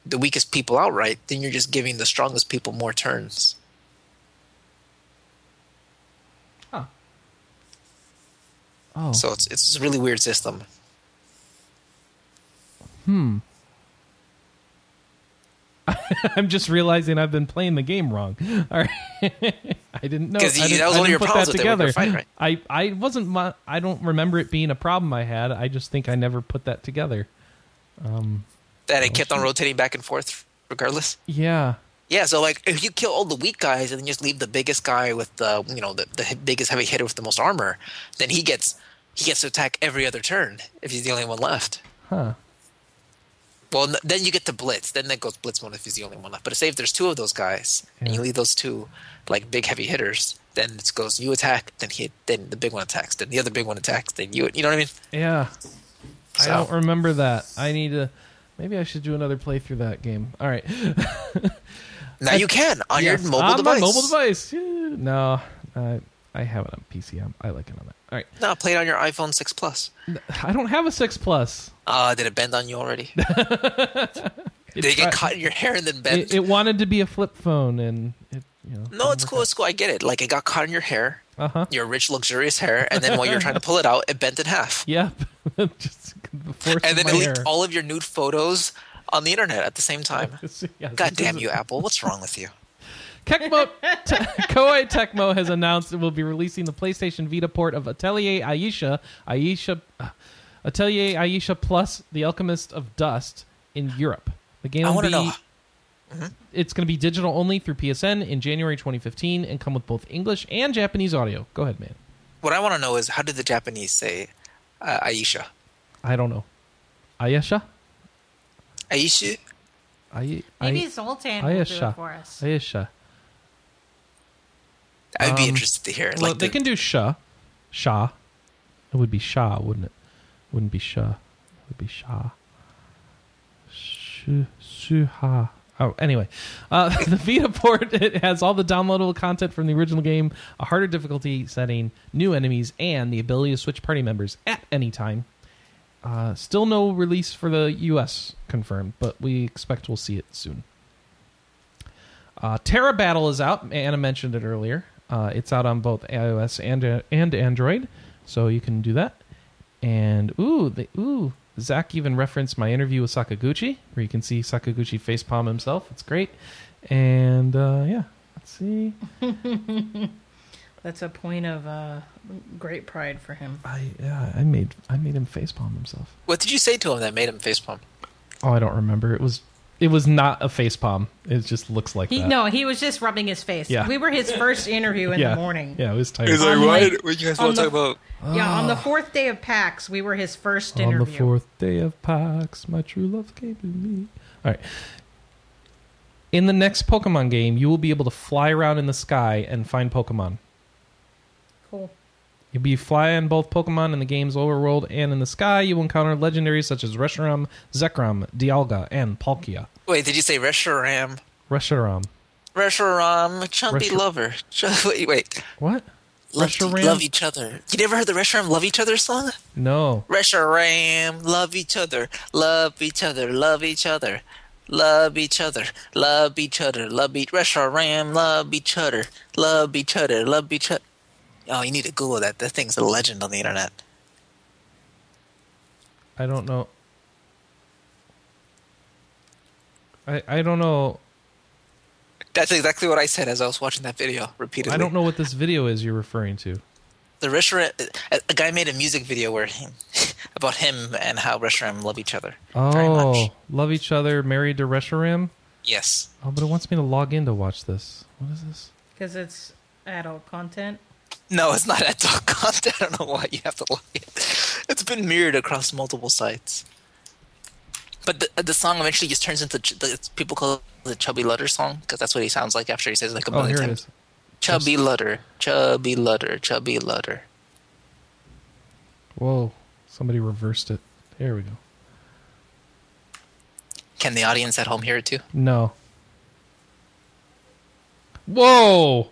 Speaker 3: the weakest people outright, then you're just giving the strongest people more turns.
Speaker 1: Huh. Oh.
Speaker 3: So it's it's a really weird system. Hmm. (laughs)
Speaker 1: I'm just realizing I've been playing the game wrong. (laughs) All right, (laughs) I didn't know.
Speaker 3: 'Cause you-
Speaker 1: I didn't,
Speaker 3: that was
Speaker 1: I
Speaker 3: one of your
Speaker 1: put
Speaker 3: problems
Speaker 1: that
Speaker 3: with it when you
Speaker 1: together.
Speaker 3: right?
Speaker 1: I I wasn't. mu- I don't remember it being a problem I had. I just think I never put that together.
Speaker 3: Um, that it kept on rotating back and forth regardless.
Speaker 1: Yeah.
Speaker 3: Yeah, so like if you kill all the weak guys and then just leave the biggest guy with the you know the, the biggest heavy hitter with the most armor, then he gets he gets to attack every other turn if he's the only one left.
Speaker 1: Huh.
Speaker 3: Well, then you get to blitz. Then that goes blitz mode if he's the only one left. But say if there's two of those guys and you
Speaker 1: Yeah.
Speaker 3: leave those two like big heavy hitters, then it goes you attack, then he then the big one attacks, then the other big one attacks, then you you know what I mean?
Speaker 1: Yeah. I don't remember that. I need to. Maybe I should do another playthrough that game. All right.
Speaker 3: Now you (laughs) can on
Speaker 1: Yes,
Speaker 3: your mobile
Speaker 1: on
Speaker 3: device.
Speaker 1: my mobile device. Yeah. No, I I have it on PC. I'm, I like it on that. All right.
Speaker 3: No, play it on your iPhone six Plus.
Speaker 1: I don't have a six plus.
Speaker 3: Uh, did it bend on you already? (laughs) did it get caught in your hair and then bend?
Speaker 1: It, it wanted to be a flip phone, and it you know.
Speaker 3: no, it's cool. It's cool. I get it. Like it got caught in your hair,
Speaker 1: Uh huh.
Speaker 3: your rich, luxurious hair, and then while you're trying to pull it out, it bent in half. (laughs)
Speaker 1: Yep. (laughs) Just the force
Speaker 3: And then it leaked
Speaker 1: hair.
Speaker 3: all of your nude photos on the internet at the same time. God damn you, Apple! What's wrong with you?
Speaker 1: Tecmo, Te- (laughs) Koei Tecmo has announced it will be releasing the PlayStation Vita port of Atelier Aisha, Aisha, uh, Atelier Aisha Plus: The Alchemist of Dusk in Europe. The game
Speaker 3: I
Speaker 1: will
Speaker 3: want
Speaker 1: be.
Speaker 3: to know.
Speaker 1: It's going to be digital only through PSN in January 2015 and come with both English and Japanese audio. Go ahead, man.
Speaker 3: What I want to know is how did the Japanese say uh, Aisha?
Speaker 1: I don't know. Ayesha?
Speaker 3: Aisha?
Speaker 1: Ai-
Speaker 2: Maybe
Speaker 1: Ai-
Speaker 2: Zoltan will do it for us.
Speaker 1: Ayesha.
Speaker 3: I'd be
Speaker 1: Um,
Speaker 3: interested to hear. it.
Speaker 1: Well,
Speaker 3: Like
Speaker 1: they
Speaker 3: the-
Speaker 1: can do Sha. Sha. It would be Sha, wouldn't it? Wouldn't be Sha. It would be Sha. Shu, Shuha. Oh, anyway. Uh, (laughs) the Vita port (laughs) it has all the downloadable content from the original game, a harder difficulty setting, new enemies, and the ability to switch party members at any time. Uh, still no release for the US confirmed, but we expect we'll see it soon. Uh, Terra Battle is out. Anna mentioned it earlier. Uh, it's out on both iOS and and Android, so you can do that. And ooh, the, ooh, Zach even referenced my interview with Sakaguchi, where you can see Sakaguchi facepalm himself. It's great. And uh, yeah, let's see. (laughs)
Speaker 2: That's a point of uh, great pride for him.
Speaker 1: I yeah, I made I made him facepalm himself.
Speaker 3: what did you say to him that made him facepalm?
Speaker 1: Oh, I don't remember. It was it was not a face palm. It just looks like
Speaker 2: He
Speaker 1: that.
Speaker 2: no, he was just rubbing his face.
Speaker 1: Yeah.
Speaker 2: We were his first interview in
Speaker 1: yeah,
Speaker 2: the morning.
Speaker 1: Yeah, it was tired.
Speaker 2: like, On, like,
Speaker 3: what you guys
Speaker 2: on the-
Speaker 3: about?
Speaker 2: Yeah, on the ah. fourth day of PAX, we were his first
Speaker 1: On
Speaker 2: interview.
Speaker 1: On the fourth day of Pax, my true love came to me. All right. In the next Pokemon game, you will be able to fly around in the sky and find Pokemon.
Speaker 2: Cool.
Speaker 1: You'll be flying both Pokemon in the game's overworld and in the sky. You will encounter legendaries such as Reshiram, Zekrom, Dialga, and Palkia.
Speaker 3: Wait, did you say Reshiram?
Speaker 1: Reshiram.
Speaker 3: Reshiram, chumpy
Speaker 1: Resh-
Speaker 3: lover. Ch- (laughs) wait, wait.
Speaker 1: What?
Speaker 3: Love,
Speaker 1: Reshiram?
Speaker 3: love each other. You never heard the Reshiram Love Each Other song?
Speaker 1: No.
Speaker 3: Reshiram, love each other, love each other, love each other, love each other, love each other, love each Reshiram, love each other, love each other, love each other. Oh, you need to Google that. That thing's a legend on the internet.
Speaker 1: I don't know. I, I don't know.
Speaker 3: That's exactly what I said as I was watching that video repeatedly.
Speaker 1: I don't know what this video is you're referring to.
Speaker 3: The restaurant. A, a guy made a music video where he, (laughs) about him and how Reshiram love each other. very
Speaker 1: Oh,
Speaker 3: much.
Speaker 1: love each other, married to Reshiram.
Speaker 3: Yes.
Speaker 1: Oh, but it wants me to log in to watch this. What is this?
Speaker 2: Because it's adult content.
Speaker 3: No, it's not adult (laughs) content. I don't know why you have to log in. It's been mirrored across multiple sites. But the, the song eventually just turns into ch- the, people call it the Chubby Lutter song because that's what he sounds like after he says like a
Speaker 1: Oh,
Speaker 3: million
Speaker 1: here
Speaker 3: times.
Speaker 1: is.
Speaker 3: Chubby Lutter, Chubby Lutter, Chubby Lutter.
Speaker 1: Whoa, somebody reversed it. There we go.
Speaker 3: Can the audience at home hear it too?
Speaker 1: No. Whoa!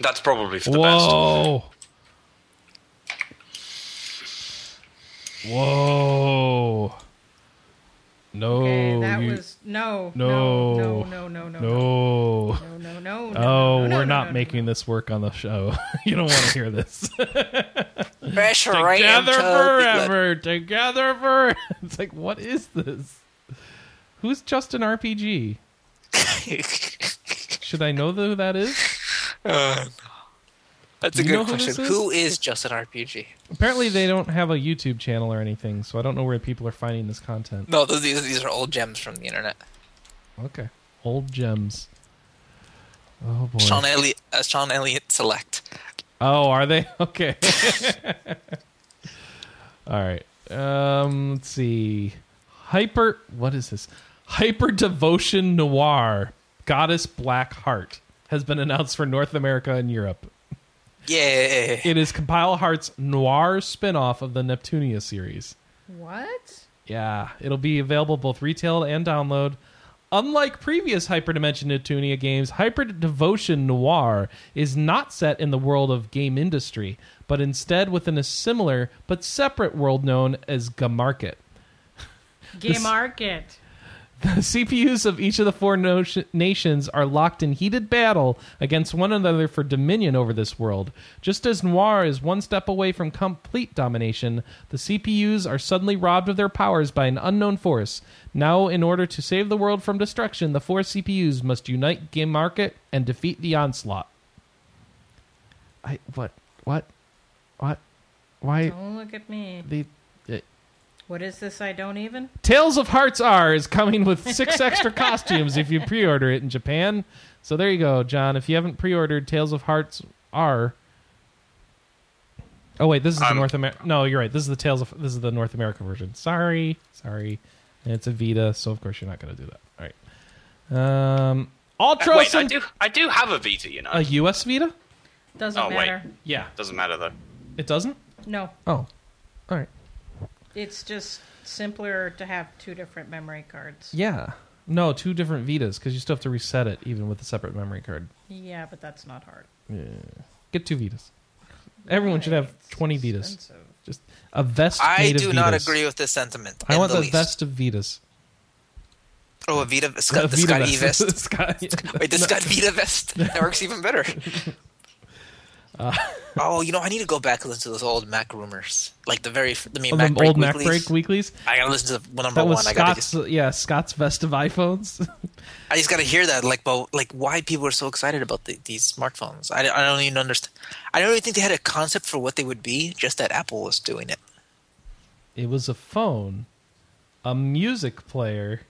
Speaker 4: That's probably for the best.
Speaker 1: Whoa! Whoa! No.
Speaker 2: Okay, that
Speaker 1: you-
Speaker 2: was no,
Speaker 1: No.
Speaker 2: no, no, no, no, no,
Speaker 1: No.
Speaker 2: no, no, no, no.
Speaker 1: Oh,
Speaker 2: no, no,
Speaker 1: we're not making this work on the show. (laughs) you don't want to hear this. (laughs)
Speaker 3: Reshiram,
Speaker 1: Together forever. Together for. (laughs) It's like, what is this? Who's Justin RPG? Should I know who that is?
Speaker 3: That's a good question.
Speaker 1: is?
Speaker 3: Who is Justin RPG?
Speaker 1: Apparently, they don't have a YouTube channel or anything, so I don't know where people are finding this content.
Speaker 3: No, those, these, these are old gems from the internet.
Speaker 1: Okay. Old gems. Oh boy.
Speaker 3: Sean Elliott, uh, Sean Elliott Select.
Speaker 1: Oh, are they? (laughs) Okay. (laughs) All right. Um, let's see. Hyper. What is this? Hyper Devotion Noir Goddess Black Heart has been announced for North America and Europe.
Speaker 3: Yeah.
Speaker 1: It is Compile Heart's noir spin-off of the Neptunia series.
Speaker 2: What?
Speaker 1: Yeah, it'll be available both retail and download. Unlike previous Hyperdimension Neptunia games, Hyper Devotion Noir is not set in the world of game industry, but instead within a similar but separate world known as Gamarket.
Speaker 2: Gay
Speaker 1: This-
Speaker 2: market. (laughs)
Speaker 1: The CPUs of each of the four notion- nations are locked in heated battle against one another for dominion over this world. Just as Noir is one step away from complete domination, the CPUs are suddenly robbed of their powers by an unknown force. Now, in order to save the world from destruction, the four CPUs must unite Game Market and defeat the onslaught. I what what what why
Speaker 2: Don't look at me.
Speaker 1: the.
Speaker 2: What is this? I don't even.
Speaker 1: Tales of Hearts R is coming with six (laughs) extra costumes if you pre-order it in Japan. So there you go, John. If you haven't pre-ordered Tales of Hearts R, oh wait, this is the
Speaker 4: Um,
Speaker 1: North America. No, you're right. This is the Tales of this is the North America version. Sorry, sorry. And it's a Vita, so of course you're not going to do that. All right. Um, Ultra.
Speaker 4: Wait, I do. I do have a Vita. You know.
Speaker 1: a US Vita?
Speaker 2: Doesn't
Speaker 4: Oh, wait.
Speaker 1: Yeah,
Speaker 4: Doesn't matter though.
Speaker 1: it doesn't.
Speaker 2: No,
Speaker 1: Oh, all right.
Speaker 2: It's just simpler to have two different memory cards.
Speaker 1: Yeah. No, two different Vitas because you still have to reset it even with a separate memory card.
Speaker 2: Yeah, but that's not hard. Yeah.
Speaker 1: Get two Vitas. Everyone should have
Speaker 2: It's
Speaker 1: 20 Vitas.
Speaker 2: expensive.
Speaker 1: Just a vest
Speaker 3: I
Speaker 1: made of
Speaker 3: do not
Speaker 1: Vitas.
Speaker 3: agree with this sentiment.
Speaker 1: I
Speaker 3: in
Speaker 1: want
Speaker 3: the
Speaker 1: the
Speaker 3: least.
Speaker 1: vest of Vitas.
Speaker 3: Oh, a Vita,
Speaker 1: A
Speaker 3: Scott, the
Speaker 1: Vita
Speaker 3: Scott E vest. (laughs)
Speaker 1: Scott-
Speaker 3: Wait, the (laughs) Scott Vita vest. That works even better. (laughs)
Speaker 1: Uh,
Speaker 3: oh, you know, I need to go back and listen to those old Mac rumors, like the very, I mean,
Speaker 1: Oh,
Speaker 3: Mac
Speaker 1: the
Speaker 3: Break
Speaker 1: old Mac
Speaker 3: weeklies.
Speaker 1: Break weeklies.
Speaker 3: I gotta listen to the number
Speaker 1: That was
Speaker 3: one. I gotta
Speaker 1: Scott's,
Speaker 3: just,
Speaker 1: yeah, Scott's best of iPhones.
Speaker 3: I just gotta hear that, like, but like, why people are so excited about the, these smartphones? I, I don't even understand. I don't even think they had a concept for what they would be. Just that Apple was doing it.
Speaker 1: it was a phone, a music player.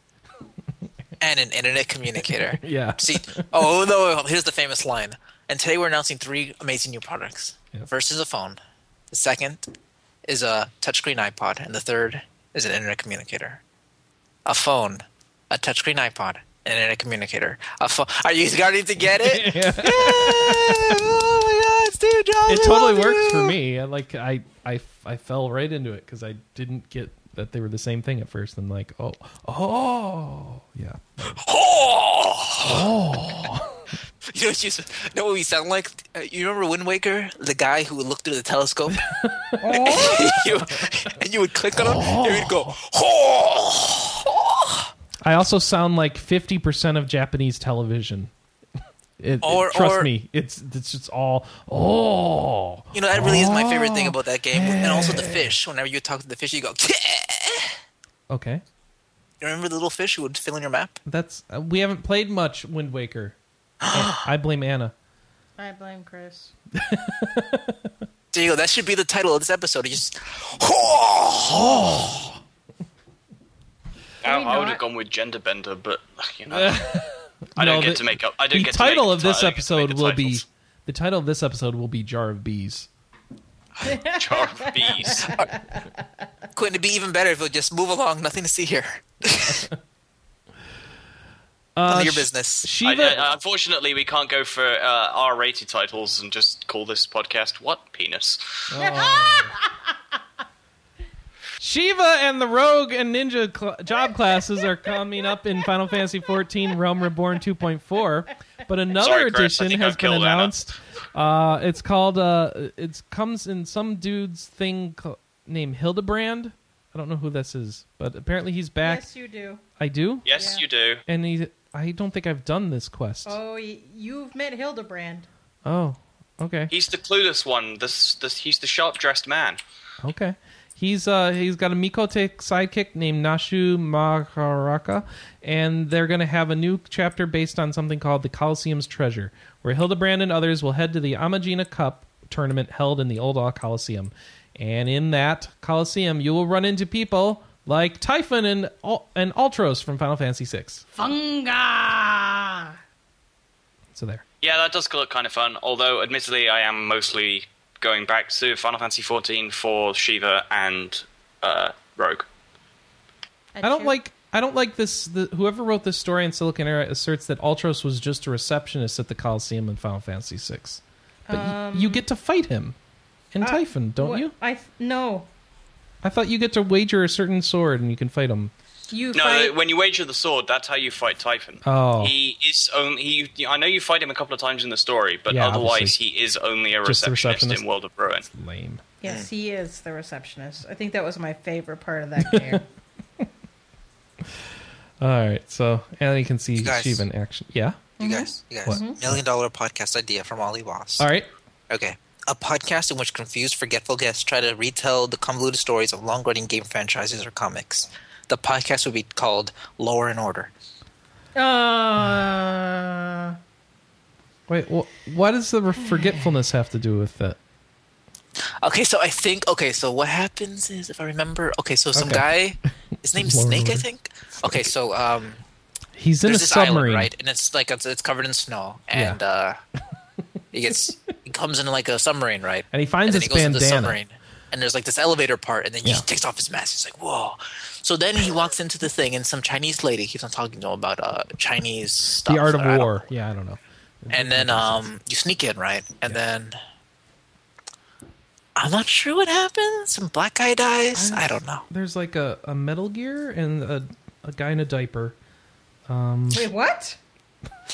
Speaker 3: and an internet communicator. (laughs)
Speaker 1: Yeah.
Speaker 3: See, oh no! Here's the famous line. And today we're announcing three amazing new products.
Speaker 1: Yep.
Speaker 3: First is a phone. The second is a touchscreen iPod, and the third is an internet communicator. A phone, a touchscrreen iPod, an internet communicator. A phone. Are you starting to get it?
Speaker 1: Yeah. (laughs)
Speaker 3: Yeah! Oh my God, Steve Jobs!
Speaker 1: it totally works for me. I like I I I fell right into it because I didn't get that they were the same thing at first. And like, oh, oh, yeah.
Speaker 3: Oh. oh. (laughs) (laughs) You know what you know what we sound like? Uh, you remember Wind Waker, the guy who would look through the telescope, (laughs) you, and you would click on him, and he'd go, "Oh." (laughs)
Speaker 1: I also sound like fifty percent of Japanese television. It,
Speaker 3: Or-
Speaker 1: trust
Speaker 3: or-
Speaker 1: me, it's it's just all oh.
Speaker 3: You know that really is my favorite thing about that game, and also the fish. Whenever you talk to the fish, you go,
Speaker 1: Okay.
Speaker 3: You remember the little fish who would fill in your map?
Speaker 1: That's uh, we haven't played much Wind Waker. I blame Anna.
Speaker 2: I blame Chris.
Speaker 3: There you go. That should be the title of this episode. You just.
Speaker 4: I,
Speaker 2: we
Speaker 4: I would have gone with gender bender, but you know, (laughs) I don't get
Speaker 1: the-
Speaker 4: to make up. I don't
Speaker 1: the
Speaker 4: get to
Speaker 1: title
Speaker 4: make
Speaker 1: of
Speaker 4: the
Speaker 1: this
Speaker 4: ti- I don't get to make
Speaker 1: episode will be the title of this episode will be Jar of Bees. (laughs)
Speaker 4: Jar of Bees.
Speaker 3: Couldn't it be even better if it would just move along? Nothing to see here. (laughs) None
Speaker 1: Uh,
Speaker 3: of your business.
Speaker 1: Shiva,
Speaker 4: I- unfortunately, we can't go for uh, R-rated titles and just call this podcast "What Penis." (laughs)
Speaker 1: Shiva and the Rogue and Ninja cl- job classes are coming up in Final Fantasy XIV Realm Reborn 2.4, but another
Speaker 4: Sorry, Chris,
Speaker 1: edition has
Speaker 4: I've
Speaker 1: been announced. Uh, it's called uh, it comes in some dude's thing co- named Hildebrand. I don't know who this is, but apparently he's back.
Speaker 2: Yes, you do.
Speaker 1: I do,
Speaker 4: Yes,
Speaker 2: Yeah.
Speaker 4: you do.
Speaker 1: and he. I don't think I've done this quest.
Speaker 2: Oh, y- you've met Hildebrand.
Speaker 1: Oh, okay.
Speaker 4: He's the clueless one. This, this, he's the sharp-dressed man.
Speaker 1: Okay. He's uh he's got a Miqo'te sidekick named Nashu Mhakaracca, and they're gonna have a new chapter based on something called the Colosseum's Treasure, where Hildebrand and others will head to the Amagina Cup tournament held in the Old All Coliseum. And in that Coliseum you will run into people like Typhon and Al- and Ultros from Final Fantasy VI.
Speaker 2: Funga!
Speaker 1: So there.
Speaker 4: Yeah, that does look kind of fun. Although, admittedly, I am mostly going back to Final Fantasy XIV for Shiva and uh, Rogue.
Speaker 1: I don't like I don't like this. The, whoever wrote this story in Siliconera asserts that Ultros was just a receptionist at the Coliseum in Final Fantasy VI, but y- you get to fight him in Typhon, don't
Speaker 2: What-
Speaker 1: you?
Speaker 2: I th- no.
Speaker 1: I thought you get to wager a certain sword and you can fight him.
Speaker 2: You
Speaker 4: No,
Speaker 2: fight.
Speaker 4: when you wager the sword, that's how you fight Typhon.
Speaker 1: Oh.
Speaker 4: He is only. He, I know you fight him a couple of times in the story, but
Speaker 1: Yeah,
Speaker 4: otherwise
Speaker 1: obviously.
Speaker 4: he is only a receptionist,
Speaker 1: receptionist.
Speaker 4: in World of Ruin.
Speaker 1: Lame.
Speaker 2: yes, he hmm. is the receptionist. I think that was my favorite part of that (laughs) game.
Speaker 1: All right, so and you can see
Speaker 3: You guys-
Speaker 1: Shiva in action. Yeah.
Speaker 3: You guys, you guys.
Speaker 1: What?
Speaker 3: Million dollar podcast idea from Ollie Boss.
Speaker 1: All right.
Speaker 3: Okay. A podcast in which confused, forgetful guests try to retell the convoluted stories of long running game franchises or comics. The podcast would be called Lore and Order.
Speaker 2: uh,
Speaker 1: Wait. Wh- what does the forgetfulness have to do with that?
Speaker 3: Okay, so I think okay, so what happens is if I remember okay, so some
Speaker 1: Okay.
Speaker 3: guy his name's
Speaker 1: Lower in
Speaker 3: Snake, I
Speaker 1: Order.
Speaker 3: think. Okay, so um
Speaker 1: He's in a submarine.
Speaker 3: island, right? And it's like it's, it's covered in snow.
Speaker 1: Yeah.
Speaker 3: And uh he gets he comes in like a submarine, right?
Speaker 1: And he finds
Speaker 3: and
Speaker 1: his
Speaker 3: he goes into the
Speaker 1: bandana.
Speaker 3: submarine. And there's like this elevator part, and then he
Speaker 1: Yeah.
Speaker 3: takes off his mask. He's like, "Whoa!" So then he walks into the thing, and some Chinese lady keeps on talking to him about uh, Chinese stuff.
Speaker 1: The art of
Speaker 3: I
Speaker 1: war. Yeah, I don't know.
Speaker 3: And then um, you sneak in, right? And then I'm not sure what happens. Some black guy dies. I don't know.
Speaker 1: There's like a, a Metal Gear and a, a guy in a diaper. Um,
Speaker 2: wait, what?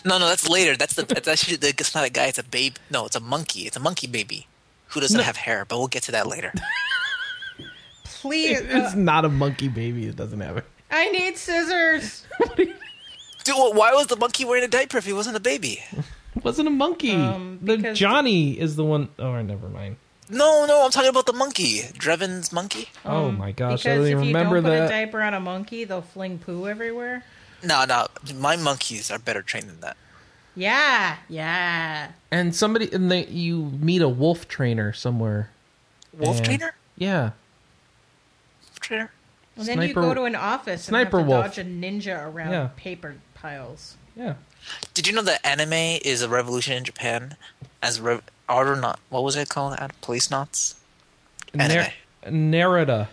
Speaker 3: No, no, that's later. That's the. That's actually the. It's not a guy. It's a babe. No, it's a monkey. It's a monkey baby who doesn't
Speaker 1: No.
Speaker 3: have hair. But we'll get to that later. (laughs)
Speaker 2: Please,
Speaker 1: it's
Speaker 2: uh,
Speaker 1: not a monkey baby. It doesn't have it.
Speaker 2: I need scissors. (laughs)
Speaker 3: Dude, why was the monkey wearing a diaper if he wasn't a baby?
Speaker 1: It (laughs) wasn't a monkey.
Speaker 2: Um,
Speaker 1: the
Speaker 2: because-
Speaker 1: Johnny is the one oh never mind.
Speaker 3: No, no, I'm talking about the monkey. Drebin's monkey.
Speaker 1: oh my gosh, I
Speaker 2: Um, Because
Speaker 1: don't
Speaker 2: if you
Speaker 1: remember
Speaker 2: don't put a diaper on a monkey, they'll fling poo everywhere.
Speaker 3: No, no, my monkeys are better trained than that.
Speaker 2: Yeah, yeah.
Speaker 1: and somebody and they you meet a wolf trainer somewhere.
Speaker 3: Wolf
Speaker 1: And-
Speaker 3: trainer?
Speaker 1: Yeah.
Speaker 3: Wolf trainer?
Speaker 2: And then you go to an office
Speaker 1: Sniper
Speaker 2: and have to
Speaker 1: wolf.
Speaker 2: dodge a ninja around
Speaker 1: Yeah.
Speaker 2: paper piles.
Speaker 1: Yeah.
Speaker 3: Did you know that anime is a revolution in Japan? As rev- order not what was it called? Ad- Police knots. Anime.
Speaker 1: Narada.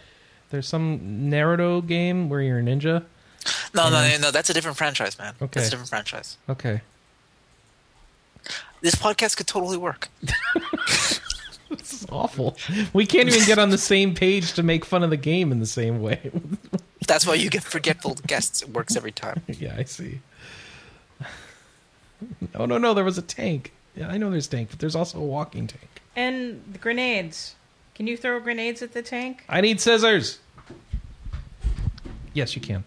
Speaker 1: There's some Naruto game where you're a ninja.
Speaker 3: No, no, no, no. That's a different franchise, man.
Speaker 1: Okay.
Speaker 3: That's a different franchise.
Speaker 1: Okay.
Speaker 3: This podcast could totally work. (laughs)
Speaker 1: This is awful. We can't even get on the same page to make fun of the game in the same way. (laughs)
Speaker 3: That's why you get forgetful guests. It works every time. (laughs)
Speaker 1: yeah, I see. Oh no, no, there was a tank. Yeah, I know there's tank, but there's also a walking tank.
Speaker 2: And the grenades. Can you throw grenades at the tank?
Speaker 1: I need scissors. Yes, you can.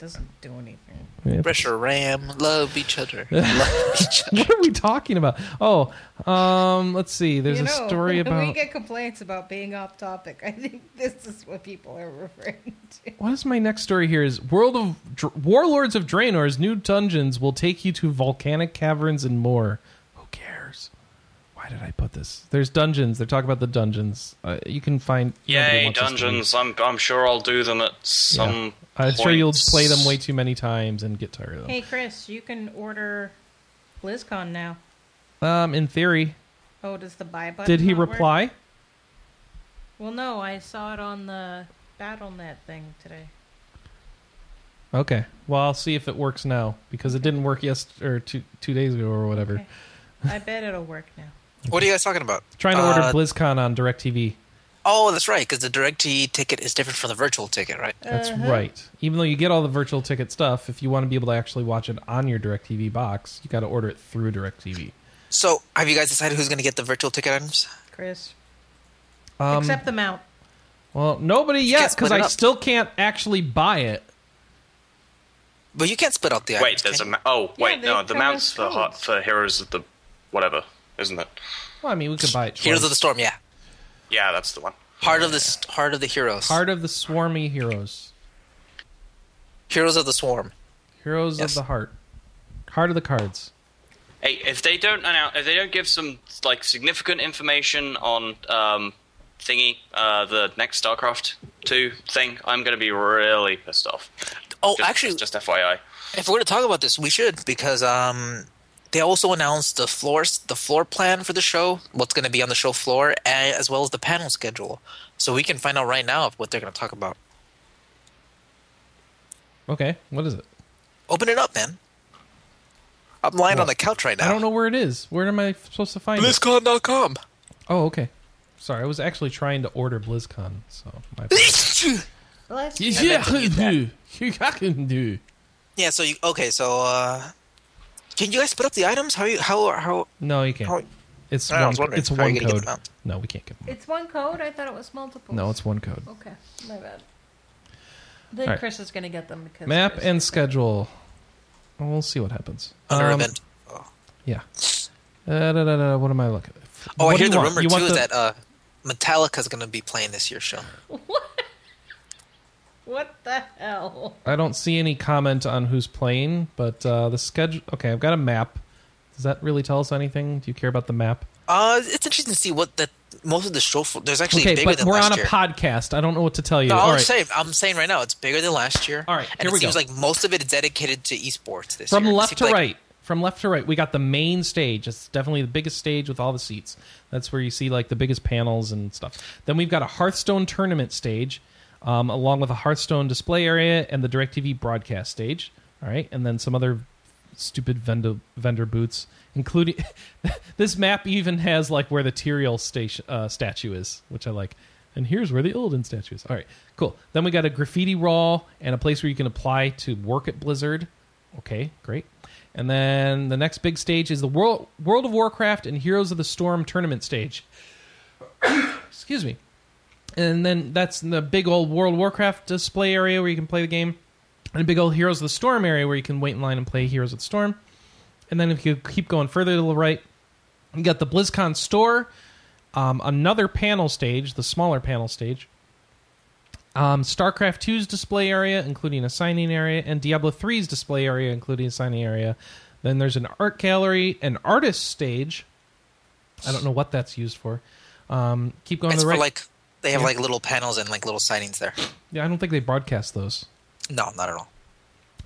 Speaker 2: Doesn't do anything.
Speaker 1: Yeah.
Speaker 3: Pressure ram, love each other. (laughs) love each (laughs) other.
Speaker 1: what are we talking about? Oh, um, let's see. There's
Speaker 2: you
Speaker 1: a
Speaker 2: know,
Speaker 1: story
Speaker 2: when
Speaker 1: about
Speaker 2: we get complaints about being off topic. (laughs) I think this is what people are referring to.
Speaker 1: what is my next story here? Is World of Dr- Warlords of Draenor's new dungeons will take you to volcanic caverns and more. Who cares? Why did I put this? There's dungeons. They're talking about the dungeons. Uh, you can find.
Speaker 4: Yay,
Speaker 1: wants us to
Speaker 4: dungeons! I'm I'm sure I'll do them at some.
Speaker 1: Yeah. I'm sure you'll play them way too many times and get tired of them.
Speaker 2: Hey, Chris, you can order BlizzCon now.
Speaker 1: Um, in theory,
Speaker 2: Oh, does the buy button?
Speaker 1: did he
Speaker 2: not work?
Speaker 1: reply?
Speaker 2: Well, no, I saw it on the BattleNet thing today.
Speaker 1: Okay. Well, I'll see if it works now because it didn't work yes or two two days ago or whatever.
Speaker 2: Okay. I bet it'll work now.
Speaker 3: What are you guys talking about?
Speaker 1: Trying to order
Speaker 3: Uh,
Speaker 1: BlizzCon on DirecTV.
Speaker 3: Oh, that's right, because the DirecTV ticket is different from the virtual ticket, right?
Speaker 1: That's
Speaker 2: Uh-huh.
Speaker 1: right. Even though you get all the virtual ticket stuff, if you want to be able to actually watch it on your DirecTV box, you got to order it through DirecTV.
Speaker 3: So, have you guys decided who's going to get the virtual ticket items?
Speaker 2: Chris.
Speaker 1: Um,
Speaker 2: Except the mount.
Speaker 1: well, nobody yet because I
Speaker 3: up.
Speaker 1: still can't actually buy it.
Speaker 3: But you can't split out the items.
Speaker 4: Wait, there's a ma- oh wait
Speaker 2: they
Speaker 4: no the mounts for hot for heroes of the whatever isn't it?
Speaker 1: Well, I mean, we could buy it.
Speaker 3: you? Heroes of the Storm, yeah.
Speaker 4: Yeah, that's the one.
Speaker 3: Heart of the Heart of the Heroes.
Speaker 1: Heart of the Swarmy Heroes.
Speaker 3: Heroes of the Swarm.
Speaker 1: Heroes
Speaker 3: Yes.
Speaker 1: of the Heart. Heart of the Cards.
Speaker 4: Hey, if they don't announce, if they don't give some like significant information on um, thingy, uh, the next StarCraft two thing, I'm going to be really pissed off.
Speaker 3: Oh,
Speaker 4: Just,
Speaker 3: actually,
Speaker 4: just FYI.
Speaker 3: if we're going to talk about this, we should because um, they also announced the floors, the floor plan for the show, what's going to be on the show floor, as well as the panel schedule. So we can find out right now what they're going to talk about.
Speaker 1: Okay, what is it?
Speaker 3: Open it up, man. I'm lying
Speaker 1: What?
Speaker 3: on the couch right now.
Speaker 1: I don't know where it is. Where am I supposed to find it?
Speaker 3: BlizzCon.com.
Speaker 1: Oh, okay. Sorry, I was actually trying to order BlizzCon, so my (laughs)
Speaker 2: Bless you.
Speaker 1: Yeah,
Speaker 3: to eat that.
Speaker 1: you can do.
Speaker 3: yeah. So you okay? So uh, can you guys split up the items? How you how how?
Speaker 1: No, you can't.
Speaker 3: how
Speaker 1: It's
Speaker 3: I
Speaker 1: one.
Speaker 3: was
Speaker 1: It's
Speaker 3: how
Speaker 1: one
Speaker 3: you gonna get
Speaker 1: code. No, we can't get them.
Speaker 2: It's one code? I thought it was multiple.
Speaker 1: No, it's one code.
Speaker 2: Okay, my bad. Then
Speaker 1: Alright.
Speaker 2: Chris is going to get them because
Speaker 1: Map
Speaker 2: Chris
Speaker 1: and schedule. Well, we'll see what happens.
Speaker 3: under
Speaker 1: Um,
Speaker 3: event? Oh,
Speaker 1: Yeah. Uh, da, da, da, what am I looking? at?
Speaker 3: oh I
Speaker 1: What do
Speaker 3: hear the
Speaker 1: want?
Speaker 3: rumor
Speaker 1: You
Speaker 3: too
Speaker 1: want
Speaker 3: is
Speaker 1: the-
Speaker 3: that uh, Metallica's going to be playing this year's show. (laughs)
Speaker 2: What the hell?
Speaker 1: I don't see any comment on who's playing, but uh, the schedule. Okay, I've got a map. Does that really tell us anything? Do you care about the map?
Speaker 3: Uh, it's interesting to see what that most of the show. fo- There's actually
Speaker 1: Okay,
Speaker 3: bigger
Speaker 1: but
Speaker 3: than
Speaker 1: we're
Speaker 3: last
Speaker 1: on a
Speaker 3: year.
Speaker 1: podcast. I don't know what to tell you.
Speaker 3: No,
Speaker 1: All
Speaker 3: I'm
Speaker 1: right.
Speaker 3: saying I'm saying right now it's bigger than last year.
Speaker 1: All right,
Speaker 3: and
Speaker 1: here
Speaker 3: it
Speaker 1: we
Speaker 3: seems
Speaker 1: go.
Speaker 3: like most of it is dedicated to esports this
Speaker 1: From
Speaker 3: year. It
Speaker 1: left to
Speaker 3: like-
Speaker 1: right. From left to right, we got the main stage. It's definitely the biggest stage with all the seats. That's where you see like the biggest panels and stuff. Then we've got a Hearthstone tournament stage, um, along with a Hearthstone display area and the DirecTV broadcast stage. All right, and then some other stupid vendor vendor booths, including (laughs) this map even has like where the Tyrael station uh, statue is, which I like. And here's where the Illidan statue is. All right, cool. Then we got a graffiti wall and a place where you can apply to work at Blizzard. Okay, great. And then the next big stage is the World World of Warcraft and Heroes of the Storm tournament stage. (coughs) Excuse me. And then that's the big old World Warcraft display area where you can play the game, and a big old Heroes of the Storm area where you can wait in line and play Heroes of the Storm. And then if you keep going further to the right, you got the BlizzCon store, um, another panel stage, the smaller panel stage, um, StarCraft 2's display area, including a signing area, and Diablo 3's display area, including a signing area. Then there's an art gallery, an artist stage. I don't know what that's used for. Um, keep going
Speaker 3: It's
Speaker 1: to the right.
Speaker 3: like they have
Speaker 1: Yeah.
Speaker 3: like little panels and like little signings there.
Speaker 1: yeah, I don't think they broadcast those.
Speaker 3: No, not at all.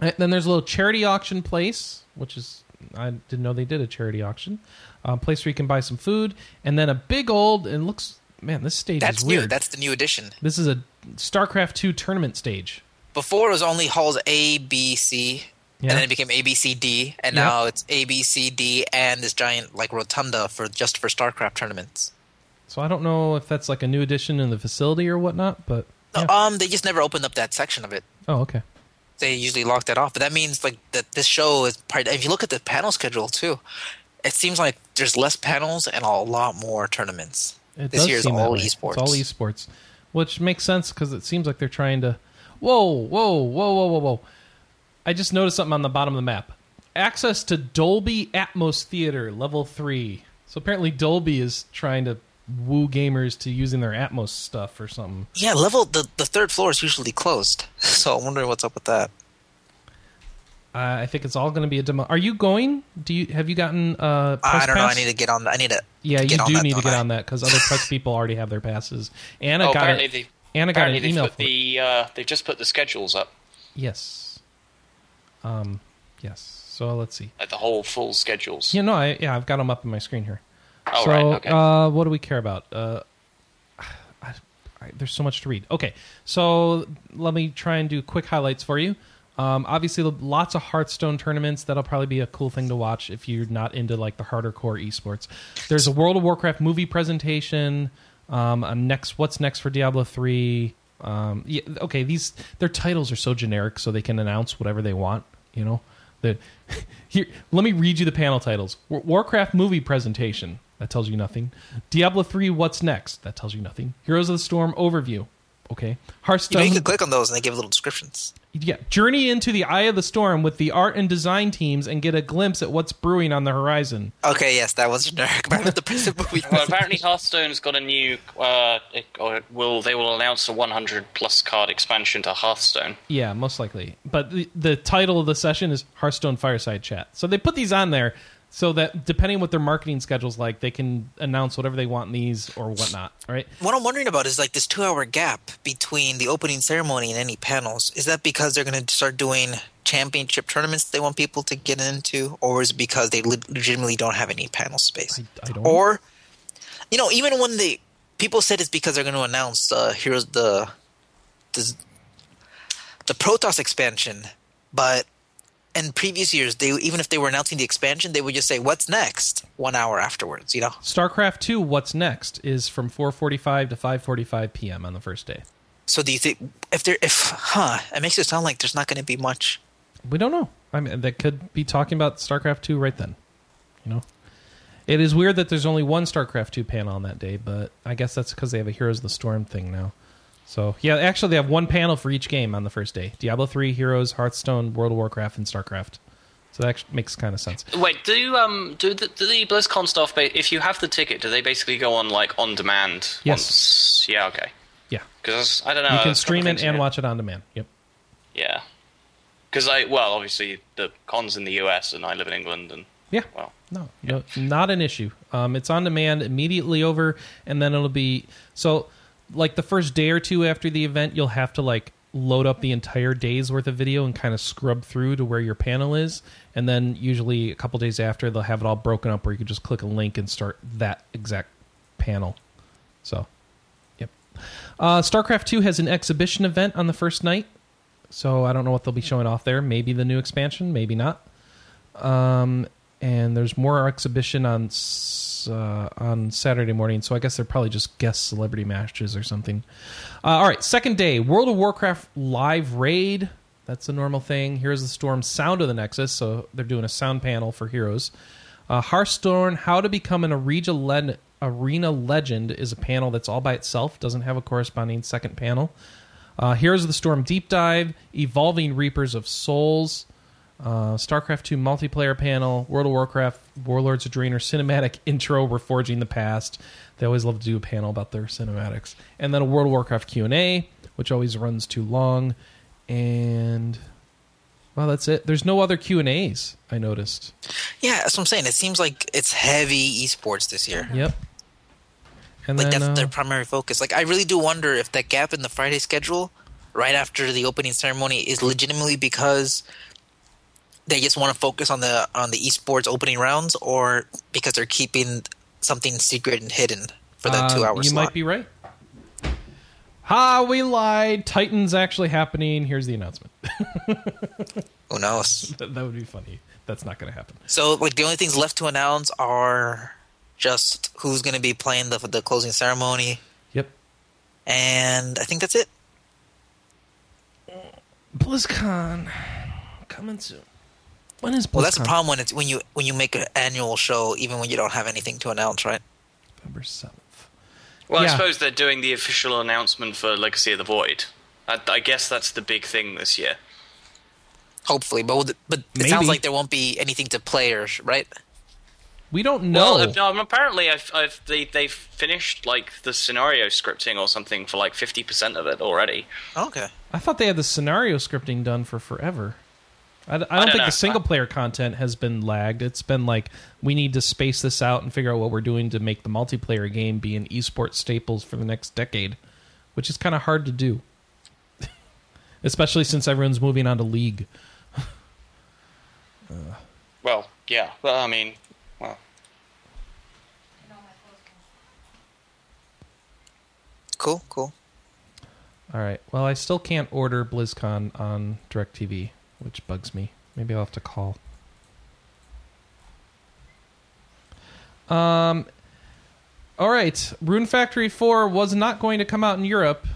Speaker 1: Uh, Then there's a little charity auction place, which is I didn't know they did a charity auction. Um, place where you can buy some food, and then a big old and looks man, this stage
Speaker 3: That's
Speaker 1: is
Speaker 3: new.
Speaker 1: weird.
Speaker 3: That's the new addition.
Speaker 1: this is a StarCraft two tournament stage.
Speaker 3: Before it was only halls A, B, C,
Speaker 1: Yeah.
Speaker 3: and then it became A, B, C, D, and
Speaker 1: Yeah.
Speaker 3: now it's A, B, C, D, and this giant like rotunda for just for StarCraft tournaments.
Speaker 1: So I don't know if that's like a new addition in the facility or whatnot, but yeah.
Speaker 3: Um, they just never opened up that section of it.
Speaker 1: oh okay.
Speaker 3: They usually lock that off, but that means like that this show is part. If you look at the panel schedule too, it seems like there's less panels and a lot more tournaments.
Speaker 1: It
Speaker 3: this year's all esports.
Speaker 1: It's all esports, which makes sense because it seems like they're trying to. Whoa, whoa, whoa, whoa, whoa, whoa! I just noticed something on the bottom of the map. Access to Dolby Atmos Theater Level Three. So apparently Dolby is trying to woo gamers to using their Atmos stuff or something.
Speaker 3: Yeah, level the the third floor is usually closed, (laughs) so I'm wondering what's up with that.
Speaker 1: Uh, I think it's all going to be a demo. Are you going? Do you have you gotten? Uh,
Speaker 3: I don't
Speaker 1: pass?
Speaker 3: know. I need to get on. I need to.
Speaker 1: Yeah,
Speaker 3: to
Speaker 1: you
Speaker 3: on
Speaker 1: do
Speaker 3: that,
Speaker 1: need to get
Speaker 3: I?
Speaker 1: on that because other press (laughs) people already have their passes. Anna
Speaker 4: oh,
Speaker 1: got
Speaker 4: apparently
Speaker 1: it.
Speaker 4: they
Speaker 1: Anna got an email.
Speaker 4: put
Speaker 1: For
Speaker 4: the uh, they've just put the schedules up,
Speaker 1: Yes. Um. Yes. So let's see.
Speaker 4: like the whole full schedules.
Speaker 1: Yeah. No. I, yeah. I've got them up on my screen here.
Speaker 4: Oh,
Speaker 1: so,
Speaker 4: right, okay.
Speaker 1: uh, what do we care about? Uh, I, I, there's so much to read. Okay, so let me try and do quick highlights for you. Um, obviously, lots of Hearthstone tournaments. That'll probably be a cool thing to watch if you're not into like the harder core esports. There's a World of Warcraft movie presentation. Um, a next, what's next for Diablo three? Um, yeah, okay, these their titles are so generic, so they can announce whatever they want. You know, the (laughs) here. Let me read you the panel titles: Warcraft movie presentation. That tells you nothing. Diablo three. What's next? That tells you nothing. Heroes of the Storm overview. Okay.
Speaker 3: You,
Speaker 1: Hearthstone.
Speaker 3: know, you can click on those and they give little descriptions.
Speaker 1: Yeah, journey into the eye of the storm with the art and design teams and get a glimpse at what's brewing on the horizon.
Speaker 3: Okay, yes, that was generic. (laughs) But the present movie,
Speaker 4: Well, apparently Hearthstone's got a new. Uh, it, or will they will announce a 100 plus card expansion to Hearthstone?
Speaker 1: Yeah, most likely. But the, the title of the session is Hearthstone Fireside Chat. So they put these on there so that depending on what their marketing schedule's like, they can announce whatever they want in these or whatnot. Right?
Speaker 3: what I'm wondering about is like this two-hour gap between the opening ceremony and any panels. Is that because they're going to start doing championship tournaments they want people to get into, or is it because they le- legitimately don't have any panel space?
Speaker 1: I, I don't.
Speaker 3: or you know even when the people said it's because they're going to announce uh here's the the the protoss expansion but in previous years they even if they were announcing the expansion they would just say what's next one hour afterwards you know
Speaker 1: StarCraft 2 What's Next is from 4:45 to 5:45 p.m. on the first day.
Speaker 3: so do you think if there if huh it makes it sound like there's not going to be much
Speaker 1: We don't know. I mean, they could be talking about StarCraft 2 right then. You know, it is weird that there's only one StarCraft 2 panel on that day, but I guess that's because they have a Heroes of the Storm thing now. So yeah, actually they have one panel for each game on the first day: Diablo 3, Heroes, Hearthstone, World of Warcraft, and StarCraft. So that actually makes kind of sense.
Speaker 4: Wait, do um do the, do the BlizzCon stuff? If you have the ticket, do they basically go on like on demand?
Speaker 1: Yes.
Speaker 4: Once? Yeah. Okay.
Speaker 1: Yeah,
Speaker 4: Because I don't know.
Speaker 1: you can stream it and watch it on demand. Yep.
Speaker 4: Yeah. Because I well, obviously the cons in the US, and I live in England, and
Speaker 1: Yeah.
Speaker 4: well,
Speaker 1: No, no, not an issue. Um, it's on demand, immediately over, and then it'll be so. Like the first day or two after the event, you'll have to like load up the entire day's worth of video and kind of scrub through to where your panel is, and then usually a couple days after, they'll have it all broken up where you can just click a link and start that exact panel. So, yep. Uh, StarCraft Two has an exhibition event on the first night, so I don't know what they'll be showing off there. Maybe the new expansion, maybe not. Um, and there's more exhibition on s- uh, on Saturday morning, so I guess they're probably just guest celebrity matches or something. Uh, all right, second day, World of Warcraft live raid. That's a normal thing. Here's the Storm Sound of the Nexus, so they're doing a sound panel for heroes. Uh, Hearthstone, How to Become an Arena, le- Arena Legend is a panel that's all by itself, doesn't have a corresponding second panel. Uh, Heroes of the Storm Deep Dive, Evolving Reapers of Souls, uh, StarCraft 2 multiplayer panel, World of Warcraft, Warlords of Draenor cinematic (laughs) intro, Reforging the Past. They always love to do a panel about their cinematics. And then a World of Warcraft Q&A, which always runs too long. And, well, that's it. There's no other Q&As, I noticed.
Speaker 3: yeah that's what i'm saying it seems like it's heavy esports this year
Speaker 1: Yep. And
Speaker 3: like
Speaker 1: then,
Speaker 3: that's
Speaker 1: uh,
Speaker 3: their primary focus like i really do wonder if that gap in the friday schedule right after the opening ceremony is legitimately because they just want to focus on the on the esports opening rounds or because they're keeping something secret and hidden for that
Speaker 1: Uh,
Speaker 3: two hours.
Speaker 1: You
Speaker 3: slot
Speaker 1: might be right. Ha, we lied. Titan's actually happening. Here's the announcement. (laughs)
Speaker 3: who knows
Speaker 1: that, that would be funny. That's not going to happen.
Speaker 3: so like the only things left to announce are just who's going to be playing the the closing ceremony
Speaker 1: Yep.
Speaker 3: and i think that's it
Speaker 1: BlizzCon coming soon. When is BlizzCon?
Speaker 3: well that's the problem when it's when you when you make an annual show even when you don't have anything to announce right
Speaker 1: November seventh.
Speaker 4: well,
Speaker 1: Yeah.
Speaker 4: I suppose they're doing the official announcement for Legacy of the Void. I, I guess that's the big thing this year.
Speaker 3: Hopefully, but but it
Speaker 1: Maybe.
Speaker 3: sounds like there won't be anything to players, right?
Speaker 1: We don't know.
Speaker 4: Well, uh, no, apparently, I've, I've, they they've finished like the scenario scripting or something for like fifty percent of it already.
Speaker 3: Okay.
Speaker 1: I thought they had the scenario scripting done for forever. I, d- I don't
Speaker 4: don't
Speaker 1: think
Speaker 4: know.
Speaker 1: the single player content has been lagged. It's been like we need to space this out and figure out what we're doing to make the multiplayer game be an esports staples for the next decade, which is kind of hard to do, (laughs) especially since everyone's moving on to League. Uh.
Speaker 4: Well, yeah. Well, I mean, well,
Speaker 3: Cool. Cool.
Speaker 1: All right. Well, I still can't order BlizzCon on DirecTV, which bugs me. Maybe I'll have to call. Um. All right. Rune Factory 4 was not going to come out in Europe,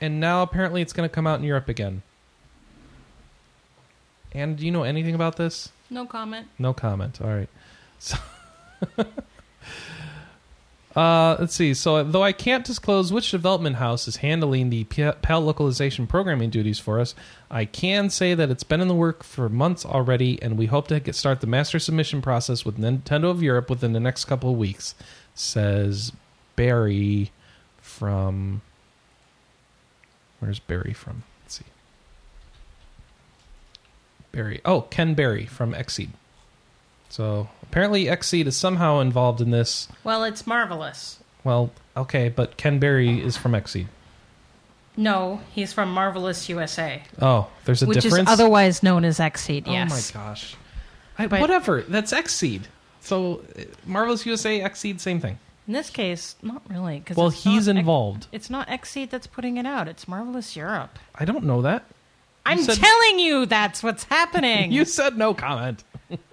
Speaker 1: and now apparently it's going to come out in Europe again. And do you know anything about this?
Speaker 2: No comment.
Speaker 1: No comment. All right. So, (laughs) uh, let's see. So, though I can't disclose which development house is handling the PAL localization programming duties for us, I can say that it's been in the work for months already, and we hope to get start the master submission process with Nintendo of Europe within the next couple of weeks. Says Berry from. Where's Berry from? Let's see. Berry. Oh, Ken Berry from Xseed. So apparently Xseed is somehow involved in this.
Speaker 2: Well, it's marvelous.
Speaker 1: Well, okay, but Ken Berry is from Xseed.
Speaker 2: No, he's from Marvelous USA,
Speaker 1: Oh, there's a
Speaker 2: which
Speaker 1: difference.
Speaker 2: is otherwise known as Xseed. Yes.
Speaker 1: Oh my gosh. I,
Speaker 2: But-
Speaker 1: whatever. That's Xseed. So uh, Marvelous USA, Xseed, same thing.
Speaker 2: In this case, not really. Cause
Speaker 1: Well,
Speaker 2: it's
Speaker 1: he's
Speaker 2: not X-
Speaker 1: involved.
Speaker 2: it's not Xseed that's putting it out. It's Marvelous Europe.
Speaker 1: I don't know that.
Speaker 2: I'm
Speaker 1: said-
Speaker 2: telling you, that's what's happening. (laughs)
Speaker 1: You said no comment. (laughs)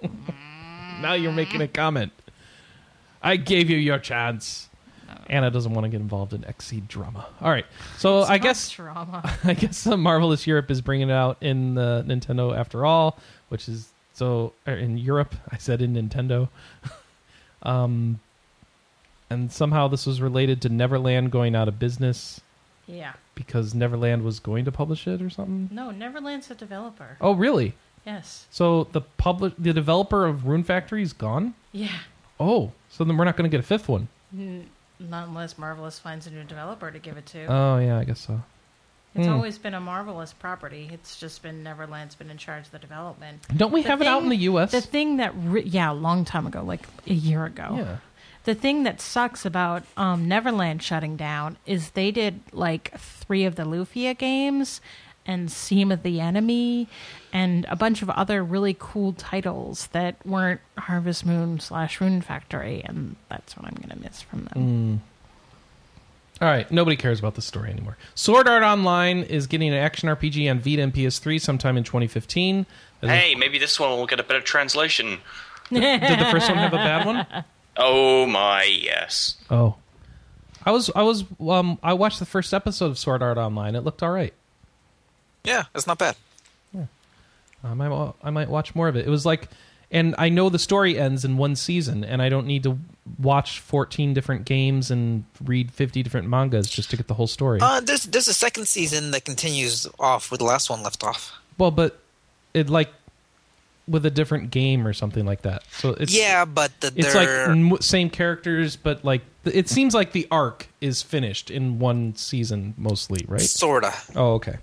Speaker 1: now you're making a comment. I gave you your chance. Anna doesn't want to get involved in Xseed drama. All right. So (laughs) I guess
Speaker 2: drama.
Speaker 1: I guess uh, Marvelous Europe is bringing it out in uh, Nintendo after all, which is so uh, in Europe. I said in Nintendo. (laughs) um, and somehow this was related to Neverland going out of business
Speaker 2: yeah.
Speaker 1: because Neverland was going to publish it or something.
Speaker 2: No, Neverland's a developer.
Speaker 1: Oh, really?
Speaker 2: Yes.
Speaker 1: So the public, the developer of Rune Factory is gone.
Speaker 2: Yeah.
Speaker 1: Oh, so then we're not going to get a fifth one.
Speaker 2: Not unless Marvelous finds a new developer to give it to.
Speaker 1: Oh yeah, I guess so.
Speaker 2: it's
Speaker 1: hmm.
Speaker 2: always been a Marvelous property. It's just been Neverland's been in charge of the development.
Speaker 1: Don't we
Speaker 2: The
Speaker 1: have it out in the U.S.?
Speaker 2: The thing that, re- yeah, a long time ago, like a year ago.
Speaker 1: yeah.
Speaker 2: The thing that sucks about um, Neverland shutting down is they did like three of the Lufia games and Seam of the Enemy and a bunch of other really cool titles that weren't Harvest Moon slash Rune Factory, and that's what I'm going to miss from them.
Speaker 1: All right, nobody cares about the story anymore. Sword Art Online is getting an action RPG on Vita and PS3 sometime in 2015. That is-
Speaker 4: hey, maybe this one will get a better translation. (laughs)
Speaker 1: did the first one have a bad one?
Speaker 4: Oh my yes.
Speaker 1: Oh, I was I was um I watched the first episode of Sword Art Online. It looked all right.
Speaker 3: Yeah, it's not bad.
Speaker 1: I might wa- I might watch more of it. It was like, and I know the story ends in one season, and I don't need to watch 14 different games and read 50 different mangas just to get the whole story.
Speaker 3: Uh, there's there's a second season that continues off where the last one left off.
Speaker 1: well, but it like with a different game or something like that. So it's
Speaker 3: yeah, but the,
Speaker 1: it's like same characters, but like it seems like the arc is finished in one season mostly, right?
Speaker 3: sorta.
Speaker 1: Oh, okay.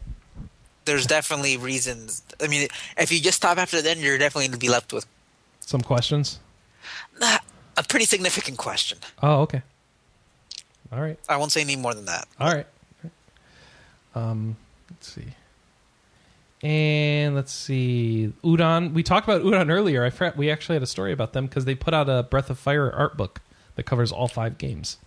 Speaker 3: There's definitely reasons. I mean, if you just stop after then, you're definitely going to be left with
Speaker 1: Some questions. (sighs)
Speaker 3: a pretty significant question.
Speaker 1: Oh, okay. All right.
Speaker 3: I won't say any more than that.
Speaker 1: All right. Um, let's see. And let's see. Udon. We talked about Udon earlier. I forgot we actually had a story about them because they put out a Breath of Fire art book that covers all five games.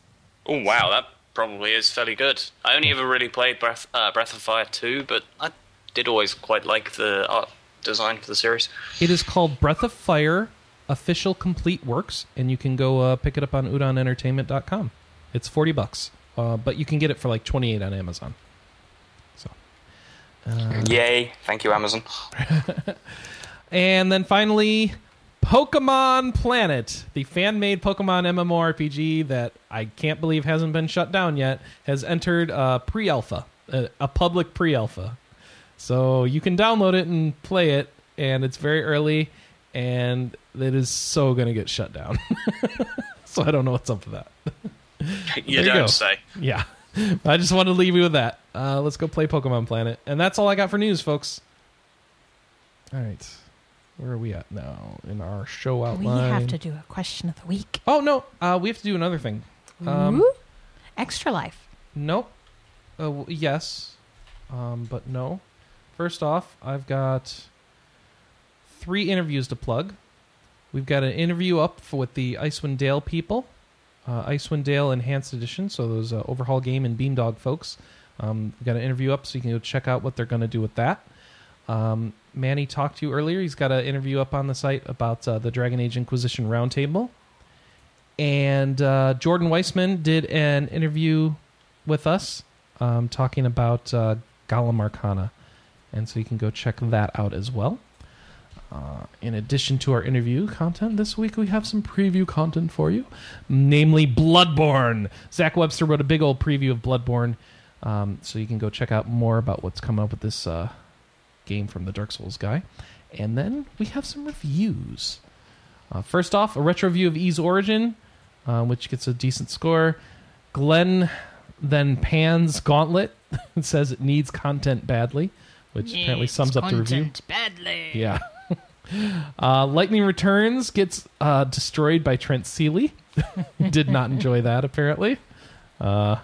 Speaker 4: Oh wow, that probably is fairly good. I only ever really played Breath uh, Breath of Fire 2, but I did always quite like the art design for the series.
Speaker 1: It is called Breath of Fire Official Complete Works, and you can go uh, pick it up on udonentertainment.com. It's 40 bucks, uh, but you can get it for like 28 on Amazon. So,
Speaker 4: Yay! Thank you, Amazon. (laughs)
Speaker 1: and then finally, Pokemon Planet, the fan-made Pokemon MMORPG that I can't believe hasn't been shut down yet, has entered uh, pre-alpha, a, a public pre-alpha. So you can download it and play it. and it's very early, and it is so going to get shut down. (laughs) so I don't know what's up with that. (laughs)
Speaker 4: you
Speaker 1: There
Speaker 4: don't
Speaker 1: go.
Speaker 4: say.
Speaker 1: Yeah. (laughs) I just wanted to leave you with that. Uh, let's go play Pokemon Planet. And that's all I got for news, folks. All right. Where are we at now in our show outline?
Speaker 2: We have to do a question of the week.
Speaker 1: Oh, no. Uh, we have to do another thing. Um,
Speaker 2: Ooh. Extra life.
Speaker 1: Nope. Uh, w- yes. Um, but no. First off, I've got three interviews to plug. We've got an interview up for, with the Icewind Dale people, uh, Icewind Dale Enhanced Edition, so those uh, Overhaul Game and Beamdog folks. Um, we've got an interview up, so you can go check out what they're going to do with that. Um, Manny talked to you earlier. He's got an interview up on the site about uh, the Dragon Age Inquisition Roundtable. And uh, Jordan Weisman did an interview with us um, talking about uh, Golem Arcana. And so you can go check that out as well. Uh, in addition to our interview content, this week we have some preview content for you, namely Bloodborne. Zach Webster wrote a big old preview of Bloodborne, um, so you can go check out more about what's coming up with this uh, game from the Dark Souls guy. And then we have some reviews. Uh, first off, a retro review of Ys Origin, uh, which gets a decent score. Glenn then pans Gauntlet and (laughs) says it needs content badly, which apparently sums up the review.
Speaker 2: badly.
Speaker 1: Yeah. (laughs) uh, Lightning Returns gets uh, destroyed by Trent Seeley. (laughs) Did not enjoy that, apparently. Uh,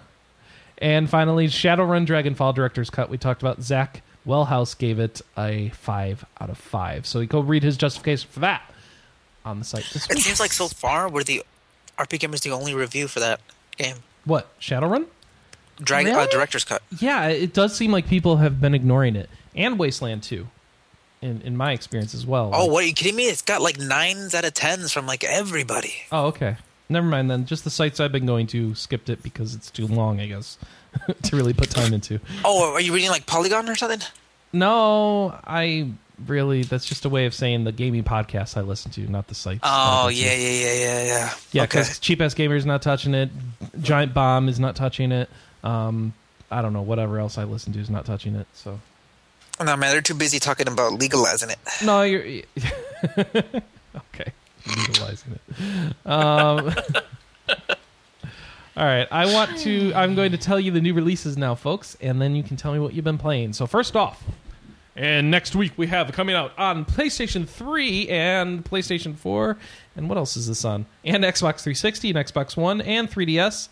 Speaker 1: and finally, Shadowrun Dragonfall Director's Cut. We talked about Zach Welhouse gave it a 5 out of 5. So you go read his justification for that on the site this
Speaker 3: It
Speaker 1: week.
Speaker 3: seems like so far we're the RPGamer's the only review for that game.
Speaker 1: What? Shadowrun?
Speaker 3: Drag uh,
Speaker 2: Really?
Speaker 3: director's cut.
Speaker 1: Yeah, it does seem like people have been ignoring it. And Wasteland 2, in, in my experience as well.
Speaker 3: Oh, what are you kidding me? It's got like nines out of tens from like everybody.
Speaker 1: Oh, okay. Never mind then. Just the sites I've been going to skipped it because it's too long, I guess, (laughs) to really put time into.
Speaker 3: Oh, are you reading like Polygon or something?
Speaker 1: No, I really. That's just a way of saying the gaming podcasts I listen to, not the sites.
Speaker 3: Oh,
Speaker 1: I go to.
Speaker 3: yeah, yeah, yeah, yeah, yeah.
Speaker 1: yeah.
Speaker 3: okay.
Speaker 1: Because cheap ass gamer is not touching it. Giant bomb is not touching it. Um, I don't know. Whatever else I listen to is not touching it. So
Speaker 3: No, man, they're too busy talking about legalizing it.
Speaker 1: no, you're (laughs) okay. Legalizing it. Um, (laughs) all right, I want to. I'm going to tell you the new releases now, folks, and then you can tell me what you've been playing. So first off, and next week we have coming out on PlayStation 3 and PlayStation 4, and what else is this on? And Xbox 360 and Xbox One and 3DS.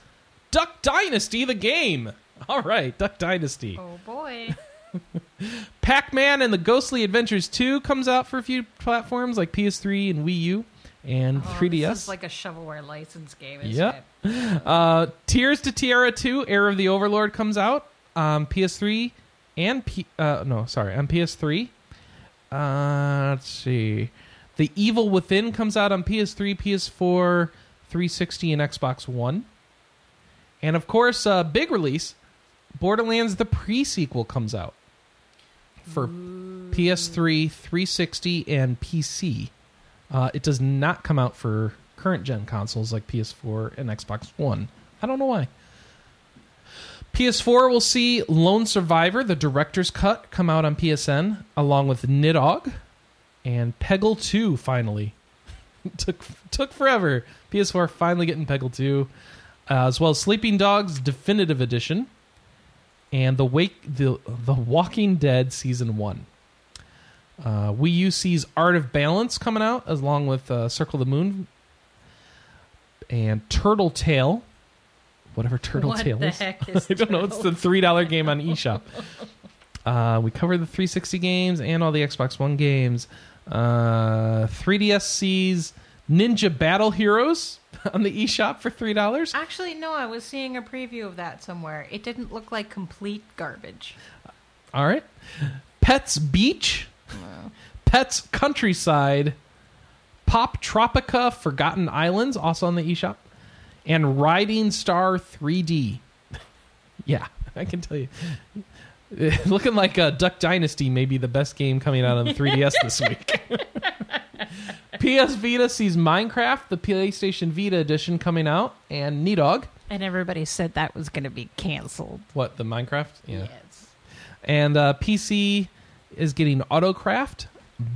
Speaker 1: Duck Dynasty, the game. All right, Duck Dynasty.
Speaker 2: Oh boy. (laughs)
Speaker 1: Pac Man and the Ghostly Adventures 2 comes out for a few platforms like PS3 and Wii U and
Speaker 2: Oh,
Speaker 1: 3DS.
Speaker 2: This is like a shovelware license game.
Speaker 1: Yep. (laughs) uh, Tears to Tiara 2, Heir of the Overlord comes out on PS3 and P- uh, no, sorry, on PS3. Uh, let's see. The Evil Within comes out on PS3, PS4, 360, and Xbox One. And of course, uh, big release, Borderlands the pre-sequel comes out for PS3, 360, and PC. Uh, it does not come out for current gen consoles like PS4 and Xbox One. I don't know why. PS4 will see Lone Survivor, the director's cut, come out on PSN, along with Nidhogg and Peggle 2 finally. (laughs) took took forever. PS4 finally getting Peggle 2, uh, as well as Sleeping Dogs Definitive Edition and the Wake the the Walking Dead season 1. Uh, Wii U sees Art of Balance coming out, along with uh, Circle of the Moon and Turtle Tale. Whatever Turtle
Speaker 2: What
Speaker 1: Tail
Speaker 2: the
Speaker 1: is.
Speaker 2: heck (laughs) is
Speaker 1: I don't know. It's the $3 game on eShop. Uh, we covered the 360 games and all the Xbox One games. Uh, 3DS sees Ninja Battle Heroes (laughs) on the eShop for $3.
Speaker 2: Actually, no. I was seeing a preview of that somewhere. It didn't look like complete garbage.
Speaker 1: All right. Pets Beach, Pets Countryside, Poptropica Forgotten Islands, also on the eShop, and Riding Star 3D. (laughs) yeah, I can tell you. (laughs) Looking like a Duck Dynasty may be the best game coming out on the 3DS this week. PS Vita sees Minecraft, the PlayStation Vita edition coming out, and Nidhogg.
Speaker 2: And everybody said that was going to be canceled.
Speaker 1: What, the Minecraft? Yeah.
Speaker 2: Yes.
Speaker 1: And uh, PC is getting Autocraft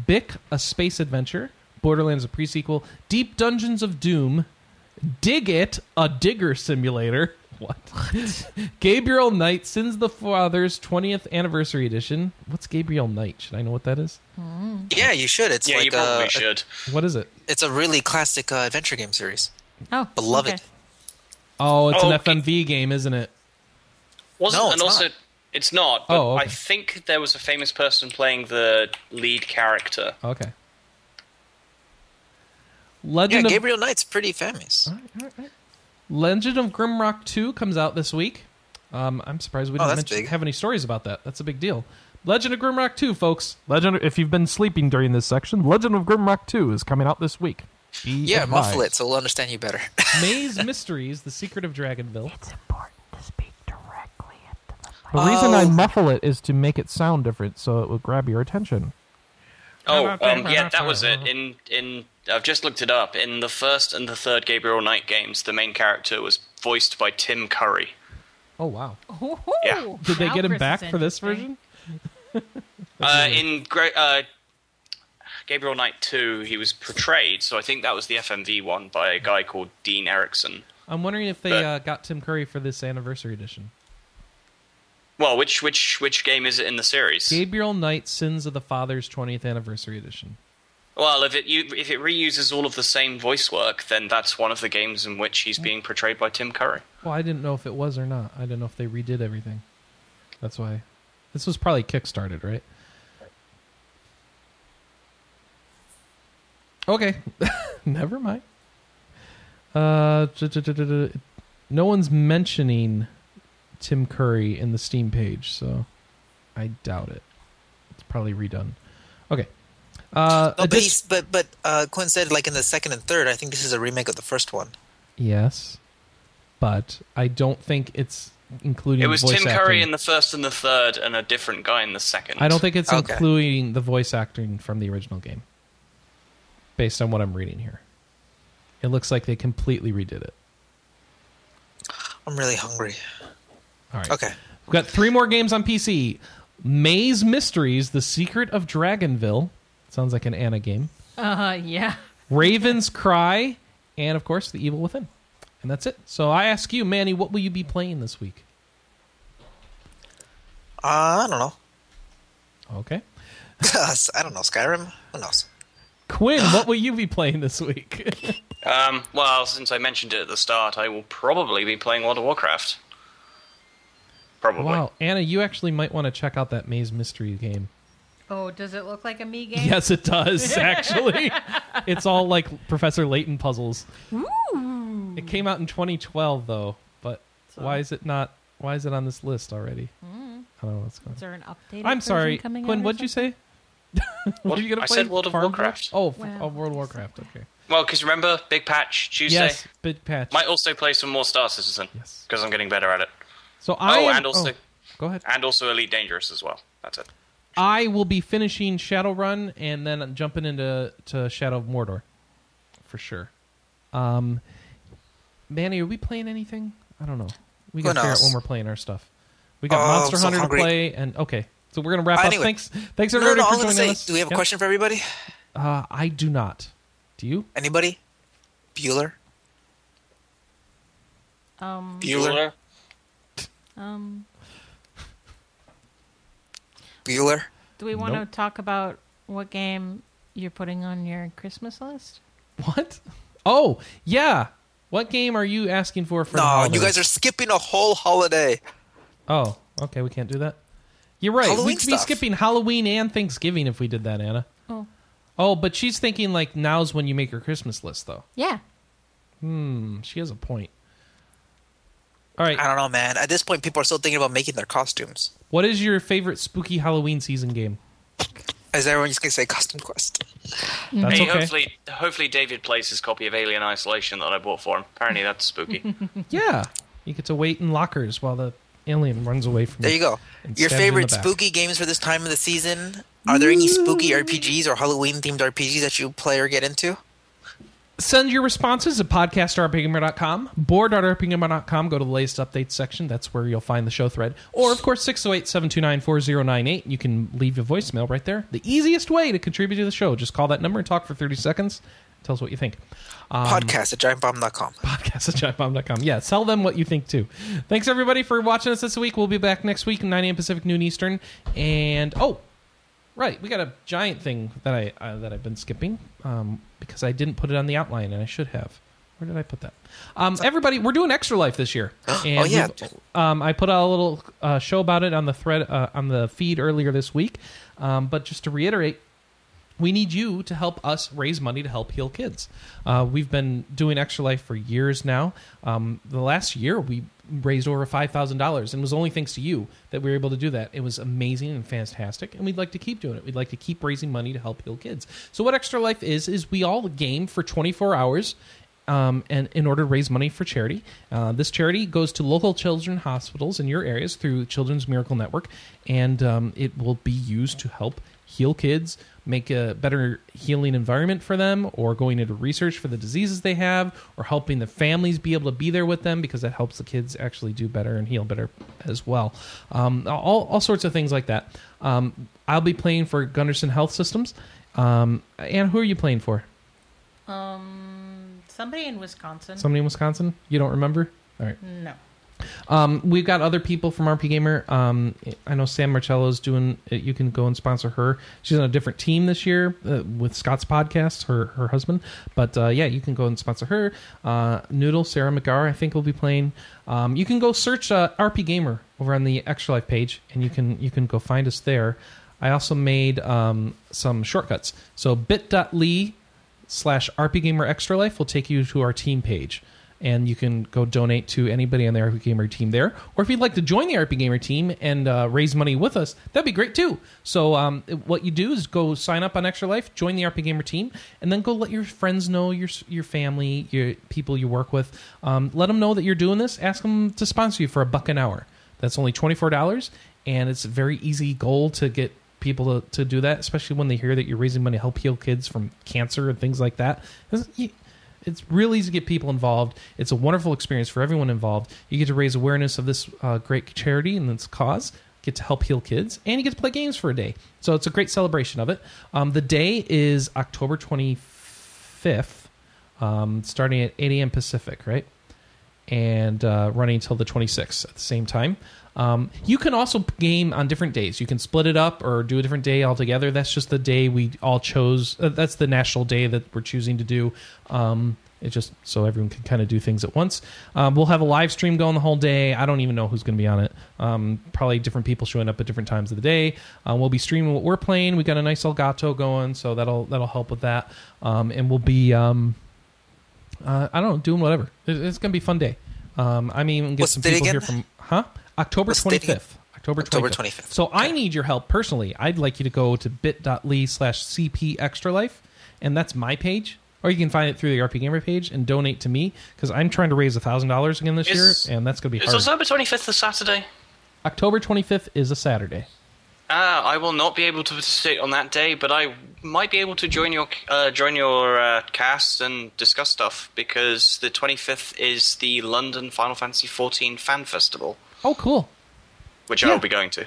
Speaker 1: Bick, a space adventure. Borderlands, a prequel. Deep Dungeons of Doom. Dig It, a digger simulator. What? (laughs) Gabriel Knight, Sins the Fathers 20th Anniversary Edition. What's Gabriel Knight? Should I know what that is?
Speaker 3: Yeah, you should. It's
Speaker 4: yeah,
Speaker 3: like
Speaker 4: you probably
Speaker 3: a,
Speaker 4: should.
Speaker 1: What is it?
Speaker 3: It's a really classic uh, adventure game series.
Speaker 2: Oh,
Speaker 3: Beloved.
Speaker 2: okay.
Speaker 1: Oh, it's
Speaker 4: Oh,
Speaker 1: an
Speaker 4: okay.
Speaker 1: FMV game, isn't it?
Speaker 4: Wasn't
Speaker 3: No,
Speaker 4: and
Speaker 3: it's
Speaker 4: also
Speaker 3: not.
Speaker 4: it's not. But
Speaker 1: Oh, okay.
Speaker 4: I think there was a famous person playing the lead character.
Speaker 1: Okay.
Speaker 3: Yeah,
Speaker 1: Legend of
Speaker 3: Gabriel Knight's pretty famous.
Speaker 1: Legend of Grimrock 2 comes out this week. Um, I'm surprised we
Speaker 3: Oh,
Speaker 1: didn't
Speaker 3: that's
Speaker 1: mention,
Speaker 3: big.
Speaker 1: have any stories about that. That's a big deal. Legend of Grimrock 2, folks. Legend. If you've been sleeping during this section, Legend of Grimrock 2 is coming out this week. Be
Speaker 3: Yeah,
Speaker 1: advised.
Speaker 3: muffle it so we'll understand you better. (laughs)
Speaker 1: Maze Mysteries: The Secret of Dragonville.
Speaker 5: It's important to speak directly into the
Speaker 1: The reason I
Speaker 3: Oh.
Speaker 1: muffle it is to make it sound different, so it will grab your attention.
Speaker 4: Oh, um, yeah, that was it. In in I've just looked it up. In the first and the third Gabriel Knight games, the main character was voiced by Tim Curry.
Speaker 1: Oh wow!
Speaker 2: Ooh,
Speaker 4: Yeah.
Speaker 1: Did they get him back for this version? (laughs)
Speaker 4: Uh, in Gra- uh, Gabriel Knight 2, he was portrayed, so I think that was the FMV one by a guy called Dean Erickson.
Speaker 1: I'm wondering if they
Speaker 4: But-
Speaker 1: uh, got Tim Curry for this anniversary edition.
Speaker 4: Well, which which which game is it in the series?
Speaker 1: Gabriel Knight: Sins of the Fathers 20th Anniversary Edition.
Speaker 4: Well, if it you, if it reuses all of the same voice work, then that's one of the games in which he's being portrayed by Tim Curry.
Speaker 1: Well, I didn't know if it was or not. I didn't know if they redid everything. That's why. This was probably kickstarted, right? Okay, (laughs) never mind. Uh, no one's mentioning Tim Curry in the Steam page, so I doubt it. It's probably redone. Okay. Uh,
Speaker 3: No, but,
Speaker 1: addi-
Speaker 3: he's, but but uh, Quinn said like in the second and third. I think this is a remake of the first one.
Speaker 1: yes, but I don't think it's including.
Speaker 4: It was
Speaker 1: voice
Speaker 4: Tim Curry
Speaker 1: acting.
Speaker 4: in the first and the third, and a different guy in the second.
Speaker 1: I don't think it's
Speaker 3: Okay.
Speaker 1: including the voice acting from the original game. Based on what I'm reading here, it looks like they completely redid it.
Speaker 3: I'm really hungry.
Speaker 1: All right.
Speaker 3: Okay.
Speaker 1: We've got three more games on PC. Maze Mysteries: The Secret of Dragonville. Sounds like an Anna game.
Speaker 2: Uh, yeah.
Speaker 1: Raven's Cry, and of course, The Evil Within. And that's it. So I ask you, Manny, what will you be playing this week?
Speaker 3: Uh, I don't know.
Speaker 1: Okay. (laughs)
Speaker 3: I don't know. Skyrim. Who knows?
Speaker 1: Quinn, what will you be playing this week? (laughs)
Speaker 4: Um, well, since I mentioned it at the start, I will probably be playing World of Warcraft. Probably.
Speaker 1: wow, Anna, you actually might want to check out that Maze Mystery game.
Speaker 2: Oh, does it look like a me game?
Speaker 1: Yes, it does (laughs) actually. it's all like Professor Layton puzzles. It came out in 2012 though, but why is it not? Why is it on this list already? Hmm. I don't know what's going
Speaker 2: Is
Speaker 1: on.
Speaker 2: there an update?
Speaker 1: I'm sorry,
Speaker 2: coming
Speaker 1: Quinn.
Speaker 2: out
Speaker 1: What'd you say? (laughs)
Speaker 4: What?
Speaker 1: Are you gonna
Speaker 4: I
Speaker 1: play
Speaker 4: said World of
Speaker 1: Farmville?
Speaker 4: Warcraft.
Speaker 1: Oh, f-
Speaker 2: Wow.
Speaker 1: oh, World of Warcraft. Okay.
Speaker 4: Well, because remember, Big Patch Tuesday.
Speaker 1: Yes, big patch.
Speaker 4: Might also play some more Star Citizen.
Speaker 1: Yes.
Speaker 4: Because I'm getting better at it.
Speaker 1: So I
Speaker 4: oh,
Speaker 1: am-
Speaker 4: and also
Speaker 1: go ahead.
Speaker 4: and also Elite Dangerous as well. That's it.
Speaker 1: I will be finishing Shadowrun and then jumping into to Shadow of Mordor, for sure. Um, Manny, are we playing anything? I don't know. We
Speaker 3: Who
Speaker 1: gotta figure out when we're playing our stuff. We got
Speaker 3: Oh,
Speaker 1: Monster
Speaker 3: so
Speaker 1: Hunter
Speaker 3: hungry.
Speaker 1: to play, and okay, so we're gonna wrap up.
Speaker 3: Anyway.
Speaker 1: Thanks, thanks everybody
Speaker 3: no,
Speaker 1: for joining
Speaker 3: say,
Speaker 1: us.
Speaker 3: do we have a
Speaker 1: Yeah.
Speaker 3: question for everybody?
Speaker 1: Uh, I do not. Do you?
Speaker 3: Anybody? Bueller?
Speaker 2: Um,
Speaker 3: Bueller?
Speaker 2: Um,
Speaker 3: Bueller?
Speaker 2: do we want
Speaker 1: Nope.
Speaker 2: to talk about what game you're putting on your Christmas list?
Speaker 1: What? Oh, yeah. What game are you asking for for? the
Speaker 3: No, you guys are skipping a whole holiday.
Speaker 1: Oh, okay. We can't do that. You're right.
Speaker 3: Halloween
Speaker 1: We'd be skipping Halloween and Thanksgiving if we did that, Anna.
Speaker 2: Oh,
Speaker 1: Oh, but she's thinking like now's when you make your Christmas list, though.
Speaker 2: yeah.
Speaker 1: Hmm, she has a point. All right.
Speaker 3: I don't know, man. At this point, people are still thinking about making their costumes.
Speaker 1: What is your favorite spooky Halloween season game?
Speaker 3: Is everyone just gonna say Costume Quest? Mm-hmm.
Speaker 1: That's
Speaker 4: hey,
Speaker 1: okay.
Speaker 4: hopefully, hopefully David plays his copy of Alien Isolation that I bought for him. Apparently, that's spooky. (laughs)
Speaker 1: Yeah, you get to wait in lockers while the alien runs away from you.
Speaker 3: There you go. Your
Speaker 1: stabs you in
Speaker 3: favorite spooky games for this time of the season? Are there any spooky RPGs or Halloween themed RPGs that you play or get into?
Speaker 1: Send your responses at podcast.rpgamer.com, board.rpgamer.com. Go to the latest updates section. That's where you'll find the show thread. Or, of course, 608 729 4098. You can leave a voicemail right there. The easiest way to contribute to the show. Just call that number and talk for 30 seconds. Tell us what you think.
Speaker 3: Um, podcast at giantbomb.com.
Speaker 1: Podcast at giantbomb.com. Yeah, tell them what you think too. Thanks, everybody, for watching us this week. We'll be back next week, 9 a.m. Pacific, noon Eastern. And, oh, right, we got a giant thing that, I, uh, that I've been skipping um, because I didn't put it on the outline, and I should have. Where did I put that? Um, everybody, we're doing Extra Life this year. (gasps) And
Speaker 3: Oh, yeah.
Speaker 1: Um, I put out a little uh, show about it on the thread uh, on the feed earlier this week. Um, but just to reiterate, we need you to help us raise money to help heal kids. Uh, we've been doing Extra Life for years now. Um, the last year, we raised over five thousand dollars, and it was only thanks to you that we were able to do that. It was amazing and fantastic, and we'd like to keep doing it. We'd like to keep raising money to help heal kids. So, what Extra Life is is we all game for twenty four hours um, and in order to raise money for charity. Uh, this charity goes to local children hospitals in your areas through Children's Miracle Network, and um, it will be used to help heal kids, make a better healing environment for them, or going into research for the diseases they have, or helping the families be able to be there with them because that helps the kids actually do better and heal better as well. Um, all, all sorts of things like that. Um, I'll be playing for Gundersen Health Systems. Um, and who are you playing for?
Speaker 2: Um, somebody in Wisconsin.
Speaker 1: Somebody in Wisconsin? You don't remember? All right.
Speaker 2: no.
Speaker 1: Um, we've got other people from RP Gamer. Um, I know Sam Marcello's doing. uh, You can go and sponsor her. She's on a different team this year uh, with Scott's podcast. Her her husband. But uh, yeah, you can go and sponsor her. Uh, Noodle Sarah McGar, I think will be playing. Um, you can go search uh, RP Gamer over on the Extra Life page, and you can you can go find us there. I also made um, some shortcuts. So bit.ly slash RP Gamer Extra Life will take you to our team page. And you can go donate to anybody on the RP Gamer team there. Or if you'd like to join the RP Gamer team and uh, raise money with us, that'd be great too. So, um, what you do is go sign up on Extra Life, join the RP Gamer team, and then go let your friends know, your your family, your people you work with. Um, let them know that you're doing this. Ask them to sponsor you for a buck an hour. That's only $24, and it's a very easy goal to get people to, to do that, especially when they hear that you're raising money to help heal kids from cancer and things like that. It's real easy to get people involved. It's a wonderful experience for everyone involved. You get to raise awareness of this uh, great charity and this cause, get to help heal kids, and you get to play games for a day. So it's a great celebration of it. Um, the day is October 25th, um, starting at 8 a.m. Pacific, right? and uh, running until the 26th at the same time. Um, you can also game on different days. You can split it up or do a different day altogether. That's just the day we all chose. Uh, that's the national day that we're choosing to do. Um, it's just so everyone can kind of do things at once. Um, we'll have a live stream going the whole day. I don't even know who's going to be on it. Um, probably different people showing up at different times of the day. Uh, we'll be streaming what we're playing. We got a nice Elgato going, so that'll that'll help with that. Um, and we'll be um, uh, I don't know, doing whatever. It- It's gonna be a fun day. Um, I mean, get
Speaker 3: What's
Speaker 1: some people here from huh? October twenty fifth. October
Speaker 3: October
Speaker 1: 25th.
Speaker 3: 25th.
Speaker 1: So I need your help personally. I'd like you to go to bit.ly slash CP Extra Life, and that's my page. Or you can find it through the RP Gamer page and donate to me because I'm trying to raise thousand dollars again this
Speaker 4: Is-
Speaker 1: year, and that's gonna be
Speaker 4: Is
Speaker 1: hard.
Speaker 4: October 25th a Saturday?
Speaker 1: October twenty fifth is a Saturday.
Speaker 4: Ah, I will not be able to participate on that day, but I might be able to join your uh, join your uh, cast and discuss stuff because the 25th is the London Final Fantasy XIV Fan Festival,
Speaker 1: Oh, cool.
Speaker 4: which
Speaker 1: Yeah.
Speaker 4: I'll be going to.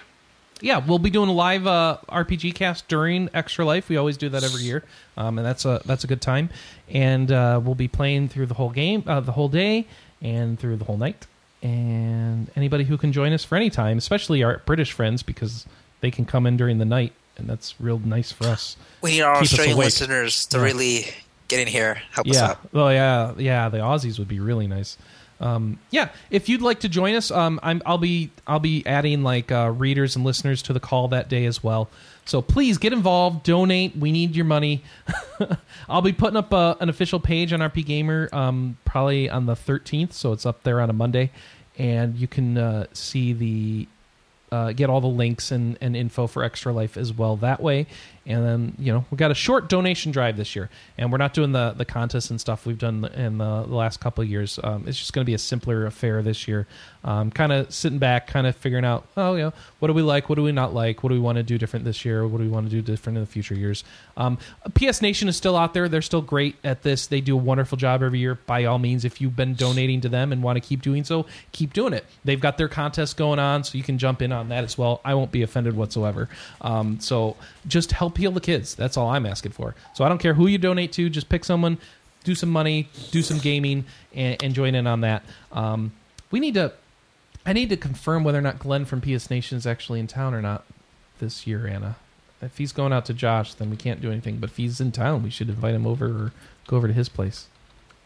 Speaker 1: yeah, we'll be doing a live uh, RPG cast during Extra Life. We always do that every year, um, and that's a that's a good time. And uh, we'll be playing through the whole game, uh, the whole day, and through the whole night. And anybody who can join us for any time, especially our British friends, because they can come in during the night, and that's real nice for us.
Speaker 3: We need our
Speaker 1: Keep
Speaker 3: Australian listeners to
Speaker 1: Yeah.
Speaker 3: really get in here, help us
Speaker 1: Yeah.
Speaker 3: out.
Speaker 1: Oh yeah, yeah. The Aussies would be really nice. Um, yeah, if you'd like to join us, um, I'm, I'll be I'll be adding like uh, readers and listeners to the call that day as well. So please get involved, donate. We need your money. (laughs) I'll be putting up uh an official page on RP Gamer um, probably on the 13th, so it's up there on a Monday, and you can uh, see the uh, get all the links and, and info for Extra Life as well that way. And then, you know, we've got a short donation drive this year. And we're not doing the, the contests and stuff we've done in the, the last couple years. Um, it's just going to be a simpler affair this year. Um, kind of sitting back, kind of figuring out, oh, you know, what do we like? What do we not like? What do we want to do different this year? What do we want to do different in the future years? Um, PS Nation is still out there. They're still great at this. They do a wonderful job every year. By all means, if you've been donating to them and want to keep doing so, keep doing it. They've got their contest going on, so you can jump in on that as well. I won't be offended whatsoever. Um, so just help heal the kids. That's all I'm asking for. So I don't care who you donate to. Just pick someone, do some money, do some gaming, and, and join in on that. Um, we need to. I need to confirm whether or not Glenn from PS Nation is actually in town or not this year, Anna. If he's going out to Josh, then we can't do anything. But if he's in town, we should invite him over or go over to his place.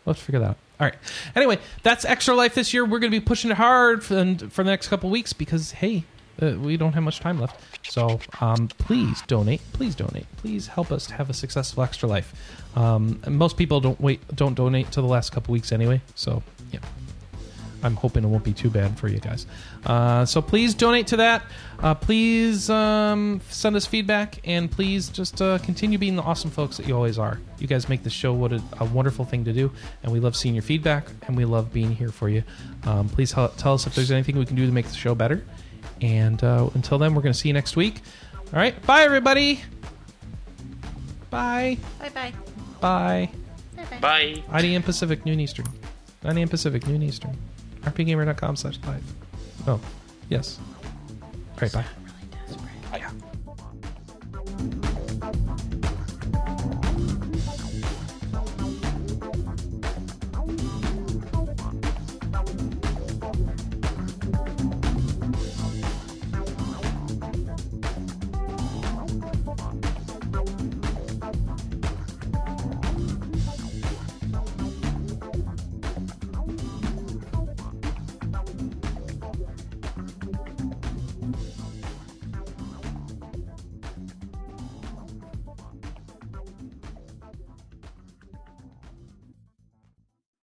Speaker 1: We'll have to figure that out. All right. Anyway, that's Extra Life this year. We're going to be pushing it hard for, for the next couple weeks because, hey, uh, we don't have much time left. So um, please donate. Please donate. Please help us have a successful Extra Life. Um, most people don't wait, don't donate to the last couple weeks anyway. So yeah. I'm hoping it won't be too bad for you guys. Uh, so please donate to that. Uh, please um, send us feedback, and please just uh, continue being the awesome folks that you always are. You guys make the show what a, a wonderful thing to do, and we love seeing your feedback, and we love being here for you. Um, please tell, tell us if there's anything we can do to make the show better. And uh, until then, we're going to see you next week. All right, bye everybody. Bye.
Speaker 2: Bye bye.
Speaker 1: Bye.
Speaker 4: Bye.
Speaker 1: IDM Pacific, noon Eastern. IDM Pacific, noon Eastern rpgamer.com slash live. Oh, yes. All right, bye. Really yeah.